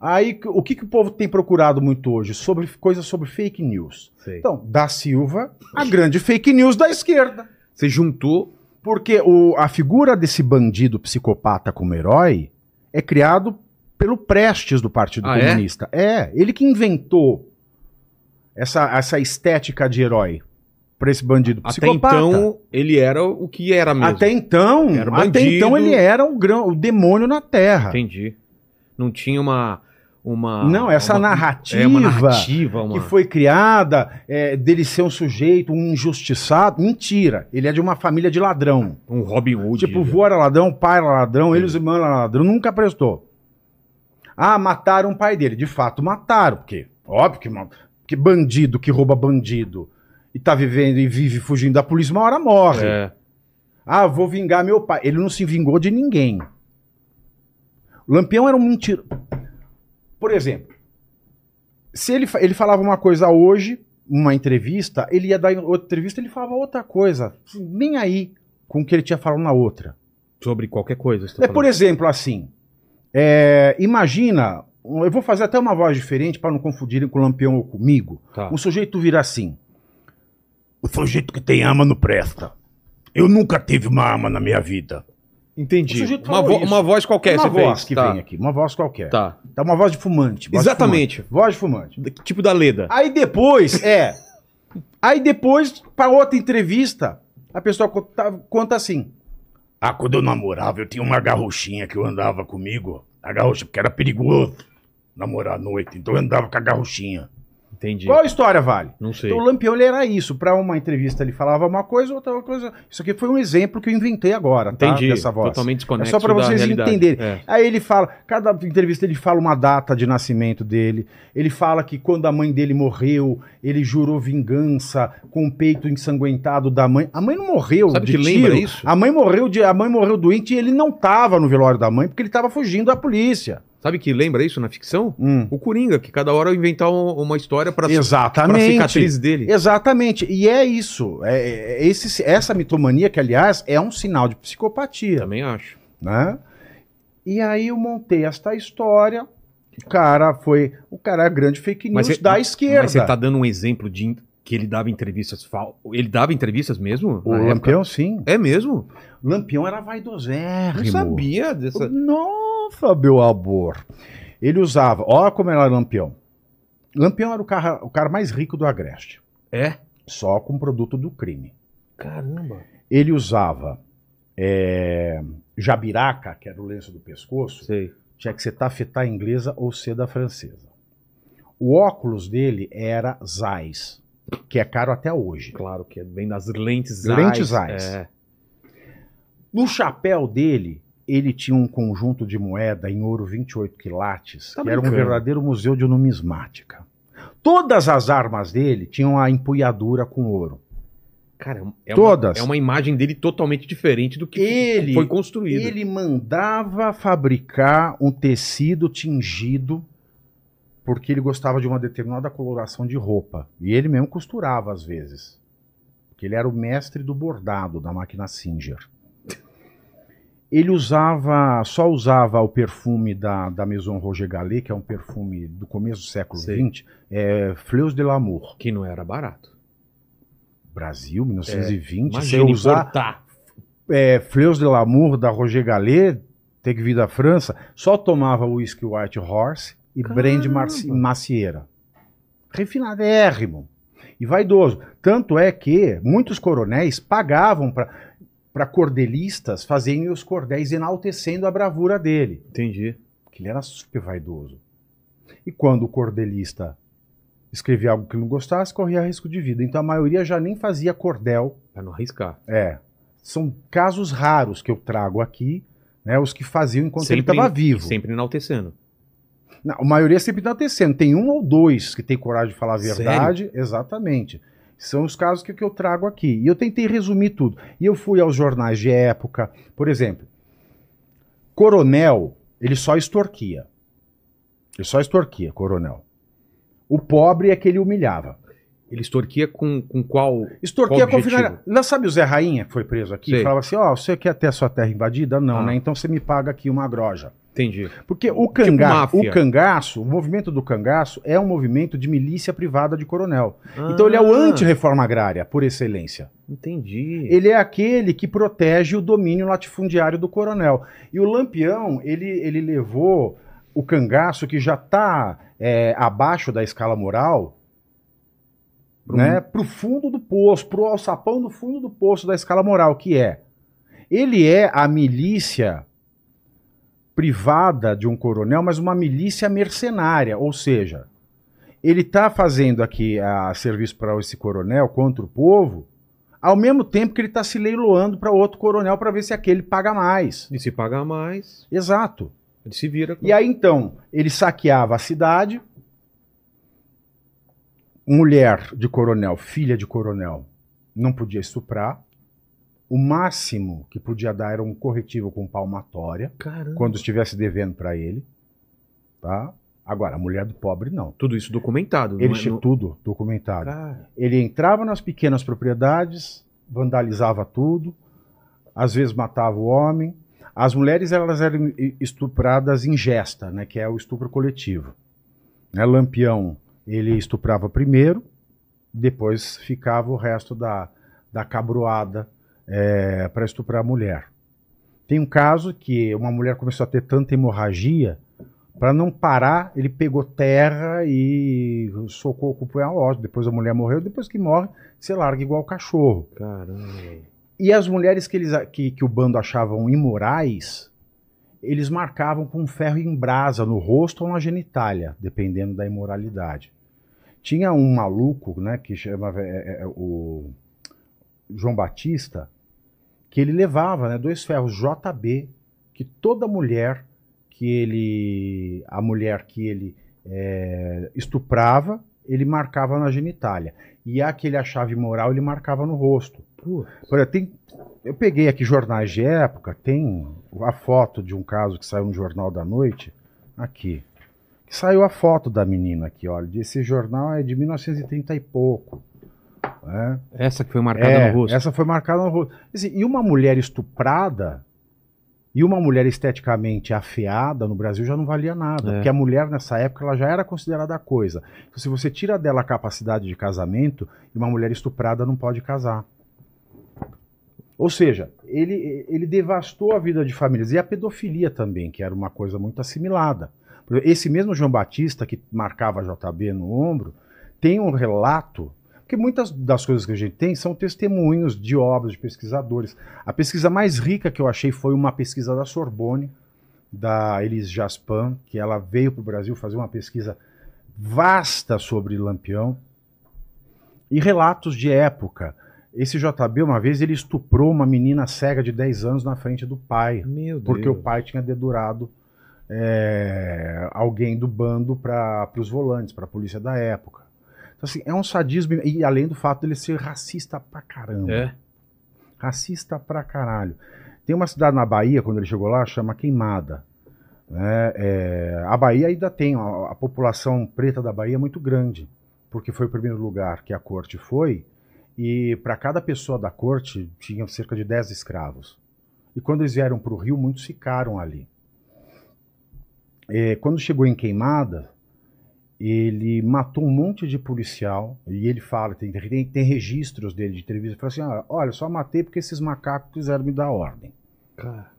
Aí o que, que o povo tem procurado muito hoje? Sobre coisas sobre fake news. Sei. Então, da Silva, a grande fake news da esquerda. Você juntou. Porque o- a figura desse bandido psicopata como herói é criado pelo Prestes do Partido Ah, é? Comunista. É? ele que inventou essa, essa estética de herói para esse bandido Até psicopata. então, ele era o que era mesmo. Até então, até então ele era o, grão, o demônio na Terra. Entendi. Não tinha uma. uma Não, essa uma- narrativa, É uma narrativa. Uma... que foi criada é, dele ser um sujeito, um injustiçado. Mentira. Ele é de uma família de ladrão. Um Robin Hood. tipo, o vô era ladrão, o pai era ladrão, ele e os irmãos eram ladrão. Nunca prestou. Ah, mataram o pai dele. De fato, mataram. Porque, óbvio que, ma- que bandido que rouba bandido e tá vivendo e vive fugindo da polícia, uma hora morre. É. Ah, vou vingar meu pai. Ele não se vingou de ninguém. O Lampião era um mentiroso. Por exemplo, se ele, ele falava uma coisa hoje, uma entrevista, ele ia dar outra entrevista, ele falava outra coisa. Nem aí com o que ele tinha falado na outra. Sobre qualquer coisa. tá É, por exemplo, assim, é, imagina, eu vou fazer até uma voz diferente para não confundirem com o Lampião ou comigo. Tá. Um sujeito vira assim. O sujeito que tem arma não presta. Eu nunca tive uma arma na minha vida. Entendi. Uma, vo- isso. uma voz qualquer, uma você voz fez. que tá. vem aqui, uma voz qualquer. Tá. Tá uma voz de fumante. voz de Exatamente. fumante. Voz de fumante. Tipo da Leda. Aí depois, é. Aí depois, para outra entrevista, a pessoa conta, conta assim. Ah, quando eu namorava, eu tinha uma garruchinha que eu andava comigo. A garrucha, porque era perigoso namorar à noite. Então eu andava com a garruchinha. Entendi. Qual história vale? Não sei. Então o Lampião ele era isso. Para uma entrevista ele falava uma coisa, outra coisa. Isso aqui foi um exemplo que eu inventei agora, tá? Entendi. Dessa voz. Totalmente É desconexo só para vocês entenderem. É. Aí ele fala, cada entrevista ele fala uma data de nascimento dele. Ele fala que quando a mãe dele morreu, ele jurou vingança com o peito ensanguentado da mãe. A mãe não morreu Sabe de que tiro. lembra isso? A mãe morreu de, a mãe morreu doente e ele não tava no velório da mãe porque ele tava fugindo da polícia. Sabe que lembra isso na ficção? Hum. O Coringa, que cada hora inventar um- uma história pra, pra Exatamente. cicatriz dele. Exatamente. E é isso. É, é esse, essa mitomania, que, aliás, é um sinal de psicopatia. Também acho. né? E aí eu montei esta história. O cara foi. O cara é a grande fake news Mas você- da esquerda. Mas você tá dando um exemplo de que ele dava entrevistas fal... Ele dava entrevistas mesmo? O na época? Lampião, sim. É mesmo? Lampião era vaidosérrimo. Não sabia dessa. Nossa, meu amor. Ele usava. Olha como era Lampião. Lampião era o cara, o cara mais rico do Agreste. É? Só com produto do crime. Caramba. Ele usava é, jabiraca, que era o lenço do pescoço, Sei. tinha que ser tafetá inglesa ou seda francesa. O óculos dele era Zeiss, que é caro até hoje. Claro que é bem das lentes Lentes Zeiss. Zeiss. É. No chapéu dele, ele tinha um conjunto de moeda em ouro 28 quilates, Tá que era um verdadeiro museu de numismática. Todas as armas dele tinham a empunhadura com ouro. Cara, é Todas. Uma, é uma imagem dele totalmente diferente do que Ele- foi construído. Ele mandava fabricar um tecido tingido porque ele gostava de uma determinada coloração de roupa. E ele mesmo costurava às vezes. Porque ele era o mestre do bordado da máquina Singer. Ele usava, só usava o perfume da, da Maison Roger Gallet, que é um perfume do começo do século. XX, é Fleurs de l'Amour. Que não era barato. Brasil, 1920, você Imagina usar importar. é, Fleurs de l'Amour da Roger Gallet, tem que vir da França, só tomava whisky White Horse e Caramba. marci- macieira. Refinadérrimo. E vaidoso. Tanto é que muitos coronéis pagavam para cordelistas fazerem os cordéis enaltecendo a bravura dele. Entendi. Porque ele era super vaidoso. E quando o cordelista escrevia algo que não gostasse, corria risco de vida. Então a maioria já nem fazia cordel Pra não arriscar. é. São casos raros que eu trago aqui, né? Os que faziam enquanto ele Sempre- estava vivo. Sempre enaltecendo. Não, a maioria sempre está tecendo. Tem um ou dois que tem coragem de falar a Sério? verdade. Exatamente. São os casos que, que eu trago aqui. E eu tentei resumir tudo. E eu fui aos jornais de época. Por exemplo, Coronel, ele só extorquia. Ele só extorquia, Coronel. O pobre é que ele humilhava. Ele extorquia com, com qual. Extorquia Qual com finalidade. Lá sabe o Zé Rainha que foi preso aqui? Sei. Falava assim: ó, você quer ter a sua terra invadida? Não, Ah. né? Então você me paga aqui uma groja. Entendi. Porque o, canga máfia. o cangaço, o movimento do cangaço é um movimento de milícia privada de coronel. Então ele é o Ah, anti-reforma agrária, por excelência. Entendi. Ele é aquele que protege o domínio latifundiário do coronel. E o Lampião, ele, ele levou o cangaço, que já está abaixo da escala moral, Pro- né, para o fundo do poço, para o alçapão do fundo do poço da escala moral, que é. Ele é a milícia privada de um coronel, mas uma milícia mercenária, ou seja, ele está fazendo aqui a serviço para esse coronel contra o povo, ao mesmo tempo que ele está se leiloando para outro coronel para ver se aquele paga mais. E se pagar mais, Exato. ele se vira. E aí então, ele saqueava a cidade. Mulher de coronel, filha de coronel, não podia estuprar. O máximo que podia dar era um corretivo com palmatória, Caramba. quando estivesse devendo para ele. Tá? Agora, a mulher do pobre não. Tudo isso documentado. Ele é- tinha não- tudo documentado. Cara, Ele entrava nas pequenas propriedades, vandalizava tudo, às vezes matava o homem. As mulheres elas eram estupradas em gesta, né, que é o estupro coletivo. Né, Lampião ele estuprava primeiro, depois ficava o resto da, da cabroada para estuprar a mulher. Tem um caso que uma mulher começou a ter tanta hemorragia, para não parar, ele pegou terra e socou com o punhal ósseo. Depois a mulher morreu, depois que morre, você larga igual cachorro. caramba. E as mulheres que, eles, que, que o bando achavam imorais, eles marcavam com ferro em brasa no rosto ou na genitália, dependendo da imoralidade. Tinha um maluco, né, que chamava é, é, é, o João Batista, que ele levava né, dois ferros JB, que toda mulher que ele. a mulher que ele é, estuprava, ele marcava na genitália. E a que ele achava imoral, ele marcava no rosto. Olha, tem, eu peguei aqui jornais de época, tem a foto de um caso que saiu no Jornal da Noite, aqui. Que saiu a foto da menina aqui, olha. Esse jornal é de 1930 e pouco. né? essa que foi marcada É, no rosto. Essa foi marcada no rosto. Assim, e uma mulher estuprada e uma mulher esteticamente afeada no Brasil já não valia nada. É. Porque a mulher nessa época ela já era considerada coisa. Então, se você tira dela a capacidade de casamento, uma mulher estuprada não pode casar. Ou seja, ele, ele devastou a vida de famílias. E a pedofilia também, que era uma coisa muito assimilada. Esse mesmo João Batista, que marcava JB no ombro, tem um relato. Porque muitas das coisas que a gente tem são testemunhos de obras de pesquisadores. A pesquisa mais rica que eu achei foi uma pesquisa da Sorbonne, da Elise Jaspin, que ela veio para o Brasil fazer uma pesquisa vasta sobre Lampião. E relatos de época. Esse JB, uma vez, ele estuprou uma menina cega de 10 anos na frente do pai. Meu Deus. Porque o pai tinha dedurado é, alguém do bando para os volantes, para a polícia da época. Então, assim, é um sadismo, e além do fato dele ser racista pra caramba. É. Racista pra caralho. Tem uma cidade na Bahia, quando ele chegou lá, chama Queimada. né? É, a Bahia ainda tem, a, a população preta da Bahia é muito grande, porque foi o primeiro lugar que a corte foi, e para cada pessoa da corte tinham cerca de 10 escravos. E quando eles vieram para o Rio, muitos ficaram ali. É, quando chegou em Queimada, ele matou um monte de policial, e ele fala, tem, tem, tem registros dele de entrevista, ele fala assim, "Ah, olha, só matei porque esses macacos quiseram me dar ordem. Cara,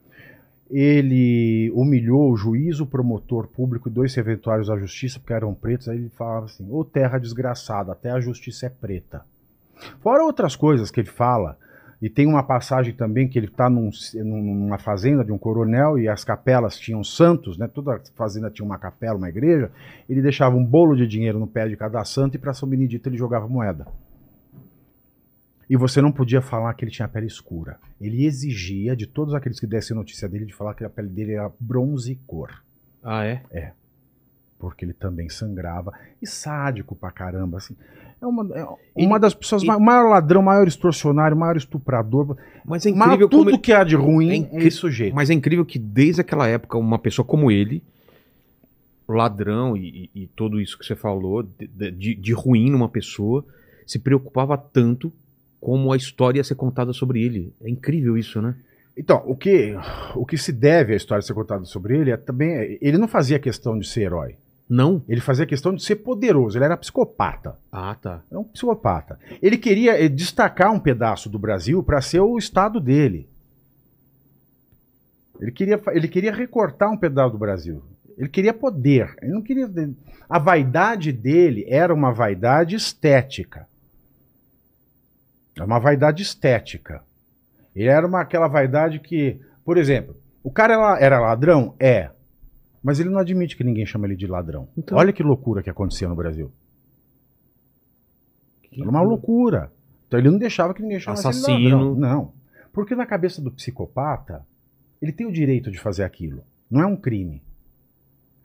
Ele humilhou o juiz, o promotor público e dois serventuários da justiça, porque eram pretos, aí ele falava assim, ô terra desgraçada, até a justiça é preta. Fora outras coisas que ele fala, e tem uma passagem também que ele está num, numa fazenda de um coronel e as capelas tinham santos, né? Toda fazenda tinha uma capela, uma igreja. Ele deixava um bolo de dinheiro no pé de cada santo e para São Benedito ele jogava moeda. E você não podia falar que ele tinha pele escura. Ele exigia de todos aqueles que dessem notícia dele de falar que a pele dele era bronze cor. ah, é? Porque ele também sangrava. E sádico pra caramba, assim. É uma, é E- uma das pessoas, e- ma- maior ladrão, maior extorsionário, maior estuprador. Mas é incrível tudo ele- que há de ruim é é, esse sujeito. Mas é incrível que desde aquela época, uma pessoa como ele, ladrão e, e- e tudo isso que você falou, de, de- de ruim numa pessoa, se preocupava tanto como a história ia ser contada sobre ele. É incrível isso, né? Então, o que, o que se deve à história ser contada sobre ele é também. Ele não fazia questão de ser herói. Não? Ele fazia questão de ser poderoso. Ele era psicopata. Ah, tá. É um psicopata. Ele queria eh, destacar um pedaço do Brasil para ser o estado dele. Ele queria, ele queria recortar um pedaço do Brasil. Ele queria poder. Ele não queria. A vaidade dele era uma vaidade estética. É uma vaidade estética. Ele era uma, aquela vaidade que, por exemplo, o cara era, era ladrão? É. Mas ele não admite que ninguém chama ele de ladrão. Então- Olha que loucura que acontecia no Brasil. Era uma loucura. Então ele não deixava que ninguém chamasse ele de Assassino. ladrão. Não. Porque na cabeça do psicopata, ele tem o direito de fazer aquilo. Não é um crime.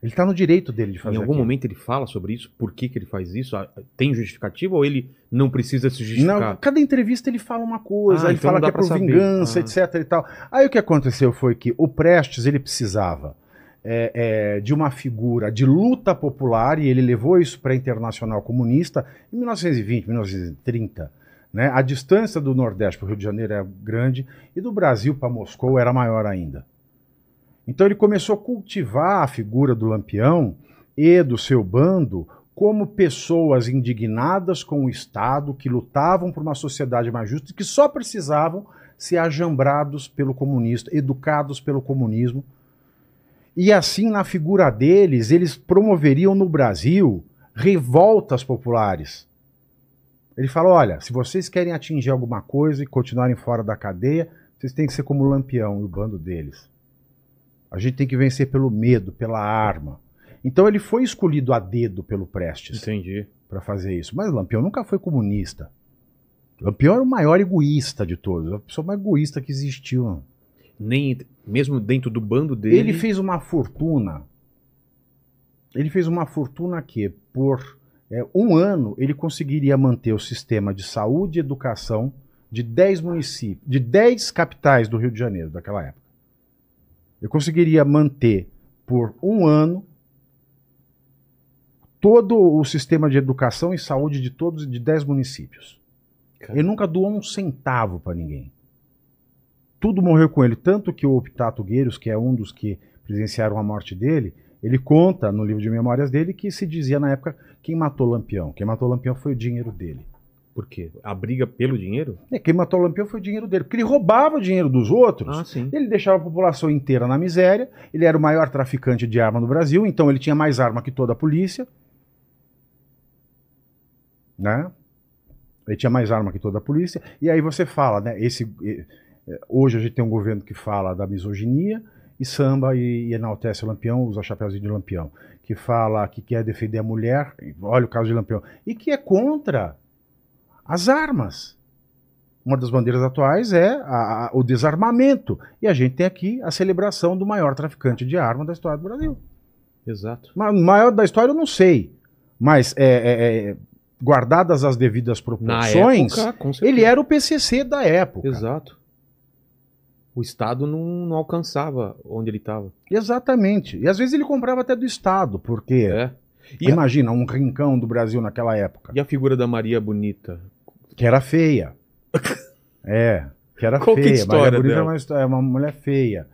Ele está no direito dele de fazer Em algum aquilo. momento ele fala sobre isso? Por que, que ele faz isso? Ah, Tem justificativa ou ele não precisa se justificar? Não, cada entrevista ele fala uma coisa, Ah, ele então fala que é por saber. vingança, Ah. etc e tal. Aí o que aconteceu foi que o Prestes, ele precisava é, é, de uma figura de luta popular e ele levou isso para a Internacional Comunista em 1920, 1930. Né? A distância do Nordeste para o Rio de Janeiro era grande e do Brasil para Moscou era maior ainda. Então ele começou a cultivar a figura do Lampião e do seu bando como pessoas indignadas com o Estado, que lutavam por uma sociedade mais justa e que só precisavam ser ajambrados pelo comunista, educados pelo comunismo. E assim, na figura deles, eles promoveriam no Brasil revoltas populares. Ele fala: olha, se vocês querem atingir alguma coisa e continuarem fora da cadeia, vocês têm que ser como o Lampião e o bando deles. A gente tem que vencer pelo medo, pela arma. Então ele foi escolhido a dedo pelo Prestes Entendi. para fazer isso. Mas Lampião nunca foi comunista. Lampião era o maior egoísta de todos, a pessoa mais egoísta que existiu. Nem, mesmo dentro do bando dele. Ele fez uma fortuna. Ele fez uma fortuna que, por é, um ano, ele conseguiria manter o sistema de saúde e educação de 10 municípios, de 10 capitais do Rio de Janeiro daquela época. Ele conseguiria manter por um ano todo o sistema de educação e saúde de todos de 10 municípios. Ele nunca doou um centavo para ninguém. Tudo morreu com ele, tanto que o Optato Gueiros, que é um dos que presenciaram a morte dele, ele conta no livro de memórias dele que se dizia na época quem matou Lampião. Quem matou Lampião foi o dinheiro dele. Por quê? A briga pelo dinheiro? É, quem matou Lampião foi o dinheiro dele, porque ele roubava o dinheiro dos outros. Ah, sim. Ele deixava a população inteira na miséria. Ele era o maior traficante de arma no Brasil, então ele tinha mais arma que toda a polícia. Né? Ele tinha mais arma que toda a polícia. E aí você fala, né? Esse, hoje a gente tem um governo que fala da misoginia e samba e, e enaltece o Lampião, usa chapéuzinho de Lampião. Que fala que quer defender a mulher, olha o caso de Lampião, e que é contra as armas. Uma das bandeiras atuais é a- a- o desarmamento. E a gente tem aqui a celebração do maior traficante de armas da história do Brasil. Exato. Ma- maior da história eu não sei. Mas é, é, é, guardadas as devidas proporções, época, ele era o PCC da época. Exato. O Estado não, não alcançava onde ele estava. Exatamente. E às vezes ele comprava até do Estado, porque É. E a, imagina um rincão do Brasil naquela época, e a figura da Maria Bonita? que era feia. [LAUGHS] é, que era Qual que é a feia. história Maria Bonita dela? é uma, histó- é uma mulher feia.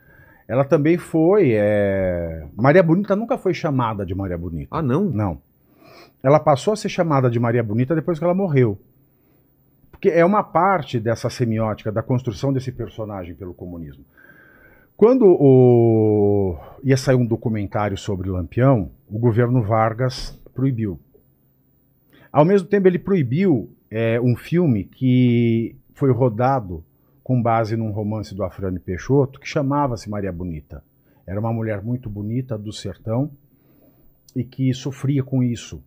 Ela também foi. é, Maria Bonita nunca foi chamada de Maria Bonita. Ah, não? Não. Ela passou a ser chamada de Maria Bonita depois que ela morreu. Porque é uma parte dessa semiótica, da construção desse personagem pelo comunismo. Quando o... ia sair um documentário sobre Lampião, o governo Vargas proibiu. Ao mesmo tempo, ele proibiu é, um filme que foi rodado com base num romance do Afrânio Peixoto, que chamava-se Maria Bonita. Era uma mulher muito bonita do sertão e que sofria com isso.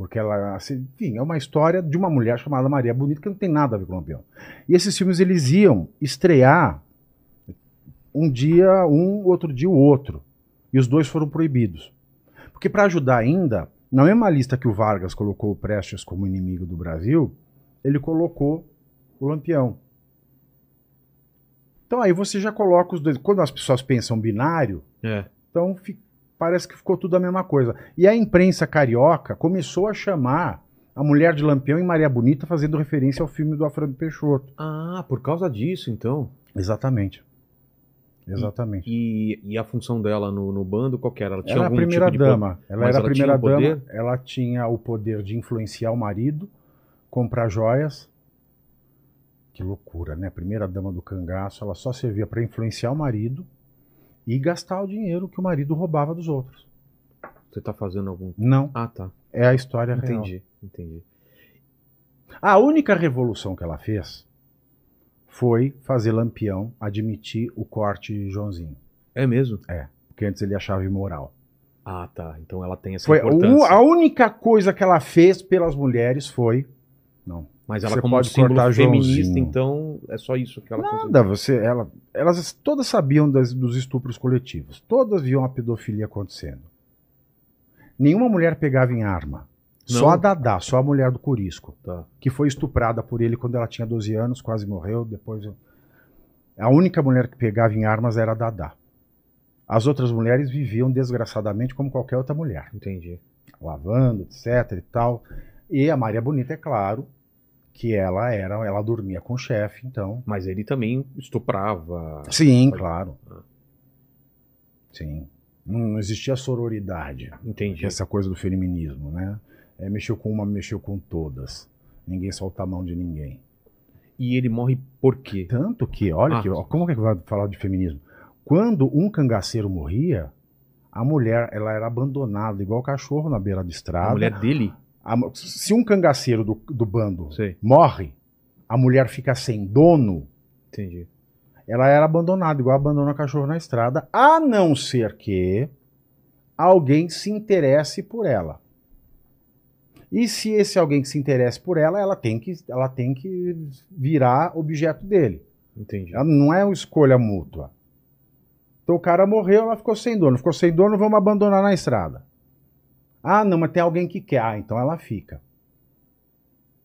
Porque ela, assim, enfim, é uma história de uma mulher chamada Maria Bonita que não tem nada a ver com o Lampião. E esses filmes eles iam estrear um dia um, outro dia o outro. E os dois foram proibidos. Porque para ajudar ainda, na mesma lista que o Vargas colocou o Prestes como inimigo do Brasil, ele colocou o Lampião. Então aí você já coloca os dois. Quando as pessoas pensam binário, É. então fi- parece que ficou tudo a mesma coisa. E a imprensa carioca começou a chamar a mulher de Lampião e Maria Bonita, fazendo referência ao filme do Alfredo Peixoto. Ah, por causa disso, então. Exatamente. Exatamente. E, e a função dela no, no bando, qual que era? Ela tinha Ela era a algum primeira tipo de po- dama. Ela era a ela primeira tinha o dama. Ela tinha o poder de influenciar o marido, comprar joias. Que loucura, né? A primeira dama do cangaço, ela só servia para influenciar o marido e gastar o dinheiro que o marido roubava dos outros. Você tá fazendo algum. Não, Ah, tá. é a história real. Entendi, entendi. A única revolução que ela fez foi fazer Lampião admitir o corte de Joãozinho. É mesmo? Porque antes ele achava imoral. Ah, tá. Então ela tem essa Foi importância. a única coisa que ela fez pelas mulheres foi. Não. Mas ela, Você como pode símbolo cortar feminista, Joãozinho. então é só isso que ela Nada, você, ela, elas todas sabiam das- dos estupros coletivos. Todas viam a pedofilia acontecendo. Nenhuma mulher pegava em arma. Só Não? a Dadá, só a mulher do Curisco, Tá. que foi estuprada por ele quando ela tinha 12 anos, quase morreu. Depois, a única mulher que pegava em armas era a Dadá. As outras mulheres viviam desgraçadamente como qualquer outra mulher, Entendi. lavando, etc e tal. E a Maria Bonita, é claro, que ela era, ela dormia com o chefe, então Mas ele também estuprava. Sim, claro. Sim. Não, existia sororidade, Entendi. essa coisa do feminismo, né? É, mexeu com uma, mexeu com todas. Ninguém solta a mão de ninguém. E ele morre por quê? Tanto que, olha Ah. que, ó, como é que vai falar de feminismo? Quando um cangaceiro morria, a mulher ela era abandonada, igual cachorro na beira da estrada. A mulher dele? A se um cangaceiro do, do bando Sei, morre, a mulher fica sem dono, entendi. ela era abandonada, igual abandona cachorro na estrada, a não ser que alguém se interesse por ela. E se esse alguém que se interesse por ela, ela tem que, ela tem que virar objeto dele. Entendi. Ela não é uma escolha mútua. Então o cara morreu, ela ficou sem dono. Ficou sem dono, vamos abandonar na estrada. Ah, não, mas tem alguém que quer. Ah, então ela fica.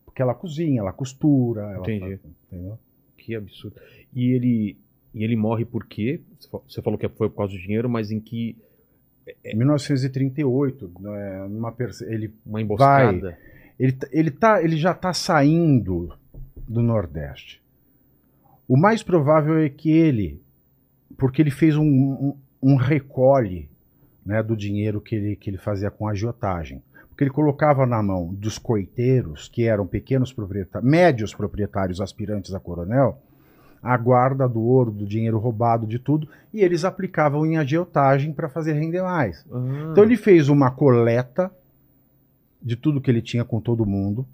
Porque ela cozinha, ela costura. Ela Entendi. entendeu? Que absurdo. E ele, e ele morre por quê? Você fa- Você falou que foi por causa do dinheiro, mas em que. Em 1938, né, numa perse- ele, Uma emboscada? ele, tá- ele, tá, ele já está saindo do Nordeste. O mais provável é que ele, porque ele fez um, um, um recolhe né, do dinheiro que ele, que ele fazia com agiotagem. Porque ele colocava na mão dos coiteiros, que eram pequenos proprietários, médios proprietários aspirantes a coronel, a guarda do ouro, do dinheiro roubado, de tudo, e eles aplicavam em agiotagem para fazer render mais. Ah, Então ele fez uma coleta de tudo que ele tinha com todo mundo.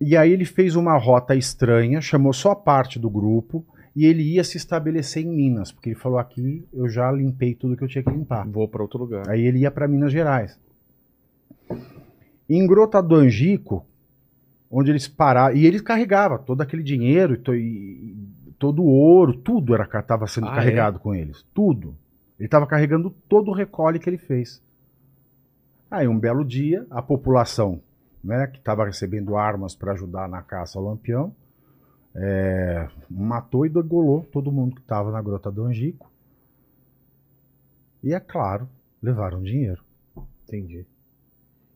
E aí ele fez uma rota estranha, chamou só parte do grupo e ele ia se estabelecer em Minas, porque ele falou aqui eu já limpei tudo que eu tinha que limpar. Vou pra outro lugar. Aí ele ia para Minas Gerais. Em Grota do Angico, onde eles pararam. E ele carregava todo aquele dinheiro, e to- todo o ouro, tudo era estava sendo Ah, carregado com eles. Tudo. Ele estava carregando todo o recolhe que ele fez. Aí, um belo dia, a população né, que estava recebendo armas para ajudar na caça ao lampião é, matou e degolou todo mundo que estava na Grota do Angico. E, é claro, levaram dinheiro. Entendi.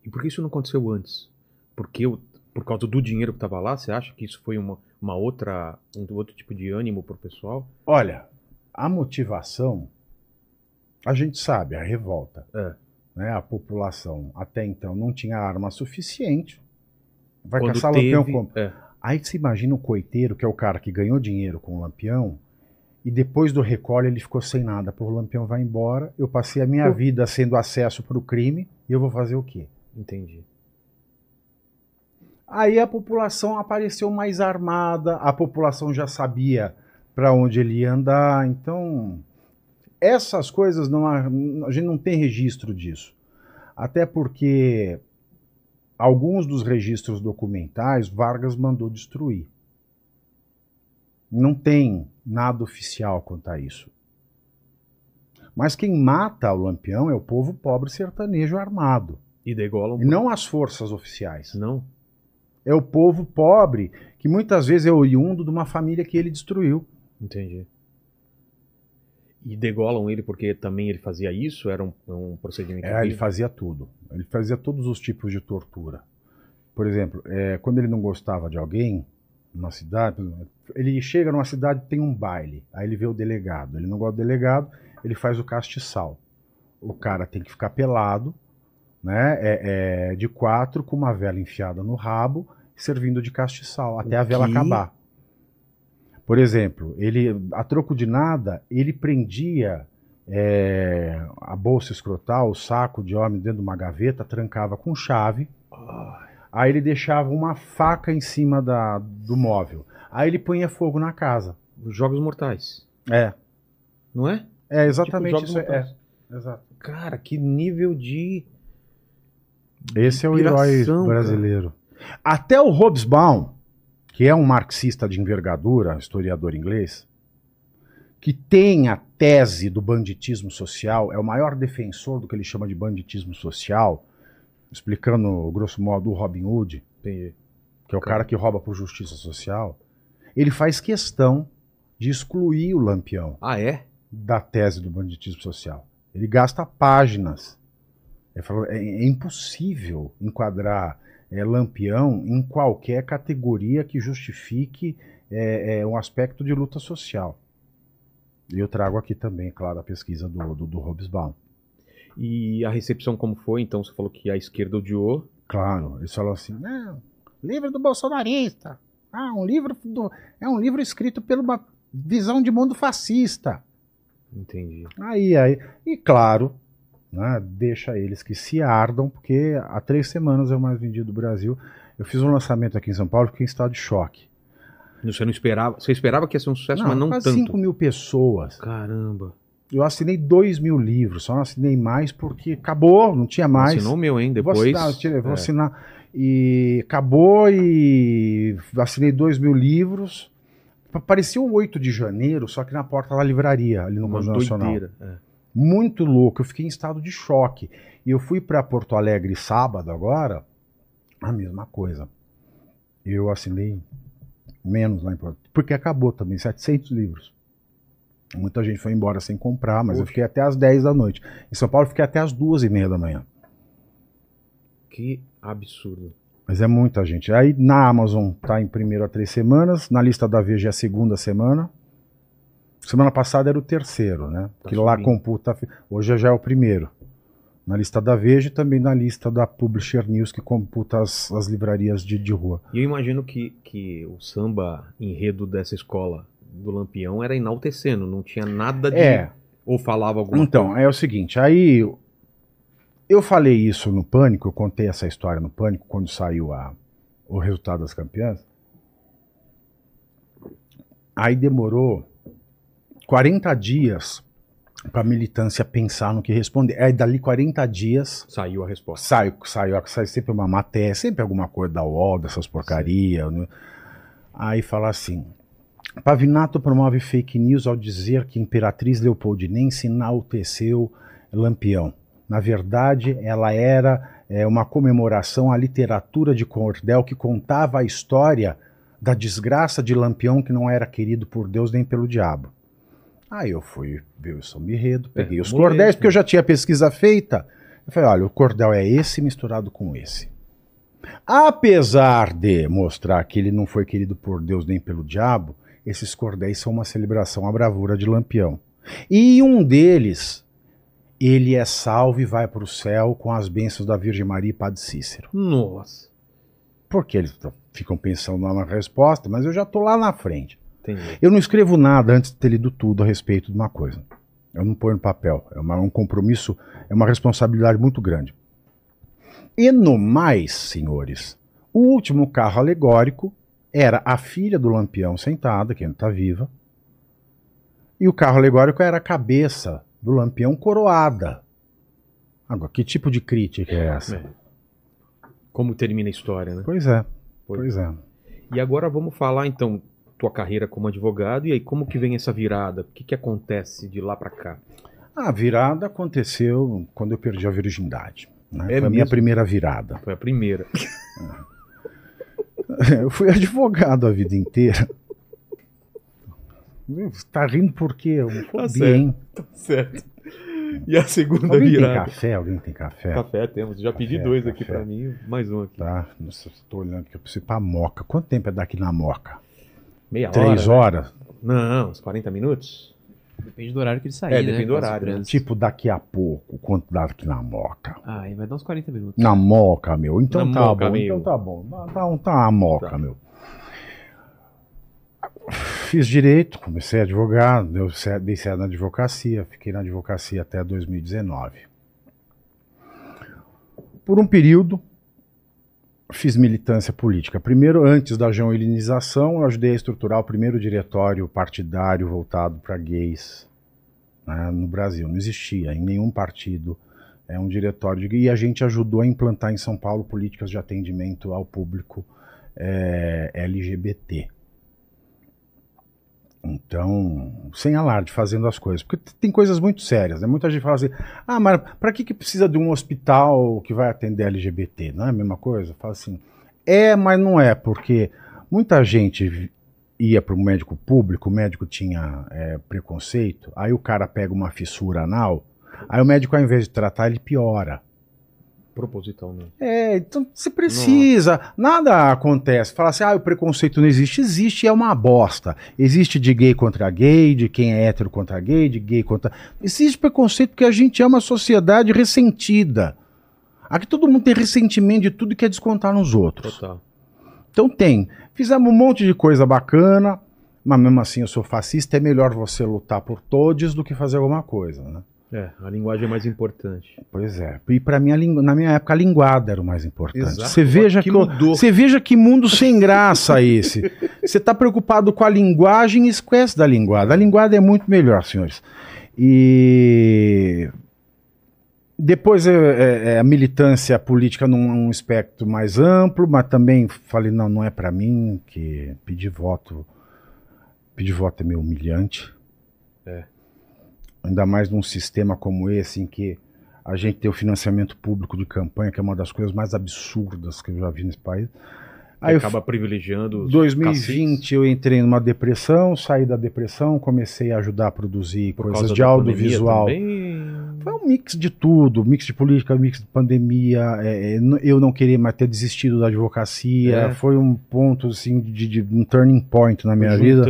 E por que isso não aconteceu antes? Porque o- por causa do dinheiro que estava lá, você acha que isso foi uma, uma outra, um outro tipo de ânimo pro pessoal? Olha, a motivação, a gente sabe, a revolta. É. Né? A população até então não tinha arma suficiente. Vai Quando caçar teve, lampião como? é, Aí você imagina o coiteiro, que é o cara que ganhou dinheiro com o lampião, e depois do recolhe ele ficou sem nada. Pô, o lampião vai embora, eu passei a minha vida sendo acesso para o crime, e eu vou fazer o quê? entendi. Aí a população apareceu mais armada, a população já sabia para onde ele ia andar, então essas coisas não há- a gente não tem registro disso. Até porque alguns dos registros documentais Vargas mandou destruir. Não tem nada oficial quanto a isso. Mas quem mata o Lampião é o povo pobre sertanejo armado, E degolam. e não as forças oficiais. Não? É o povo pobre, que muitas vezes é oriundo de uma família que ele destruiu. Entendi. E degolam ele porque também ele fazia isso? Era um, um procedimento. É, ele fazia tudo. Ele fazia todos os tipos de tortura. Por exemplo, é, quando ele não gostava de alguém, numa cidade, ele chega numa cidade tem um baile, aí ele vê o delegado. Ele não gosta do delegado, ele faz o castiçal. O cara tem que ficar pelado, né, é, é, de quatro, com uma vela enfiada no rabo, servindo de castiçal, até a vela quê? acabar. Por exemplo, ele, a troco de nada, ele prendia é, a bolsa escrotal, o saco de homem dentro de uma gaveta, trancava com chave. Aí ele deixava uma faca em cima da, do móvel. Aí ele punha fogo na casa. Os Jogos Mortais. É, Não é? é exatamente Tipo, isso. É, exato. Cara, que nível de. Esse é o herói brasileiro. Até o Hobsbawm, que é um marxista de envergadura, historiador inglês, que tem a tese do banditismo social, é o maior defensor do que ele chama de banditismo social, explicando, grosso modo, o Robin Hood, que é o Cara. que rouba por justiça social, ele faz questão de excluir o Lampião Ah, é? da tese do banditismo social. Ele gasta páginas. É, é impossível enquadrar é, Lampião em qualquer categoria que justifique é, é, um aspecto de luta social. E eu trago aqui também, claro, a pesquisa do, do, do Hobsbawm. E a recepção como foi? Então você falou que a esquerda odiou. Claro, eles falam assim, não, livro do bolsonarista. Ah, um livro do, é um livro escrito por uma visão de mundo fascista. Entendi. Aí, aí, e claro, né, deixa eles que se ardam, porque há três semanas é o mais vendido do Brasil. Eu fiz um lançamento aqui em São Paulo, fiquei em estado de choque. Você não esperava. Você esperava que ia ser um sucesso, mas não tanto. 5 mil pessoas. Caramba. Eu assinei 2 mil livros, só não assinei mais porque acabou, não tinha mais. Assinou o meu, hein? Vou Depois. assinar, eu tirei, vou É. assinar. E acabou e assinei 2 mil livros. Pa- Parecia o 8 de janeiro, só que na porta da livraria, ali no Museu Nacional. doideira. É. muito louco. Eu fiquei em estado de choque. E eu fui para Porto Alegre sábado agora, a mesma coisa. Eu assinei menos lá em Porto porque acabou também, 700 livros. Muita gente foi embora sem comprar, mas eu Poxa. fiquei até às 10 da noite. Em São Paulo eu fiquei até às duas e meia da manhã. Que absurdo. Mas é muita gente. Aí na Amazon tá em primeiro a três semanas, na lista da Veja é a segunda semana. Semana passada era o terceiro, né? Tá que lá subindo. computa. Hoje já é o primeiro. Na lista da Veja e também na lista da Publisher News, que computa as, as livrarias de, de rua. E eu imagino que, que o samba enredo dessa escola do Lampião era enaltecendo, não tinha nada de. É, Ou falava alguma então, coisa. é o seguinte, aí eu falei isso no Pânico, eu contei essa história no Pânico quando saiu a, o resultado das campeãs. Aí demorou 40 dias pra militância pensar no que responder. Aí dali 40 dias Saiu a resposta. sai, sai, sai sempre uma matéria, sempre alguma coisa da UOL, dessas porcaria. né? Aí fala assim: Pavinato promove fake news ao dizer que Imperatriz Leopoldinense enalteceu Lampião. Na verdade, ela era é, uma comemoração à literatura de cordel que contava a história da desgraça de Lampião que não era querido por Deus nem pelo diabo. Aí eu fui ver o São Birredo, peguei É, os cordéis, porque eu já tinha pesquisa feita. Eu falei, olha, o cordel é esse misturado com esse. Apesar de mostrar que ele não foi querido por Deus nem pelo diabo, esses cordéis são uma celebração à bravura de Lampião. E um deles, ele é salvo e vai para o céu com as bênçãos da Virgem Maria e Padre Cícero. Nossa. Porque eles ficam pensando numa resposta, mas eu já estou lá na frente. Entendi. Eu não escrevo nada antes de ter lido tudo a respeito de uma coisa. Eu não ponho no papel. É uma- um compromisso, é uma responsabilidade muito grande. E no mais, senhores, o último carro alegórico era a filha do Lampião sentada, que ainda está viva, e o carro alegórico era a cabeça do Lampião coroada. Agora, que tipo de crítica é essa? É. Como termina a história, né? Pois é, Pois. pois é. E agora vamos falar então tua carreira como advogado e aí como que vem essa virada? O que que acontece de lá pra cá? A virada aconteceu quando eu perdi a virgindade. Né? É Foi a minha mesmo? primeira virada. Foi a primeira. [LAUGHS] Eu fui advogado a vida inteira. Tá rindo por quê? Eu fobia, certo. hein? certo. E a segunda Alguém tem virada? café? Alguém tem café? Café temos. Já pedi Café, dois aqui café. pra mim, mais um aqui. Tá, nossa, tô olhando aqui, eu preciso pra Moca. Quanto tempo é daqui na Moca? Meia Três hora? horas? Não, uns 40 minutos? Depende do horário que ele sair, É, né? depende do com as horário, né? Tipo, daqui a pouco, quanto dá aqui na Moca? Ah, aí vai dar uns 40 minutos. Na Moca, meu. Então Na tá Moca, bom, meu. então tá bom. Tá, tá, tá uma Moca, Tá. meu. Fiz direito, comecei a advogar, deu certo, dei certo na advocacia, fiquei na advocacia até 2019. Por um período, fiz militância política. Primeiro, antes da geoilinização, eu ajudei a estruturar o primeiro diretório partidário voltado para gays né, no Brasil. Não existia em nenhum partido é um diretório de, e a gente ajudou a implantar em São Paulo políticas de atendimento ao público é, LGBT. Então, sem alarde, fazendo as coisas. Porque tem coisas muito sérias, né? Muita gente fala assim, ah, mas para que, que precisa de um hospital que vai atender LGBT? Não é a mesma coisa? Fala assim, é, mas não é, porque muita gente ia para o médico público, o médico tinha é, preconceito, aí o cara pega uma fissura anal, aí o médico, ao invés de tratar, ele piora. Propositalmente. É, então você precisa. Nada acontece. Fala assim, ah, o preconceito não existe. Existe, é uma bosta. Existe de gay contra gay, de quem é hétero contra gay, de gay contra. Existe preconceito porque a gente é uma sociedade ressentida. Aqui todo mundo tem ressentimento de tudo e quer descontar nos outros. Total. Então tem. Fizemos um monte de coisa bacana, mas mesmo assim eu sou fascista. É melhor você lutar por todos do que fazer alguma coisa, né? É, a linguagem é mais importante. Pois é. E para mim, na minha época, a linguada era o mais importante. Exato. Você veja Que você veja que mundo sem graça esse. [LAUGHS] Você está preocupado com a linguagem e esquece da linguada. A linguada é muito melhor, senhores. E depois é, é, é, a militância política num, num espectro mais amplo, mas também falei não, não é para mim que pedir voto, pedir voto é meio humilhante. É. Ainda mais num sistema como esse em que a gente tem o financiamento público de campanha, que é uma das coisas mais absurdas que eu já vi nesse país. Aí eu acaba privilegiando os 2020 eu entrei numa depressão, saí da depressão, comecei a ajudar a produzir por coisas de audiovisual. Foi um mix de tudo, mix de política, mix de pandemia, é, é, eu não queria mais ter desistido da advocacia, É. foi um ponto assim de, de um turning point na minha vida.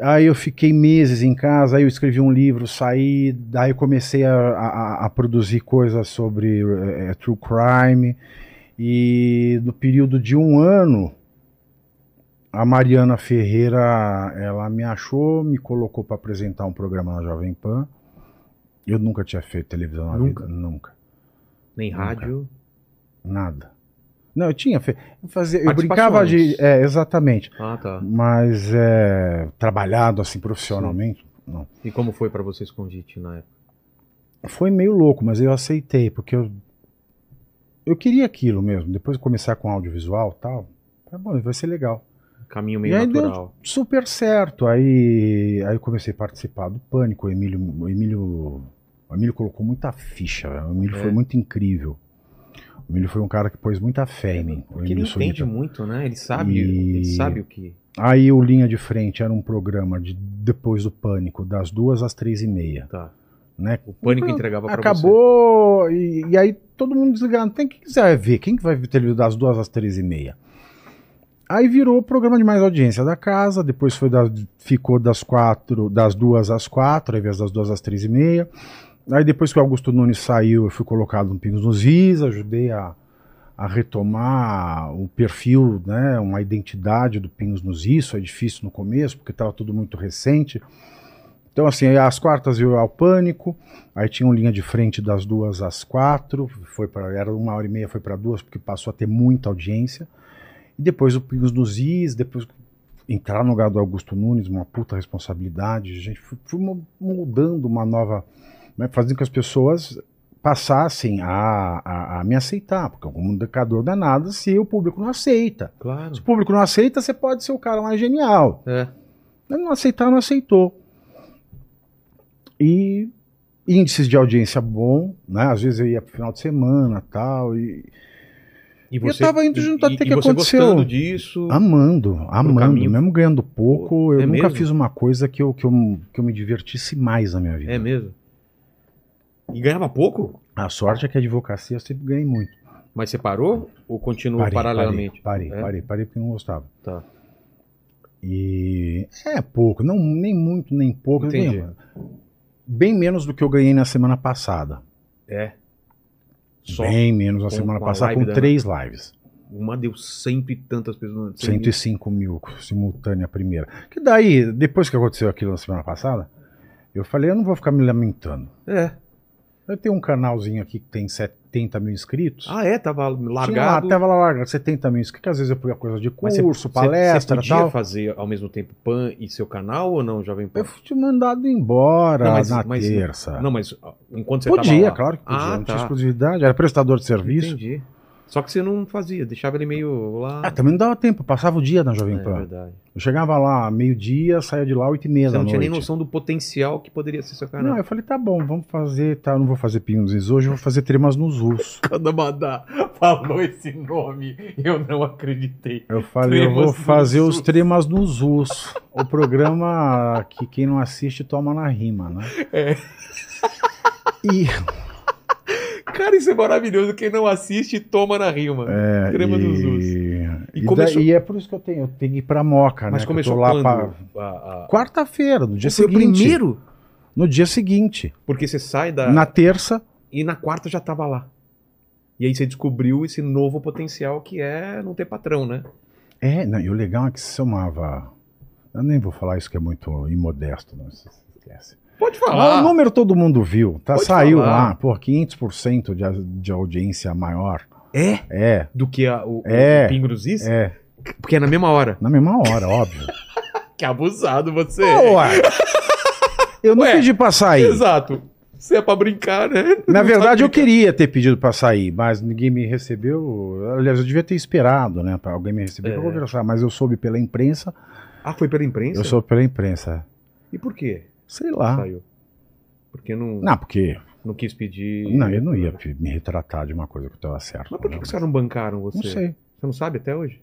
Aí eu fiquei meses em casa, aí eu escrevi um livro, saí, daí eu comecei a, a- a produzir coisas sobre eh, true crime. E no período de um ano, a Mariana Ferreira, ela me achou, me colocou para apresentar um programa na Jovem Pan. Eu nunca tinha feito televisão na Nunca? vida, nunca, Nem Nunca. rádio. nada. Não, eu tinha feito, eu, fazia, eu brincava de, é, exatamente. Ah, tá. mas é, trabalhado assim profissionalmente, não. E como foi pra você esse convite na época? Foi meio louco, mas eu aceitei, porque eu, eu queria aquilo mesmo. Depois de começar com audiovisual e tal, tá bom, vai ser legal. Caminho meio E aí deu natural. super certo. Aí, aí eu comecei a participar do Pânico. O Emílio, o Emílio, o Emílio colocou muita ficha. velho. O Emílio É. foi muito incrível. O Emílio foi um cara que pôs muita fé em mim. Porque ele entende Solita. muito, né? Ele sabe, E- ele sabe o que. Aí o Linha de Frente era um programa de depois do Pânico, das duas às três e meia. Tá. Né? O pânico entregava pra você. Acabou, e, e aí todo mundo desligado. Tem quem quiser ver, quem que vai ver televisão das duas às três e meia? Aí virou o programa de mais audiência da casa, depois foi das- ficou das quatro, das duas às quatro, ao invés das duas às três e meia. Aí depois que o Augusto Nunes saiu, eu fui colocado no Pingos nos Is, ajudei a, a retomar o perfil, né, uma identidade do Pingos nos Is. É difícil no começo, porque estava tudo muito recente. Então, assim, às quartas eu ao Pânico, aí tinha uma linha de frente das duas às quatro, foi para era uma hora e meia, foi para duas, porque passou a ter muita audiência. E depois o Pingos nos Is, depois entrar no lugar do Augusto Nunes, uma puta responsabilidade. Gente fui, fui moldando uma nova. Né, fazendo com que as pessoas passassem a, a, a me aceitar, porque o comunicador não é nada se o público não aceita. Claro. Se o público não aceita, você pode ser o cara mais genial. É. Mas não aceitar, não aceitou. E índices de audiência bom, né? Às vezes eu ia pro final de semana tal, e E Eu tava indo junto até e, que e você aconteceu. gostando disso. amando, amando. Mesmo ganhando pouco, Pô, eu é nunca mesmo? fiz uma coisa que eu, que, eu, que eu me divertisse mais na minha vida. É mesmo? E ganhava pouco? A sorte é que a advocacia eu sempre ganhei muito. Mas você parou? Ou continuou paralelamente? Parei, parei, É? parei, parei porque não gostava. Tá. E é pouco, não nem muito, nem pouco. Entendi. Bem, bem menos do que eu ganhei na semana passada. É. Só Bem menos na semana passada, com três lives. uma deu cento e tantas pessoas. cem mil. 105 mil simultânea a primeira. Que daí, depois que aconteceu aquilo na semana passada, eu falei, eu não vou ficar me lamentando. É. Eu tenho um canalzinho aqui que tem 70 mil inscritos. Ah, é? Tava Tinha lá, largado. tava lá largado, 70 mil inscritos, que às vezes eu punha coisa de curso, você- palestra Você e podia tal. fazer ao mesmo tempo PAN e seu canal ou não, Jovem Pan? Eu fui mandado embora Não, mas- na mas- terça. Não, mas enquanto você podia, tava lá... claro que podia. Ah, não tinha tá. exclusividade, era prestador de serviço. Entendi. Só que você não fazia, deixava ele meio lá... Ah, também não dava tempo, eu passava o dia na Jovem é Pan. verdade. eu chegava lá meio-dia, saía de lá 8 e meia Você não tinha nem noção do potencial que poderia ser seu canal. Não, eu falei, tá bom, vamos fazer, tá, eu não vou fazer pingos hoje, eu vou fazer tremas nos us. [LAUGHS] Quando a Madá falou esse nome, eu não acreditei. Eu falei, eu Tremas vou nos fazer os tremas nos us. O programa que quem não assiste toma na rima, né? É. E, [LAUGHS] Cara, isso é maravilhoso. Quem não assiste, toma na rima. é, Crema dos us. e, E e, começou- da- e é por isso que eu tenho, eu tenho que ir pra Moca, Mas né? que eu começou lá quando? pra- A- Quarta-feira, no dia Foi o seguinte. primeiro? No dia seguinte. Porque você sai da... Na terça, E na quarta já tava lá. E aí você descobriu esse novo potencial que é não ter patrão, né? É, não, e o legal é que se somava. Eu nem vou falar isso que é muito imodesto, não se esquece. Pode falar. o número todo mundo viu, tá? Pode Saiu falar. lá, por 500% de, de audiência maior. É? É, Do que a- o, É. o Pingo dos Is? é. Porque é na mesma hora. Na mesma hora, óbvio. [LAUGHS] Que abusado você. Ué, eu não Ué, pedi pra sair. Exato. Se é pra brincar, né? Na Não verdade, eu queria ter pedido pra sair, mas ninguém me recebeu. Aliás, eu devia ter esperado, né? Pra alguém me receber pra É. conversar. Mas eu soube pela imprensa. Ah, foi pela imprensa? Eu soube pela imprensa. E por quê? Sei lá. Saiu. Porque não, Não, porque. não quis pedir. Não, eu não ia me retratar de uma coisa que eu tava certo. Mas por que, que os caras não bancaram você? Não sei. Você não sabe até hoje?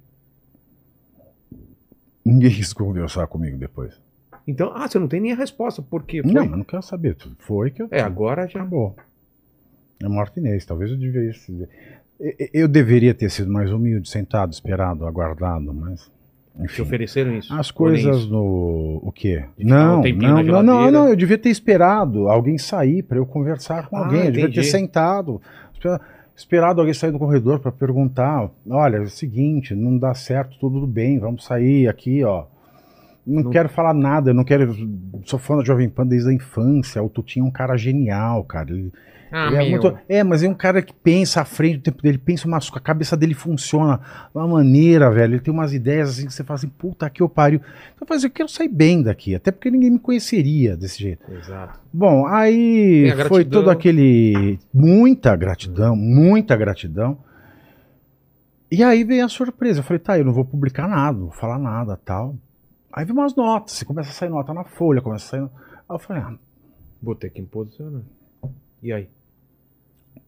Ninguém quis conversar comigo depois. Então, ah, você não tem nem a resposta. Por quê? Foi? Não, mas não quero saber. Foi que eu. É, agora já. Acabou. É Martinez, talvez eu deveria. Eu- Eu deveria ter sido mais humilde, sentado, esperado, aguardado, mas. Te Enfim. ofereceram isso? As coisas no. O quê? Não, um não, não, não, não, eu devia ter esperado alguém sair para eu conversar com Ah, alguém. Eu devia ter sentado, esper- esperado alguém sair do corredor para perguntar: olha, é o seguinte, não dá certo, tudo bem, vamos sair aqui, ó. Não, Não- quero falar nada, eu não quero. Sou fã da Jovem Pan desde a infância. O Tutinho é um cara genial, cara. Ele, Ah, é, muito- é, mas é um cara que pensa à frente do tempo dele, pensa umas, a cabeça dele funciona de uma maneira, velho. Ele tem umas ideias assim que você fala assim, puta que eu pariu. Então eu assim, eu quero sair bem daqui, até porque ninguém me conheceria desse jeito. Exato. Bom, aí foi todo aquele. Muita gratidão, muita gratidão. E aí veio a surpresa. Eu falei, tá, eu não vou publicar nada, não vou falar nada tal. Aí vem umas notas, você começa a sair nota na folha, começa a sair. Aí eu falei, ah. Vou ter que me posicionar. E aí?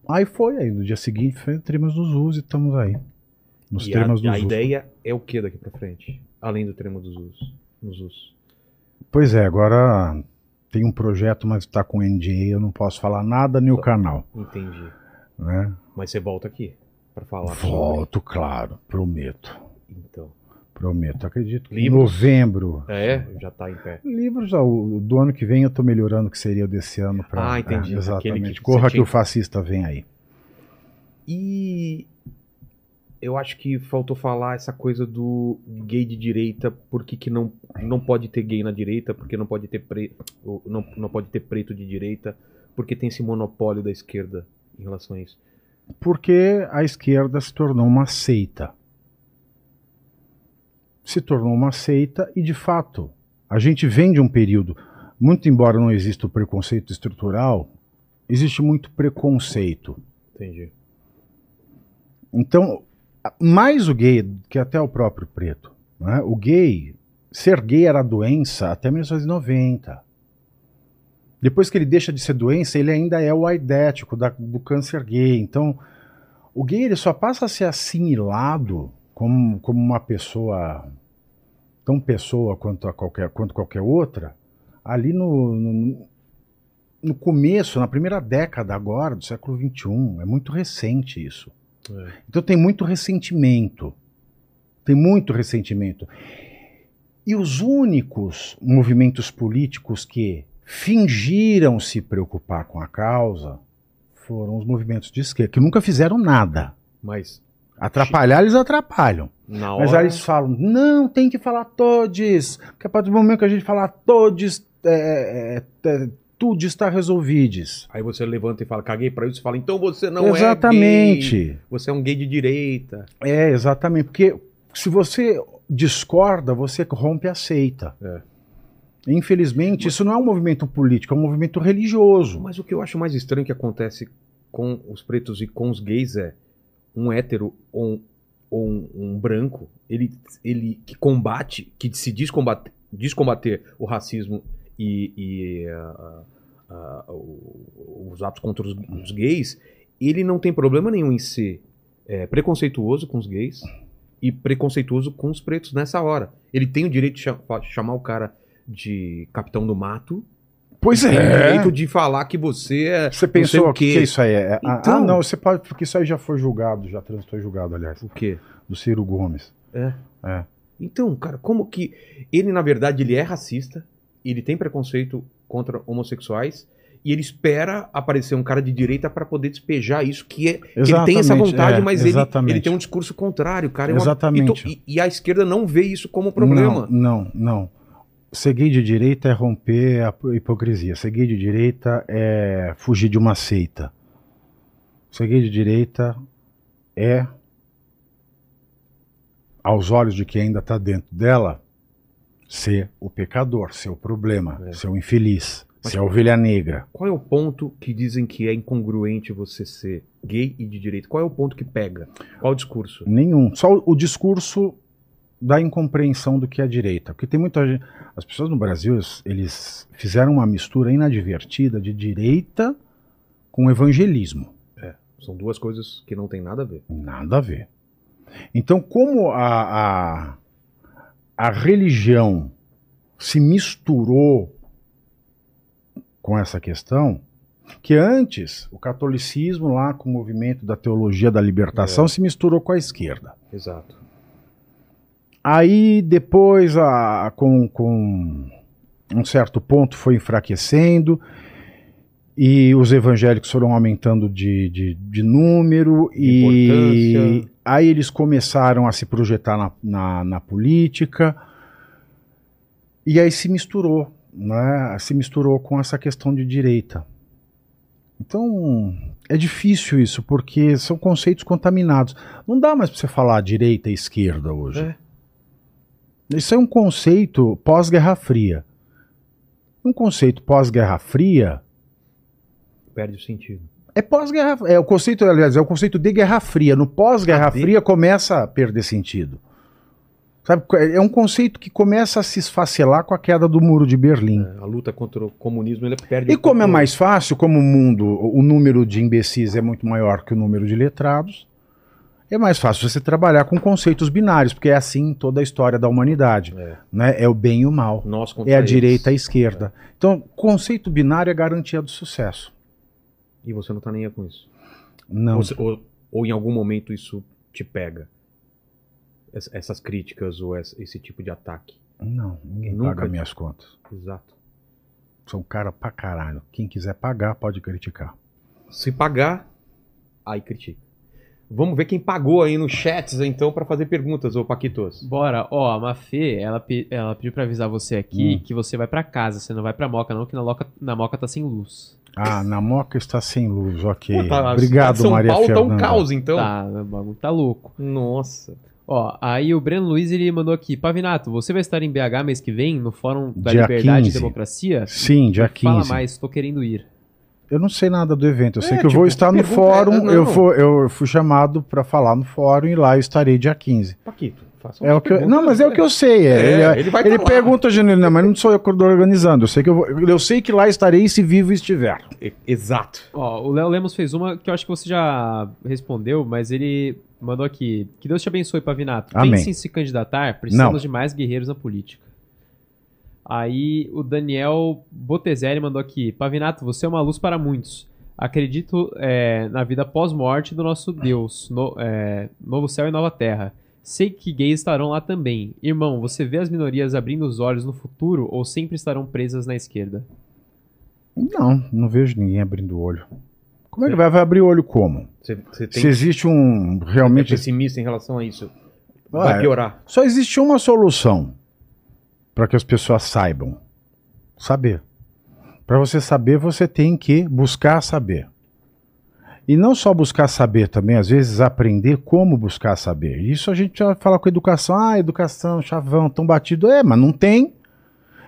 Aí foi, aí no dia seguinte foi Trimas dos Us e estamos aí. Nos E a, dos a Us. ideia é o que daqui pra frente? Além do trema dos us. Nos us. Pois é, agora tem um projeto, mas tá com NDA, eu não posso falar nada no canal. Entendi. Né? Mas você volta aqui pra falar sobre. Volto, claro, prometo. Então. Prometo. Acredito que em novembro. É, já tá em pé. Livros, o do ano que vem eu tô melhorando o que seria o desse ano. Pra, Ah, entendi. É, exatamente. que Corra que o fascista vem aí. E eu acho que faltou falar essa coisa do gay de direita, por que, que não, não pode ter gay na direita, porque não pode ter pre, não, não pode ter preto de direita, porque tem esse monopólio da esquerda em relação a isso. Porque a esquerda se tornou uma seita. Se tornou uma seita e, de fato, a gente vem de um período, muito embora não exista o preconceito estrutural, existe muito preconceito. Entendi. Então, mais o gay que até o próprio preto. né? O gay, ser gay era doença até 1990. Depois que ele deixa de ser doença, ele ainda é o aidético da- do câncer gay. Então, o gay ele só passa a ser assimilado como, como uma pessoa, tão pessoa quanto, a qualquer, quanto qualquer outra, ali no, no, no começo, na primeira década agora do século XXI. É muito recente isso. É. Então tem muito ressentimento. Tem muito ressentimento. E os únicos movimentos políticos que fingiram se preocupar com a causa foram os movimentos de esquerda, que nunca fizeram nada. Mas Atrapalhar, eles atrapalham. na Mas hora. aí eles falam, não, tem que falar todos, porque a partir do momento que a gente falar todos, é, é, é, tudo está resolvides. Aí você levanta e fala, caguei pra isso, e fala, então você não é gay. Exatamente. Você é um gay de direita. É, exatamente. Porque se você discorda, você rompe a seita. É. Infelizmente, isso não é um movimento político, é um movimento religioso. Mas o que eu acho mais estranho que acontece com os pretos e com os gays é um hétero ou um, ou um- um branco, ele, ele que combate, que se diz combater, diz combater o racismo e, e, ah, o- os atos contra os, os gays, ele não tem problema nenhum em ser é, preconceituoso com os gays e preconceituoso com os pretos nessa hora. Ele tem o direito de cha- chamar o cara de capitão do mato, Pois tem é. direito de falar que você é. Você pensou o que, é isso aí? É- ah, Então- ah, não, você pode, porque isso aí já foi julgado, já transitou julgado, aliás, O quê? do Ciro Gomes. É. É. Então, cara, como que. Ele, na verdade, ele é racista, ele tem preconceito contra homossexuais. E ele espera aparecer um cara de direita para poder despejar isso, que é. que ele tem essa vontade, é, mas ele, ele tem um discurso contrário, cara. É uma- Exatamente. E, to- e- e a esquerda não vê isso como problema. Não, não, não. Ser gay de direita é romper a hipocrisia. Ser gay de direita é fugir de uma seita. Ser gay de direita é, aos olhos de quem ainda está dentro dela, ser o pecador, ser o problema, É. ser o infeliz, Mas- ser a ovelha negra. Qual é o ponto que dizem que é incongruente você ser gay e de direita? Qual é o ponto que pega? Qual o discurso? Nenhum. Só o, o discurso da incompreensão do que é direita. Porque tem muita gente. As pessoas no Brasil, eles- fizeram uma mistura inadvertida de direita com evangelismo. São duas coisas que não tem nada a ver. Nada a ver. Então, como a, a, a religião se misturou com essa questão, que antes o catolicismo lá com o movimento da teologia da libertação É. se misturou com a esquerda. Exato. Aí depois, a, com, com um certo ponto, foi enfraquecendo e os evangélicos foram aumentando de, de, de número e Importância. aí eles começaram a se projetar na, na, na política E aí se misturou, né? Se misturou com essa questão de direita. Então, é difícil isso, porque são conceitos contaminados. Não dá mais para você falar direita e esquerda hoje. É. Isso é um conceito pós-Guerra Fria. Um conceito pós-Guerra Fria Perde o sentido. é pós-guerra. É o conceito, aliás, é o conceito de Guerra Fria. No pós-Guerra? Fria começa a perder sentido. Sabe, é um conceito que começa a se esfacelar com a queda do muro de Berlim. É, a luta contra o comunismo ele perde E como é mais fácil, como o mundo, o número de imbecis é muito maior que o número de letrados, é mais fácil você trabalhar com conceitos binários, porque é assim em toda a história da humanidade. É. Né? É o bem e o mal. É a eles. direita e a esquerda. Então, conceito binário é garantia do sucesso. E você não tá nem aí com isso. Não. Ou, ou- ou em algum momento isso te pega. Ess- Essas críticas ou esse, esse tipo de ataque. Não, ninguém Nunca. paga minhas contas. Exato. Sou um cara pra caralho. Quem quiser pagar, pode criticar. Se pagar, aí critica. Vamos ver quem pagou aí nos chats, então, pra fazer perguntas, ô Paquitos. Bora, ó, a Mafê, ela, pe- ela pediu pra avisar você aqui Hum. que você vai pra casa, você não vai pra Moca não, que na, loca, na Moca tá sem luz. Ah, na Moca está sem luz, ok. Pô, tá- Obrigado, São Maria Paulo Fernanda. tá um caos, então. Tá, o bagulho tá louco. Nossa. Ó, aí o Breno Luiz, ele mandou aqui, Pavinato, você vai estar em BH mês que vem, no Fórum da Dia Liberdade 15. e Democracia? Sim, dia 15. Fala mais, tô querendo ir. Eu não sei nada do evento. Eu sei É, que eu vou tipo, estar no fórum. é, não. eu, vou, eu fui chamado para falar no fórum e lá eu estarei dia 15. Paquito, faça É o que eu- não, mas é o que eu sei. é, É, ele ele vai ele tá pergunta, Janine, mas não sou eu que estou organizando. Eu sei que, eu, vou- eu sei que lá estarei se vivo estiver. Exato. Ó, o Léo Lemos fez uma que eu acho que você já respondeu, mas ele mandou aqui. Que Deus te abençoe, Pavinato. Amém. Pense em se candidatar, precisamos Não. de mais guerreiros na política. Aí o Daniel Botezelli mandou aqui. Pavinato, você é uma luz para muitos. Acredito é, na vida pós-morte do nosso Deus, no- é, novo céu e nova terra. Sei que gays estarão lá também. Irmão, você vê as minorias abrindo os olhos no futuro ou sempre estarão presas na esquerda? Não, não vejo ninguém abrindo o olho. Como é que vai, vai abrir o olho como? Você, você tem Se existe um. é Realmente. pessimista em relação a isso. Vai Ué, piorar. Só existe uma solução para que as pessoas saibam: saber. Para você saber, você tem que buscar saber. E não só buscar saber também, às vezes aprender como buscar saber. Isso a gente já fala com educação. Ah, educação, chavão, tão batido. É, mas não tem.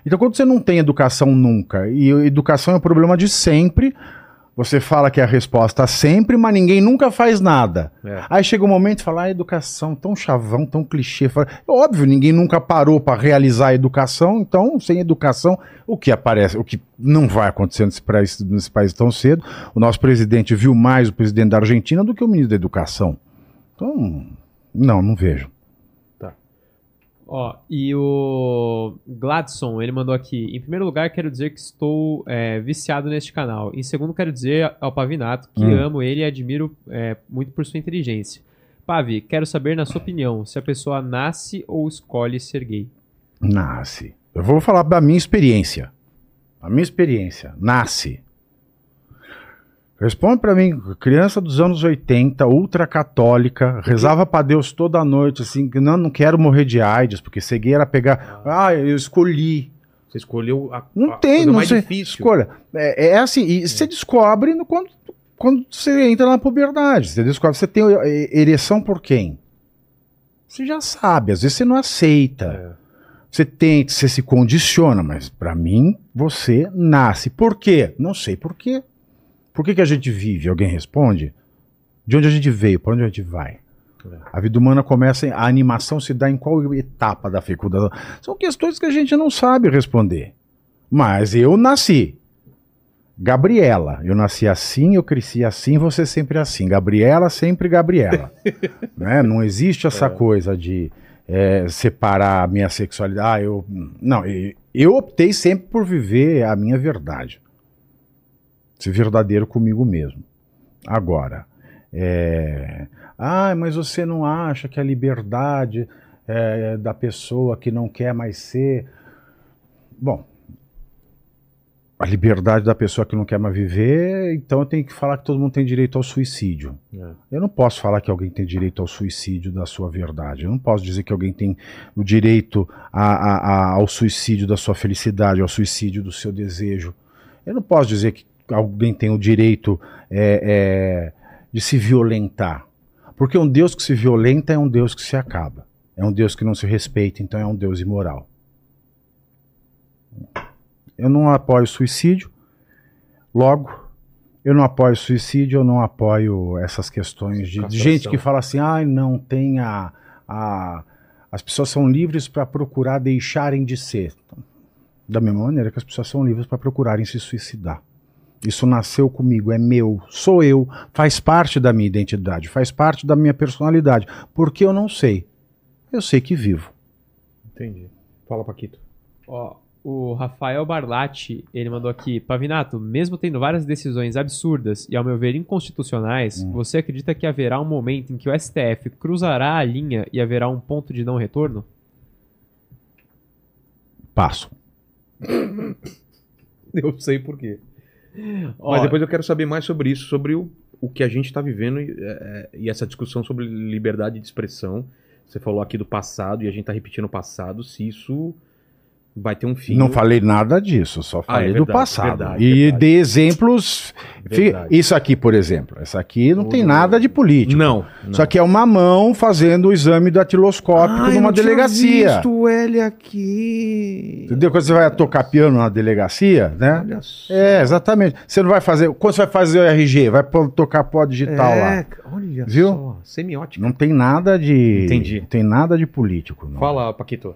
Então, quando você não tem educação nunca, e educação é um problema de sempre, você fala que é a resposta sempre, mas ninguém nunca faz nada. É. Aí chega um momento e fala, ah, educação, tão chavão, tão clichê. Fala, Óbvio, ninguém nunca parou para realizar a educação, então, sem educação, o que aparece, o que não vai acontecer nesse país, nesse país tão cedo, o nosso presidente viu mais o presidente da Argentina do que o ministro da Educação. Então, não, não vejo. Ó, e o Gladson, ele mandou aqui. Em primeiro lugar, quero dizer que estou é, viciado neste canal. Em segundo, quero dizer ao Pavinato que Hum. amo ele e admiro é, muito por sua inteligência. Pavi, quero saber, na sua opinião, se a pessoa nasce ou escolhe ser gay. Nasce. Eu vou falar da minha experiência. A minha experiência. Nasce. Responde pra mim, criança dos anos 80, ultracatólica, rezava pra Deus toda noite, assim, não, não quero morrer de AIDS, porque era pegar. Ah, eu escolhi. Você escolheu a, Não a tem, coisa não mais sei. difícil. Escolha. É, é assim, e você descobre no- quando, quando você entra na puberdade. Você descobre, você tem ereção por quem? Você já sabe, às vezes você não aceita. É. Você tenta, você se condiciona, mas pra mim você nasce. Por quê? Não sei por quê. Por que, que a gente vive? Alguém responde? De onde a gente veio? Para onde a gente vai? É. A vida humana começa, a animação se dá em qual etapa da fecundação? São questões que a gente não sabe responder. Mas eu nasci. Gabriela, eu nasci assim, eu cresci assim, você sempre assim. Gabriela, sempre Gabriela. [LAUGHS] né? Não existe essa coisa de é, separar a minha sexualidade. Ah, eu, não, eu optei sempre por viver a minha verdade. Ser verdadeiro comigo mesmo. Agora, é, ah, mas você não acha que a liberdade é, da pessoa que não quer mais ser. Bom, a liberdade da pessoa que não quer mais viver, então eu tenho que falar que todo mundo tem direito ao suicídio. É. Eu não posso falar que alguém tem direito ao suicídio da sua verdade. Eu não posso dizer que alguém tem o direito a- a- a- ao suicídio da sua felicidade, ao suicídio do seu desejo. Eu não posso dizer que alguém tem o direito é, é, de se violentar. Porque um Deus que se violenta é um Deus que se acaba. É um Deus que não se respeita, então é um Deus imoral. Eu não apoio suicídio. Logo, eu não apoio suicídio, eu não apoio essas questões de, de gente que fala assim, ai, não tem a, a- As pessoas são livres para procurar deixarem de ser. Da mesma maneira que as pessoas são livres para procurarem se suicidar. Isso nasceu comigo, é meu, sou eu, faz parte da minha identidade, faz parte da minha personalidade. Porque eu não sei. Eu sei que vivo. Entendi. Fala, Paquito. Ó, o Rafael Barlatti, ele mandou aqui, Pavinato, mesmo tendo várias decisões absurdas e ao meu ver inconstitucionais, Hum. você acredita que haverá um momento em que o STF cruzará a linha e haverá um ponto de não retorno? Passo. [LAUGHS] Eu sei por quê. Ó, Mas depois eu quero saber mais sobre isso, sobre o, o que a gente está vivendo e, é, e essa discussão sobre liberdade de expressão. Você falou aqui do passado e a gente está repetindo o passado, se isso vai ter um fim. Não falei nada disso, só Ah, falei é do verdade, passado. verdade, e verdade. dei exemplos. Isso aqui, por exemplo. Essa aqui não tem nada de político. Não. não. Só que é uma mão fazendo o exame datiloscópico Ah, eu numa tinha delegacia. visto ele aqui. Entendeu? Quando você vai tocar piano na delegacia, né? Olha só. É, exatamente. Você não vai fazer. Quando você vai fazer o RG, vai tocar pó digital lá. É, olha Viu? só. Semiótica. Não tem nada de. Entendi. Não tem nada de político. Não. Fala, Paquito.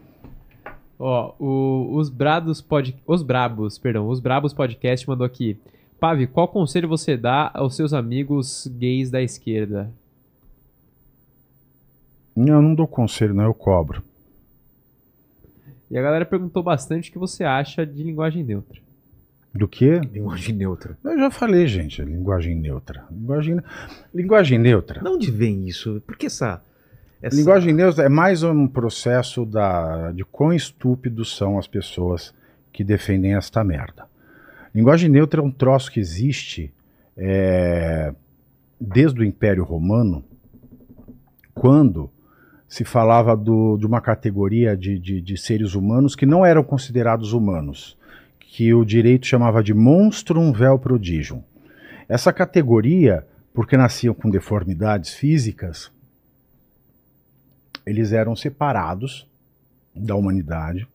Ó, o- os Brados pod, os Brabos, perdão, os Brabos Podcast mandou aqui. Pave, qual conselho você dá aos seus amigos gays da esquerda? Não, eu não dou conselho, não, eu cobro. E a galera perguntou bastante o que você acha de linguagem neutra. Do quê? Linguagem neutra. Eu já falei, gente, linguagem neutra. Linguagem, linguagem neutra. De onde vem isso? Por que essa. Essa... Linguagem neutra é mais um processo da, de quão estúpidos são as pessoas que defendem esta merda. Linguagem neutra é um troço que existe é, desde o Império Romano, quando se falava do- de uma categoria de, de- de seres humanos que não eram considerados humanos, que o direito chamava de monstrum vel prodigium. Essa categoria, porque nasciam com deformidades físicas, eles eram separados da humanidade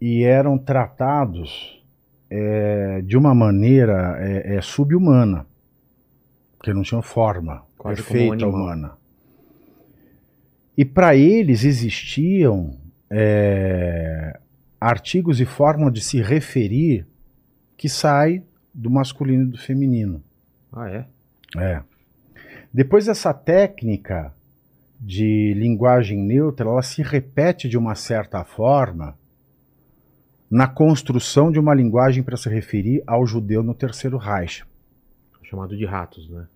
e eram tratados é, de uma maneira é, é, subhumana, porque não tinham forma Quase um perfeita animal. humana. E para eles existiam é, artigos e forma de se referir que sai do masculino e do feminino. Ah, é? É. Depois essa técnica de linguagem neutra, ela se repete de uma certa forma na construção de uma linguagem para se referir ao judeu no Terceiro Reich. Chamado de ratos, né?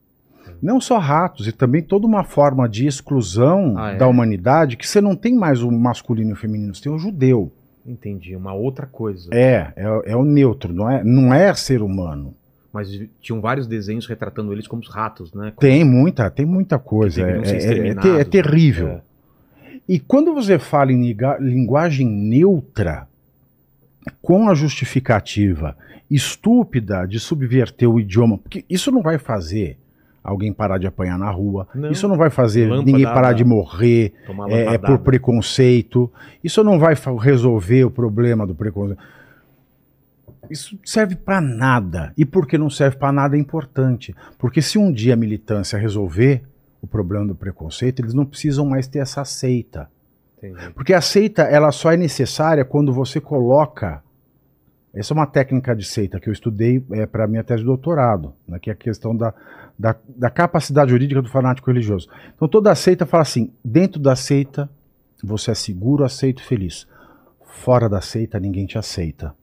Não só ratos, e também toda uma forma de exclusão Ah, é? da humanidade que você não tem mais o masculino e o feminino, você tem o judeu. Entendi. Uma outra coisa. É, é, é o neutro, não é, não é ser humano. Mas tinham vários desenhos retratando eles como os ratos, né? Como- Tem muita, tem muita coisa. É, é- é, exterminados, te- é terrível. É. E quando você fala em linguagem neutra, com a justificativa estúpida de subverter o idioma, porque isso não vai fazer alguém parar de apanhar na rua, Não. isso não vai fazer Lâmpada ninguém parar de morrer é, é lampadada. por preconceito, isso não vai resolver o problema do preconceito. Isso serve para nada. E porque não serve para nada é importante. Porque se um dia a militância resolver o problema do preconceito, eles não precisam mais ter essa seita. Entendi. Porque a seita ela só é necessária quando você coloca. Essa é uma técnica de seita que eu estudei é, para minha tese de doutorado, né, que é a questão da, da, da capacidade jurídica do fanático religioso. Então toda a seita fala assim: dentro da seita você é seguro, aceito, feliz. Fora da seita ninguém te aceita.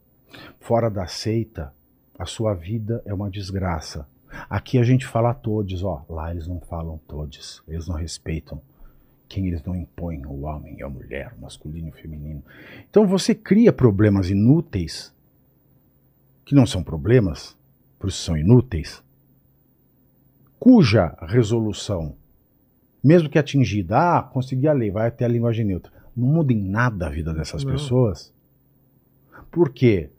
Fora da seita a sua vida é uma desgraça. Aqui a gente fala todos, ó. Lá eles não falam todos, eles não respeitam quem eles não impõem, o homem e a mulher, o masculino e o feminino. Então você cria problemas inúteis que não são problemas, por isso são inúteis, cuja resolução, mesmo que atingida, ah, consegui a lei, vai até a linguagem neutra, não muda em nada a vida dessas Não. pessoas. Por quê?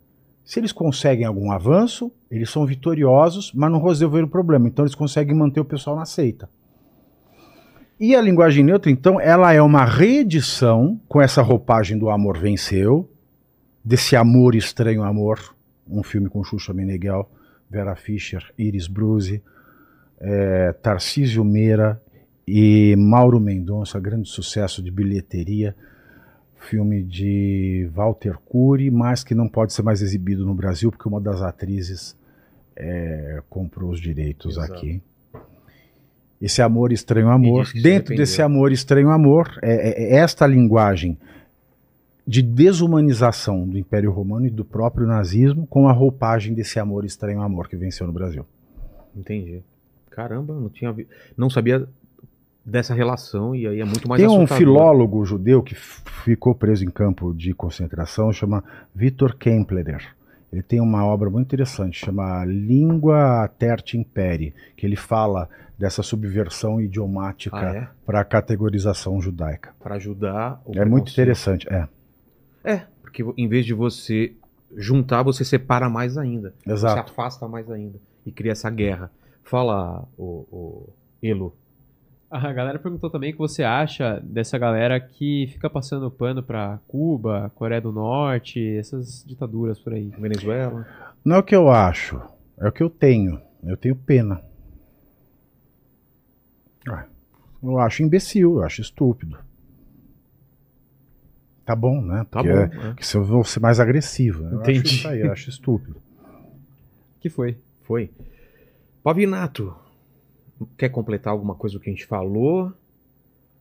Se eles conseguem algum avanço, eles são vitoriosos, mas não resolveram o problema. Então eles conseguem manter o pessoal na seita. E a linguagem neutra, então, ela é uma reedição com essa roupagem do amor venceu, desse amor estranho amor, um filme com Xuxa Meneghel, Vera Fischer, Iris Bruzi, eh, Tarcísio Meira e Mauro Mendonça, grande sucesso de bilheteria, filme de Walter Cury, mas que não pode ser mais exibido no Brasil porque uma das atrizes eh, comprou os direitos Exato. aqui. Esse amor estranho amor, dentro desse amor estranho amor, é, é- é esta linguagem de desumanização do Império Romano e do próprio nazismo com a roupagem desse amor estranho amor que venceu no Brasil. Entendi. Caramba, não tinha não sabia dessa relação e aí é muito mais Tem um assustador. filólogo judeu que ficou preso em campo de concentração, chama Viktor Kempler. Ele tem uma obra muito interessante, chama Língua Terti Imperi, que ele fala dessa subversão Ah, idiomática é? para a categorização judaica. Para ajudar o É muito interessante, é. É, porque em vez de você juntar, você separa mais ainda. Você Exato. afasta mais ainda. E cria essa guerra. Fala, o, o Elo. A galera perguntou também o que você acha dessa galera que fica passando pano pra Cuba, Coreia do Norte, essas ditaduras por aí. Venezuela. Não é o que eu acho, é o que eu tenho. Eu tenho pena. Ah, Eu acho imbecil, eu acho estúpido. Tá bom, né? Tá Porque bom. é- é. que se eu vou ser mais agressivo. né? Eu Entendi. acho isso aí, eu acho estúpido. [LAUGHS] que foi? Foi. Pavinato, quer completar alguma coisa do que a gente falou?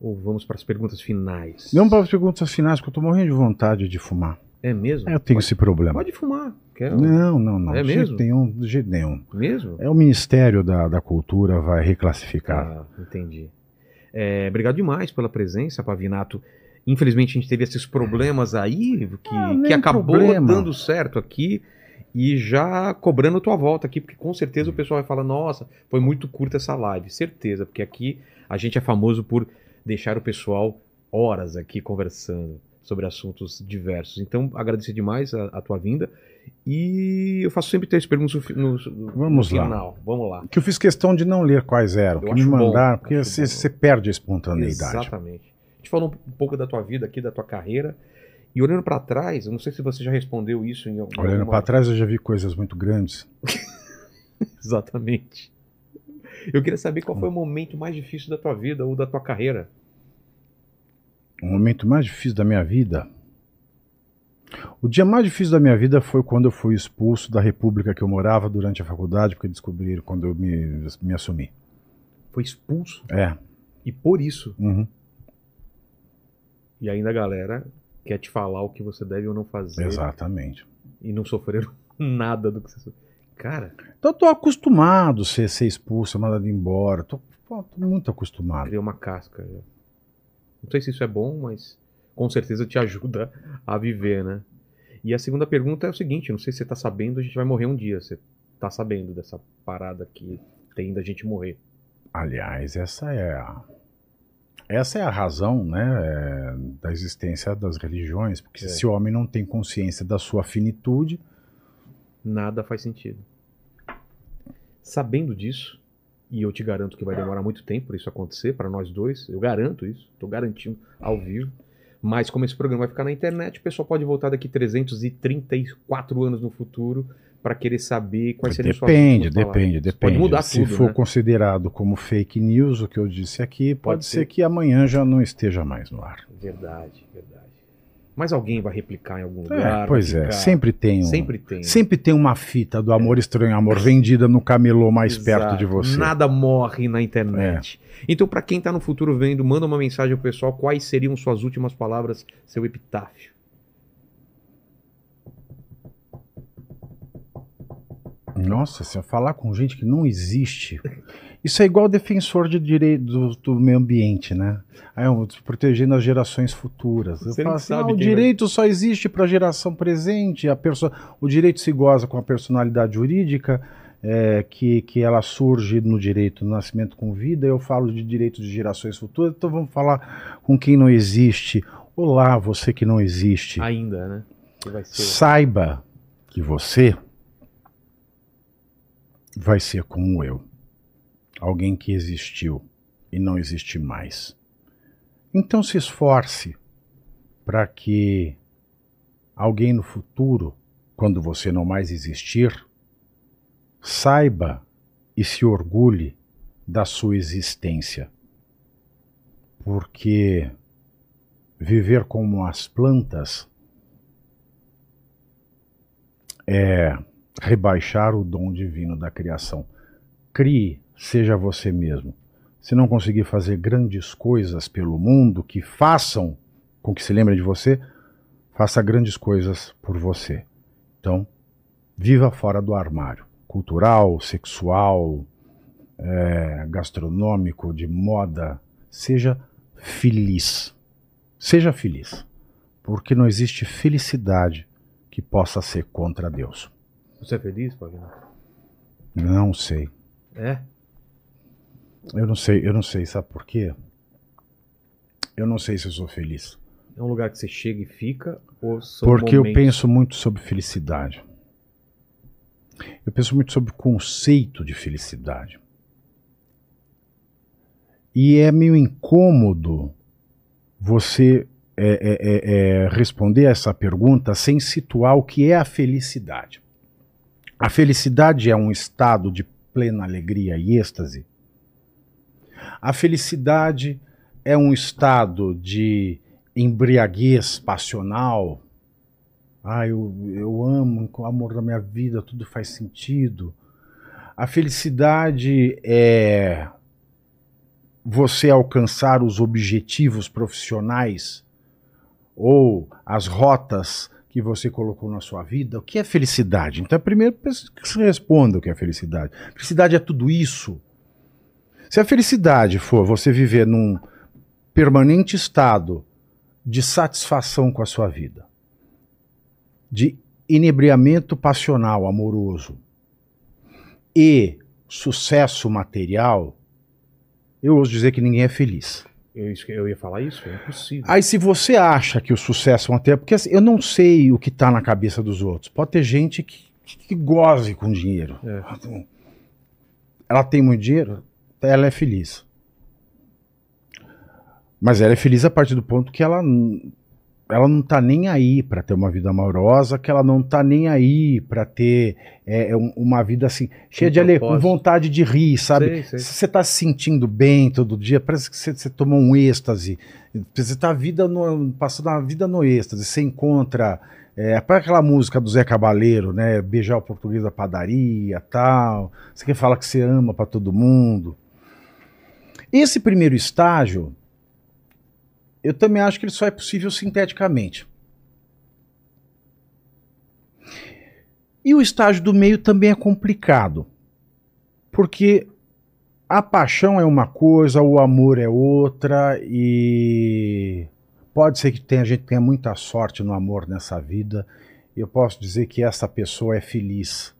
Ou vamos para as perguntas finais? Não para as perguntas finais, porque eu tô morrendo de vontade de fumar. É mesmo? Eu tenho pode, esse problema. pode fumar. Quero. Não, não, não. É de jeito mesmo? nenhum, de jeito nenhum. Mesmo? É o Ministério da, da Cultura vai reclassificar. Ah, entendi. É, obrigado demais pela presença, Pavinato. Infelizmente a gente teve esses problemas aí que, Ah, que acabou problema. dando certo aqui e já cobrando tua volta aqui, porque com certeza o pessoal vai falar: nossa, foi muito curta essa live. Certeza, porque aqui a gente é famoso por deixar o pessoal horas aqui conversando sobre assuntos diversos. Então, agradecer demais a, a tua vinda. E eu faço sempre três perguntas no, no, Vamos no lá. final. Vamos lá. Que eu fiz questão de não ler quais eram, Eu que me acho bom, mandaram, porque você você perde a espontaneidade. Exatamente. A gente falou um pouco da tua vida aqui, da tua carreira. E olhando pra trás, eu não sei se você já respondeu isso em alguma... Olhando para trás, eu já vi coisas muito grandes. [LAUGHS] Exatamente. Eu queria saber qual foi o momento mais difícil da tua vida ou da tua carreira. O momento mais difícil da minha vida. O dia mais difícil da minha vida foi quando eu fui expulso da república que eu morava durante a faculdade, porque descobriram quando eu me, me assumi. Foi expulso. É. E por isso. uhum, E ainda a galera quer te falar o que você deve ou não fazer. exatamente. E não sofreram [LAUGHS] nada do que você. Cara, Então eu tô acostumado a ser, ser expulso, mandado embora. Tô, tô muito acostumado. criou uma casca. já. Não sei se isso é bom, mas com certeza te [LAUGHS] ajuda a viver, né? E a segunda pergunta é o seguinte: não sei se você tá sabendo, a gente vai morrer um dia. Você tá sabendo dessa parada que tem da gente morrer. Aliás, essa é a, essa é a razão né, é, da existência das religiões, porque É. se o homem não tem consciência da sua finitude, Nada faz sentido. Sabendo disso, e eu te garanto que vai demorar muito tempo para isso acontecer, para nós dois, eu garanto isso, estou garantindo ao vivo. Mas como esse programa vai ficar na internet, o pessoal pode voltar daqui 334 anos no futuro para querer saber quais seriam suas depende, palavras. depende, Isso depende. Pode mudar se tudo, for né? considerado como fake news o que eu disse aqui, pode, Pode ser. ser. que amanhã já não esteja mais no ar. Verdade, verdade. Mas alguém vai replicar em algum É, lugar. pois vai é, sempre tem um, Sempre tem. sempre tem uma fita do amor estranho amor vendida no camelô mais Exato. perto de você. É. Nada morre na internet. Então, para quem tá no futuro vendo, manda uma mensagem pro pessoal. Quais seriam suas últimas palavras, seu epitáfio? Nossa, se eu falar com gente que não existe Isso é igual defensor de direito do, do meio ambiente, né? Aí, eu, protegendo as gerações futuras. Eu Você falo não assim, "Ah, o direito só existe para a geração presente. A perso... O direito se goza com a personalidade jurídica, é, que, que ela surge no direito do nascimento com vida. Eu falo de direito de gerações futuras, então vamos falar com quem não existe. Olá, você que não existe. Ainda, né? Que vai. Saiba que você vai ser como eu. Alguém que existiu e não existe mais. Então se esforce para que alguém no futuro, quando você não mais existir, saiba e se orgulhe da sua existência. Porque viver como as plantas é rebaixar o dom divino da criação. Crie, seja você mesmo. Se não conseguir fazer grandes coisas pelo mundo que façam com que se lembre de você, faça grandes coisas por você. Então, viva fora do armário. Cultural, sexual, é, gastronômico, de moda. Seja feliz. Seja feliz. Porque não existe felicidade que possa ser contra Deus. Você é feliz, Pavinato? Não sei. É? Eu não sei, eu não sei, sabe por quê? Eu não sei se eu sou feliz. É um lugar que você chega e fica? Ou Porque eu momentos- penso muito sobre felicidade. Eu penso muito sobre o conceito de felicidade. E é meio incômodo você é, é, é, é, responder essa pergunta sem situar o que é a felicidade. A felicidade é um estado de plena alegria e êxtase. A felicidade é um estado de embriaguez passional. Ah, eu, eu amo, o amor da minha vida, tudo faz sentido. A felicidade é você alcançar os objetivos profissionais ou as rotas que você colocou na sua vida. O que é felicidade? Então, primeiro que você responda o que é felicidade. Felicidade é tudo isso. Se a felicidade for você viver num permanente estado de satisfação com a sua vida, de inebriamento passional, amoroso e sucesso material, eu ouso dizer que ninguém é feliz. Eu, ia falar isso? É impossível. Aí, se você acha que o sucesso material. Porque assim, eu não sei o que está na cabeça dos outros. Pode ter gente que, que goze com dinheiro. É. Ela tem muito dinheiro, ela é feliz. Mas ela é feliz a partir do ponto que ela, ela não tá nem aí para ter uma vida amorosa, que ela não tá nem aí para ter é, é, um- uma vida assim, cheia de alegria, com vontade de rir, sabe? Se você tá se sentindo bem todo dia, parece que você, você tomou um êxtase. Você tá vida no, passando a vida no êxtase. Você encontra. É, para aquela música do Zé Cabaleiro, né? Beijar o português da padaria tal. Você quer falar que você ama para todo mundo. Esse primeiro estágio, eu também acho que ele só é possível sinteticamente. E o estágio do meio também é complicado. Porque a paixão é uma coisa, o amor é outra, e pode ser que tenha gente que tenha muita sorte no amor nessa vida. Eu posso dizer que essa pessoa é feliz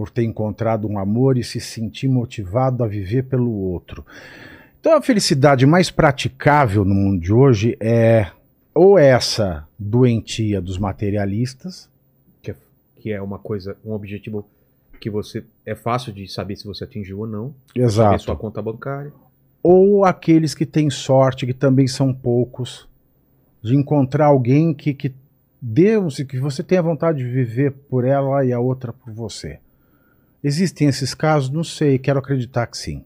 por ter encontrado um amor e se sentir motivado a viver pelo outro. Então a felicidade mais praticável no mundo de hoje é ou essa doentia dos materialistas, Que, é, que é uma coisa, um objetivo que você é fácil de saber se você atingiu ou não. Exato, sua conta bancária. ou aqueles que têm sorte, que também são poucos, de encontrar alguém que, que Deus, que você tenha vontade de viver por ela e a outra por você. Existem esses casos? Não sei, quero acreditar que sim.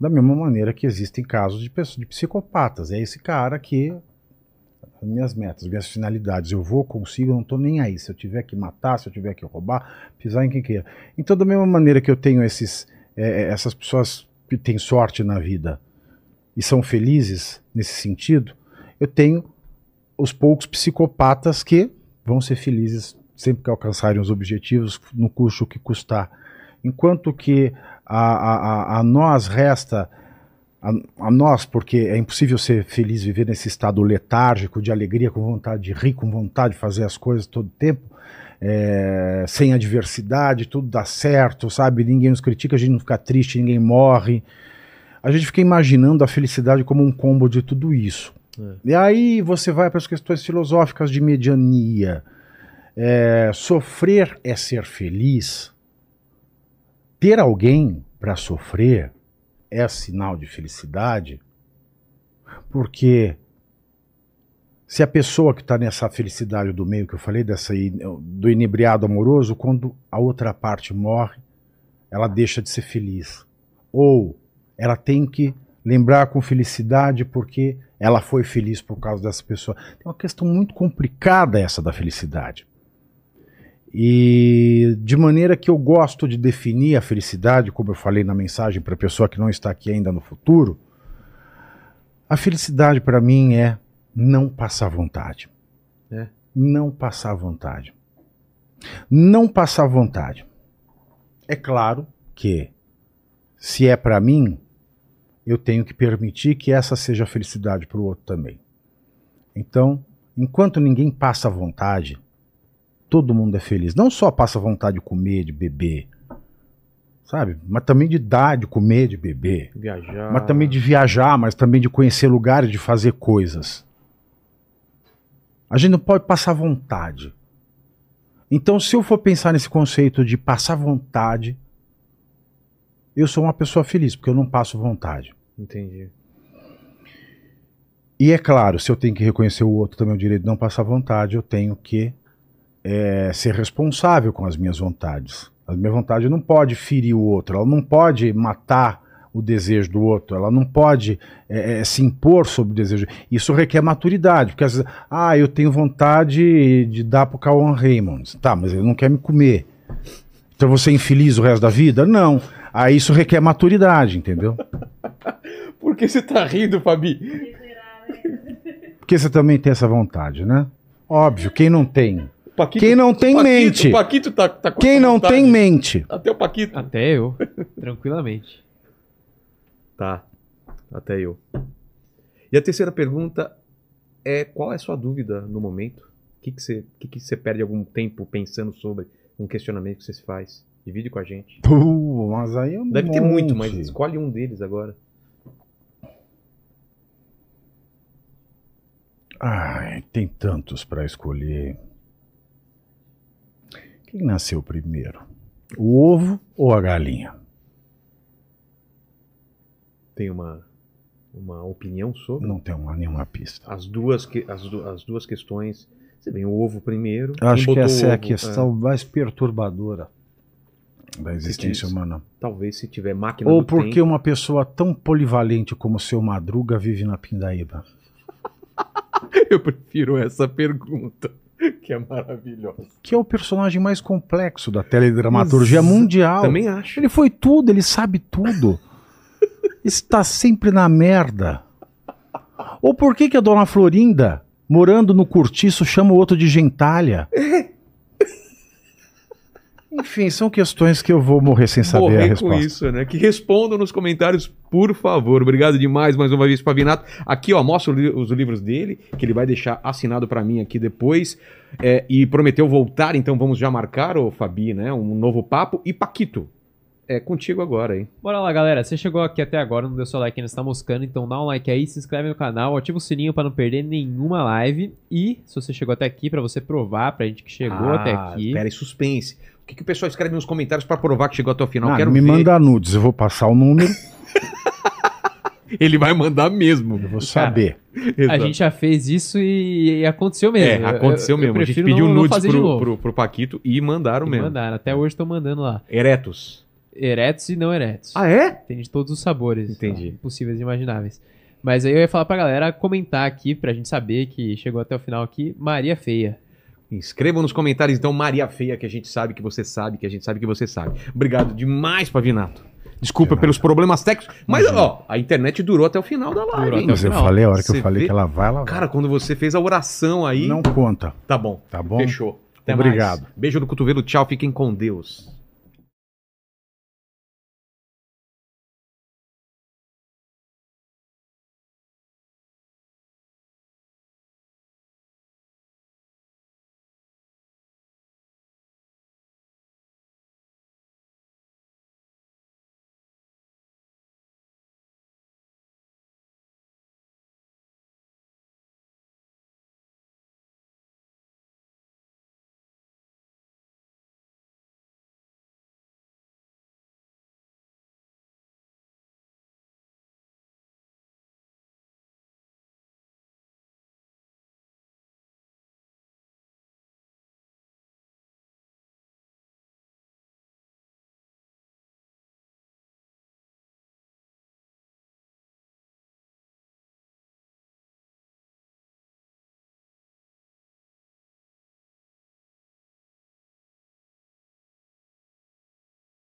Da mesma maneira que existem casos de pessoas, de psicopatas. É esse cara que minhas metas, minhas finalidades, eu vou, consigo, não estou nem aí. Se eu tiver que matar, se eu tiver que roubar, pisar em quem queira. Então, da mesma maneira que eu tenho esses, eh, essas pessoas que têm sorte na vida e são felizes nesse sentido, eu tenho os poucos psicopatas que vão ser felizes sempre que alcançarem os objetivos, no custo que custar. Enquanto que a, a, a, nós resta. A, a nós, porque é impossível ser feliz, viver nesse estado letárgico de alegria, com vontade de rir, com vontade de fazer as coisas todo tempo, é, sem adversidade, tudo dá certo, sabe? Ninguém nos critica, a gente não fica triste, ninguém morre. A gente fica imaginando a felicidade como um combo de tudo isso. É. E aí você vai para as questões filosóficas de mediania. É, sofrer é ser feliz. Ter alguém para sofrer é sinal de felicidade, porque se a pessoa que está nessa felicidade do meio que eu falei, dessa do inebriado amoroso, quando a outra parte morre, ela deixa de ser feliz. Ou ela tem que lembrar com felicidade porque ela foi feliz por causa dessa pessoa. É uma questão muito complicada essa da felicidade. E de maneira que eu gosto de definir a felicidade, como eu falei na mensagem para a pessoa que não está aqui ainda no futuro, a felicidade para mim é não passar vontade. É. Não passar vontade. Não passar vontade. É claro que se é para mim, eu tenho que permitir que essa seja a felicidade para o outro também. Então, enquanto ninguém passa vontade, todo mundo é feliz. Não só passa vontade de comer, de beber, sabe? Mas também de dar, de comer, de beber. Viajar. Mas também de viajar, mas também de conhecer lugares, de fazer coisas. A gente não pode passar vontade. Então, se eu for pensar nesse conceito de passar vontade, eu sou uma pessoa feliz, porque eu não passo vontade. Entendi. E é claro, se eu tenho que reconhecer o outro também o direito de não passar vontade, eu tenho que é, ser responsável com as minhas vontades. A minha vontade não pode ferir o outro, ela não pode matar o desejo do outro, ela não pode é, é, se impor sobre o desejo. Isso requer maturidade, porque às vezes, ah, eu tenho vontade de dar pro Cauan Raymond. Tá, mas ele não quer me comer. Então você é infeliz o resto da vida? Não. Aí isso requer maturidade, entendeu? [LAUGHS] Por que você tá rindo, Fabi? Porque você também tem essa vontade, né? Óbvio, quem não tem? O Paquito, Quem não tem, o Paquito, mente. O Paquito tá, tá com Quem não vontade. tem, mente. Até o Paquito. Até eu, [LAUGHS] tranquilamente. Tá. Até eu. E a terceira pergunta é: qual é a sua dúvida no momento? O que, que, você, que, que você perde algum tempo pensando sobre um questionamento que você se faz? Divide com a gente. Pô, mas aí é um Deve ter muito, monte. mas escolhe um deles agora. Ai, tem tantos para escolher. Quem nasceu primeiro? O ovo ou a galinha? Tem uma, uma opinião sobre? Não tem uma, nenhuma pista. As duas, que, as, du- as duas questões. Você vem o ovo primeiro. Eu acho que essa é a questão mais perturbadora da existência diz? humana. talvez se tiver máquina Ou porque tempo. uma pessoa tão polivalente como o seu Madruga vive na Pindaíba. [LAUGHS] Eu prefiro essa pergunta, [LAUGHS] que é maravilhosa. Que é o personagem mais complexo da teledramaturgia Exa- mundial. Também acho. Ele foi tudo, ele sabe tudo. [LAUGHS] Está sempre na merda. Ou por que, que a dona Florinda, morando no cortiço, chama o outro de gentalha? Enfim, são questões que eu vou morrer sem saber a Morrer com resposta. isso, né? Que respondam nos comentários, por favor. Obrigado demais mais uma vez, Pavinato. Aqui, ó, mostra o os livros dele, que ele vai deixar assinado pra mim aqui depois. É, e prometeu voltar, então vamos já marcar, ô Fabi, né? Um novo papo. E Paquito, é contigo agora, hein? Bora lá, galera. Você chegou aqui até agora, não deu seu like ainda, está moscando, então dá um like aí, se inscreve no canal, ativa o sininho pra não perder nenhuma live. E se você chegou até aqui, pra você provar pra gente que chegou Ah, até aqui. Pera aí, suspense. O que, que o pessoal escreve nos comentários pra provar que chegou até o final? Ah, Quero me ver. manda nudes, eu vou passar o número, [LAUGHS] Ele vai mandar mesmo. eu vou saber. A Exato. gente já fez isso e, e aconteceu mesmo. É, aconteceu Eu- eu mesmo. A gente prefiro pediu não- não nudes de pro, pro, pro Paquito e mandaram E mesmo. mandaram. Até hoje estão mandando lá. Eretos. Eretos e não eretos. Ah, é? Tem de todos os sabores. Entendi. então, Possíveis e imagináveis. Mas aí eu ia falar pra galera comentar aqui, pra gente saber que chegou até o final aqui, Maria Feia. Escrevam nos comentários, então, Maria Feia, que a gente sabe que você sabe, que a gente sabe que você sabe. Obrigado demais, Pavinato. Desculpa De pelos problemas técnicos, mas ó, a internet durou até o final da live. Durou hein? até o Mas eu final. falei, a hora que Você eu falei vê- que ela vai, ela vai. Cara, quando você fez a oração aí, Não conta, tá bom. tá bom? Fechou. Até Obrigado. mais. Beijo no cotovelo, tchau, fiquem com Deus.